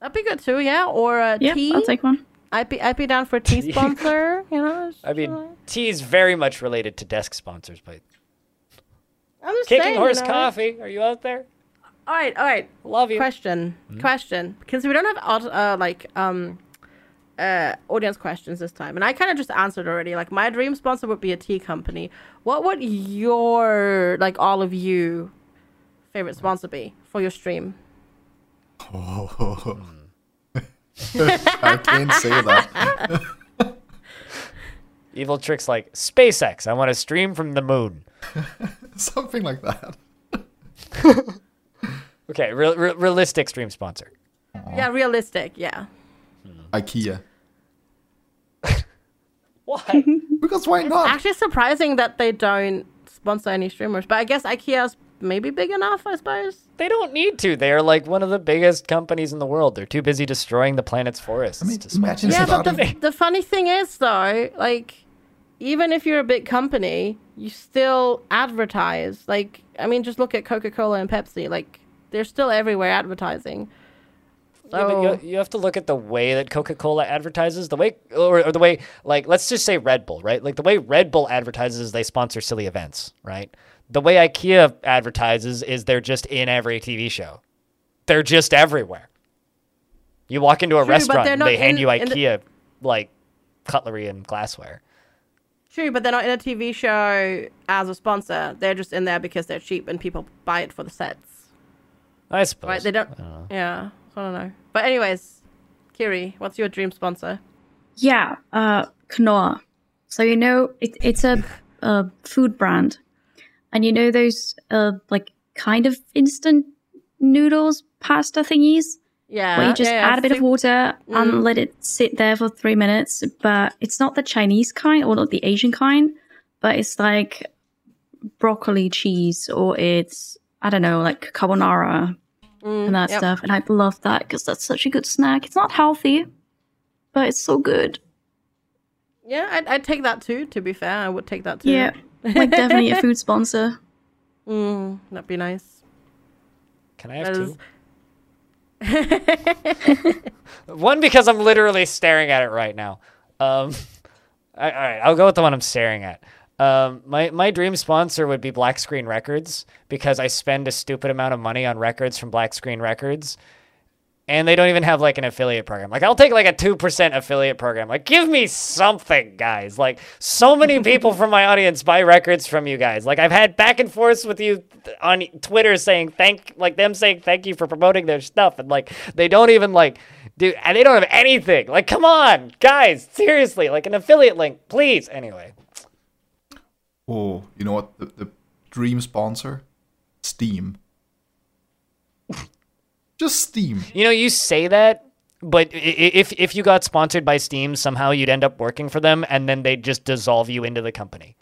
that'd be good too. Yeah, or a Yeah, tea. I'll take one. I'd be I'd be down for a tea sponsor. You know. I mean, tea is very much related to desk sponsors, but I'm just Kicking saying, you Horse know. Coffee, are you out there? All right, all right. Love you. Question, question. Because we don't have uh, like um uh audience questions this time, and I kind of just answered already. Like my dream sponsor would be a tea company. What would your like all of you favorite sponsor be for your stream? Oh. I can't say that. Eviltrick's like SpaceX. I want to stream from the moon. Something like that. Okay, real, real, realistic stream sponsor. Yeah, realistic. Yeah. Hmm. IKEA. Why? Because why not? Actually, surprising that they don't sponsor any streamers, but I guess IKEA's maybe big enough. I suppose. they don't need to. They're like one of the biggest companies in the world. They're too busy destroying the planet's forests. I mean, imagine Yeah, but the, the funny thing is, though, like, even if you're a big company, you still advertise. Like, I mean, just look at Coca Cola and Pepsi. Like, they're still everywhere advertising. Yeah, but you, you have to look at the way that Coca-Cola advertises, the way, or, or the way, like, let's just say Red Bull, right? Like the way Red Bull advertises, is they sponsor silly events, right? The way IKEA advertises is they're just in every TV show. They're just everywhere. You walk into a True, restaurant, they're and not they hand in- you in the- IKEA like cutlery and glassware. true, but they're not in a TV show as a sponsor. They're just in there because they're cheap and people buy it for the sets. I suppose. Right? They don't. I don't. Yeah, I don't know. But, anyways, Kiri, what's your dream sponsor? Yeah, uh, Knorr. So you know, it, it's a, a food brand, and you know those uh, like kind of instant noodles, pasta thingies, Yeah. where you just yeah, add a bit of think- water Mm. and let it sit there for three minutes. But it's not the Chinese kind or not the Asian kind, but it's like broccoli cheese or it's I don't know, like carbonara and that Mm, yep. stuff. And I love that because that's such a good snack. It's not healthy, but it's so good. Yeah, I'd, I'd take that too, to be fair. I would take that too. Yeah, like definitely a food sponsor. Mm, that'd be nice. Can I have That two? is- One because I'm literally staring at it right now. Um, I, all right, I'll go with the one I'm staring at. Um, my my dream sponsor would be Black Screen Records because I spend a stupid amount of money on records from Black Screen Records, and they don't even have like an affiliate program. Like I'll take like a two percent affiliate program. Like give me something, guys. Like so many people from my audience buy records from you guys. Like I've had back and forth with you on Twitter saying thank, like them saying thank you for promoting their stuff, and like they don't even like do, and they don't have anything. Like come on, guys, seriously, like an affiliate link, please. Anyway. Oh, you know what? The, the dream sponsor? Steam. Just Steam. You know, you say that, but if if you got sponsored by Steam, somehow you'd end up working for them, and then they'd just dissolve you into the company.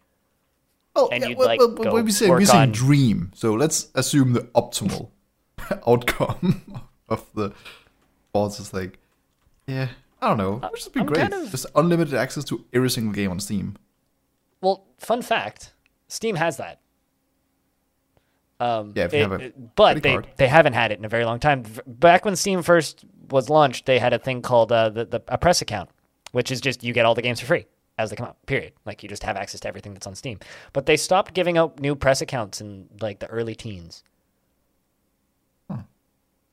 Oh, And yeah, you'd, well, like, well, go we say work we say on- dream. So let's assume the optimal outcome of the boss is like, Yeah, I don't know. It would just be I'm great. kind of- Just unlimited access to every single game on Steam. Well, fun fact: Steam has that. Um, Yeah, if you have a but they card. they haven't had it in a very long time. Back when Steam first was launched, they had a thing called uh, the, the a press account, which is just you get all the games for free as they come out. Period. Like you just have access to everything that's on Steam. But they stopped giving out new press accounts in like the early teens.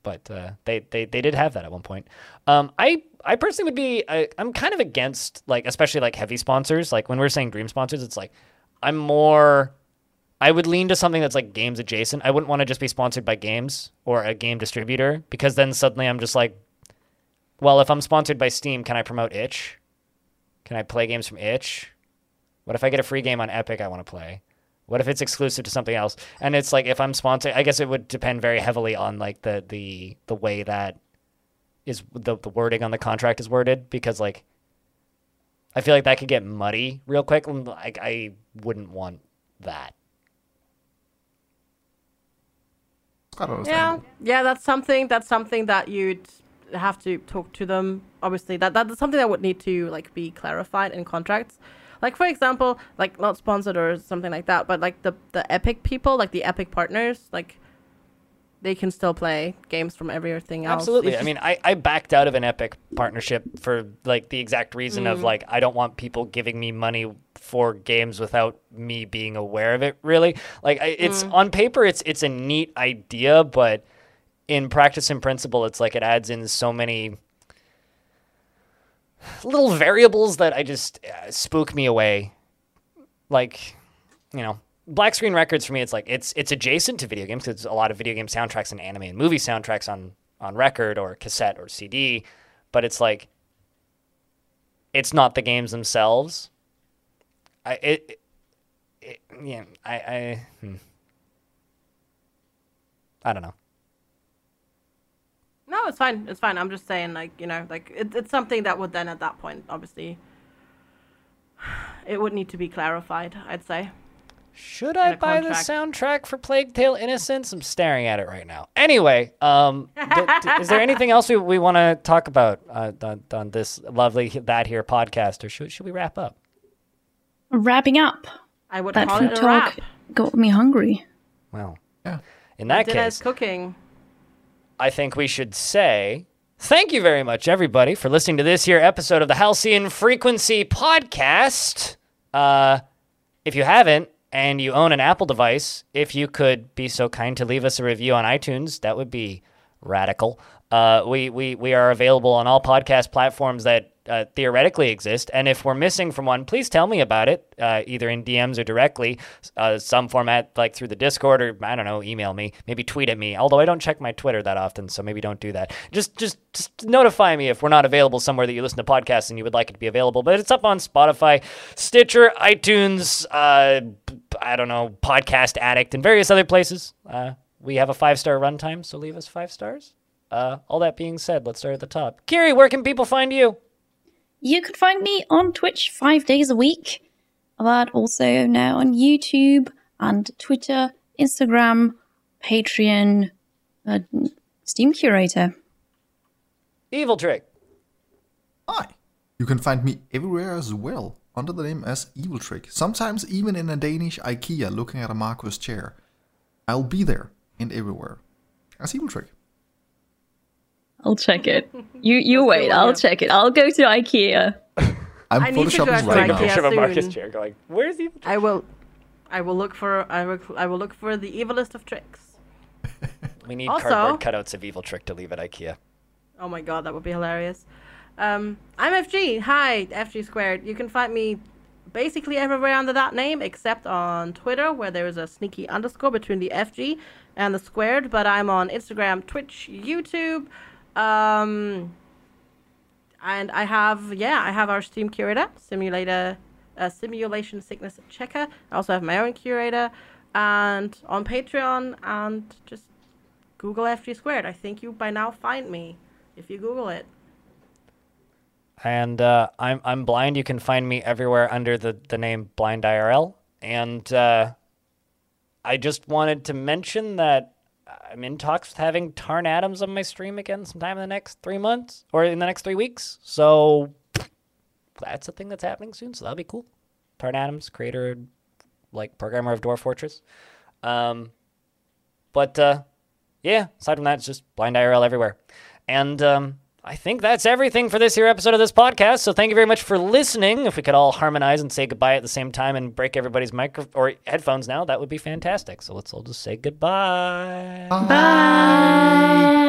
But uh, they, they they did have that at one point. Um, I I personally would be I, I'm kind of against like especially like heavy sponsors. Like when we're saying dream sponsors, it's like I'm more I would lean to something that's like games adjacent. I wouldn't want to just be sponsored by games or a game distributor because then suddenly I'm just like, well, if I'm sponsored by Steam, can I promote Itch? Can I play games from Itch? What if I get a free game on Epic I want to play? What if it's exclusive to something else? And it's like if I'm sponsored, I guess it would depend very heavily on like the the the way that is the the wording on the contract is worded because like I feel like that could get muddy real quick. Like I wouldn't want that. It's quite Yeah, yeah, that's something. That's something that you'd have to talk to them. Obviously, that that's something that would need to like be clarified in contracts. Like for example, like not sponsored or something like that, but like the the Epic people, like the Epic partners, like they can still play games from everything else. Absolutely. It's I mean, I, I backed out of an Epic partnership for like the exact reason Mm. of like I don't want people giving me money for games without me being aware of it. Really, like I, it's Mm. on paper, it's it's a neat idea, but in practice and principle, it's like it adds in so many little variables that I just uh, spook me away. Like, you know, black screen records for me, it's like it's it's adjacent to video games because a lot of video game soundtracks and anime and movie soundtracks on on record or cassette or CD, but it's like it's not the games themselves. I it, it yeah I I hmm. I don't know. No, it's fine. It's fine. I'm just saying, like, you know, like it, it's something that would then at that point, obviously, it would need to be clarified. I'd say. Should I buy the soundtrack for Plague Tale Innocence? I'm staring at it right now. Anyway, um, d- d- is there anything else we, we want to talk about uh, on, on this lovely That Here podcast, or should, should we wrap up? Wrapping up. I would That call food it a talk wrap. got me hungry. Well, Yeah. in that case, cooking. I think we should say thank you very much, everybody, for listening to this here episode of the Halcyon Frequency Podcast. Uh, if you haven't, and you own an Apple device, if you could be so kind to leave us a review on iTunes, that would be radical. Uh, we, we, we are available on all podcast platforms that uh, theoretically exist. And if we're missing from one, please tell me about it, uh, either in DMs or directly, uh, some format like through the Discord or I don't know, email me, maybe tweet at me. Although I don't check my Twitter that often, so maybe don't do that. Just just just notify me if we're not available somewhere that you listen to podcasts and you would like it to be available. But it's up on Spotify, Stitcher, iTunes, uh, I don't know, Podcast Addict, and various other places. Uh, we have a five star runtime, so leave us five stars. Uh, all that being said, let's start at the top. Kiri, where can people find you? You can find me on Twitch five days a week, but also now on YouTube and Twitter, Instagram, Patreon, uh, Steam Curator. Eviltrick. Hi. You can find me everywhere as well, under the name as Eviltrick. Sometimes even in a Danish IKEA looking at a Markus chair. I'll be there and everywhere. As Eviltrick. I'll check it. You you wait. I'll check it. I'll go to IKEA. I'm I need to go photoshopping to right now. IKEA. Picture of a Markus soon. chair going, where's Eviltrick? I will, I will look for. I will. I will look for the evilest of tricks. We need Also- cardboard cutouts of Eviltrick to leave at IKEA. Oh my god, that would be hilarious. Um, I'm FG. Hi, FGsquared. You can find me basically everywhere under that name except on Twitter, where there is a sneaky underscore between the FG and the squared. But I'm on Instagram, Twitch, YouTube. Um, and I have, yeah, I have our Steam curator, Simulator, uh, Simulation Sickness Checker. I also have my own curator, and on Patreon, and just Google FGsquared. I think you by now find me if you Google it. And uh, I'm I'm blind. You can find me everywhere under the, the name BlindiRL. And uh, I just wanted to mention that I'm in talks with having Tarn Adams on my stream again sometime in the next three months or in the next three weeks. So that's a thing that's happening soon. So that'll be cool. Tarn Adams, creator, like programmer of Dwarf Fortress. Um, but uh, yeah, aside from that, it's just BlindiRL everywhere. And um, I think that's everything for this here episode of this podcast. So thank you very much for listening. If we could all harmonize and say goodbye at the same time and break everybody's micro or headphones now, that would be fantastic. So let's all just say goodbye. Bye.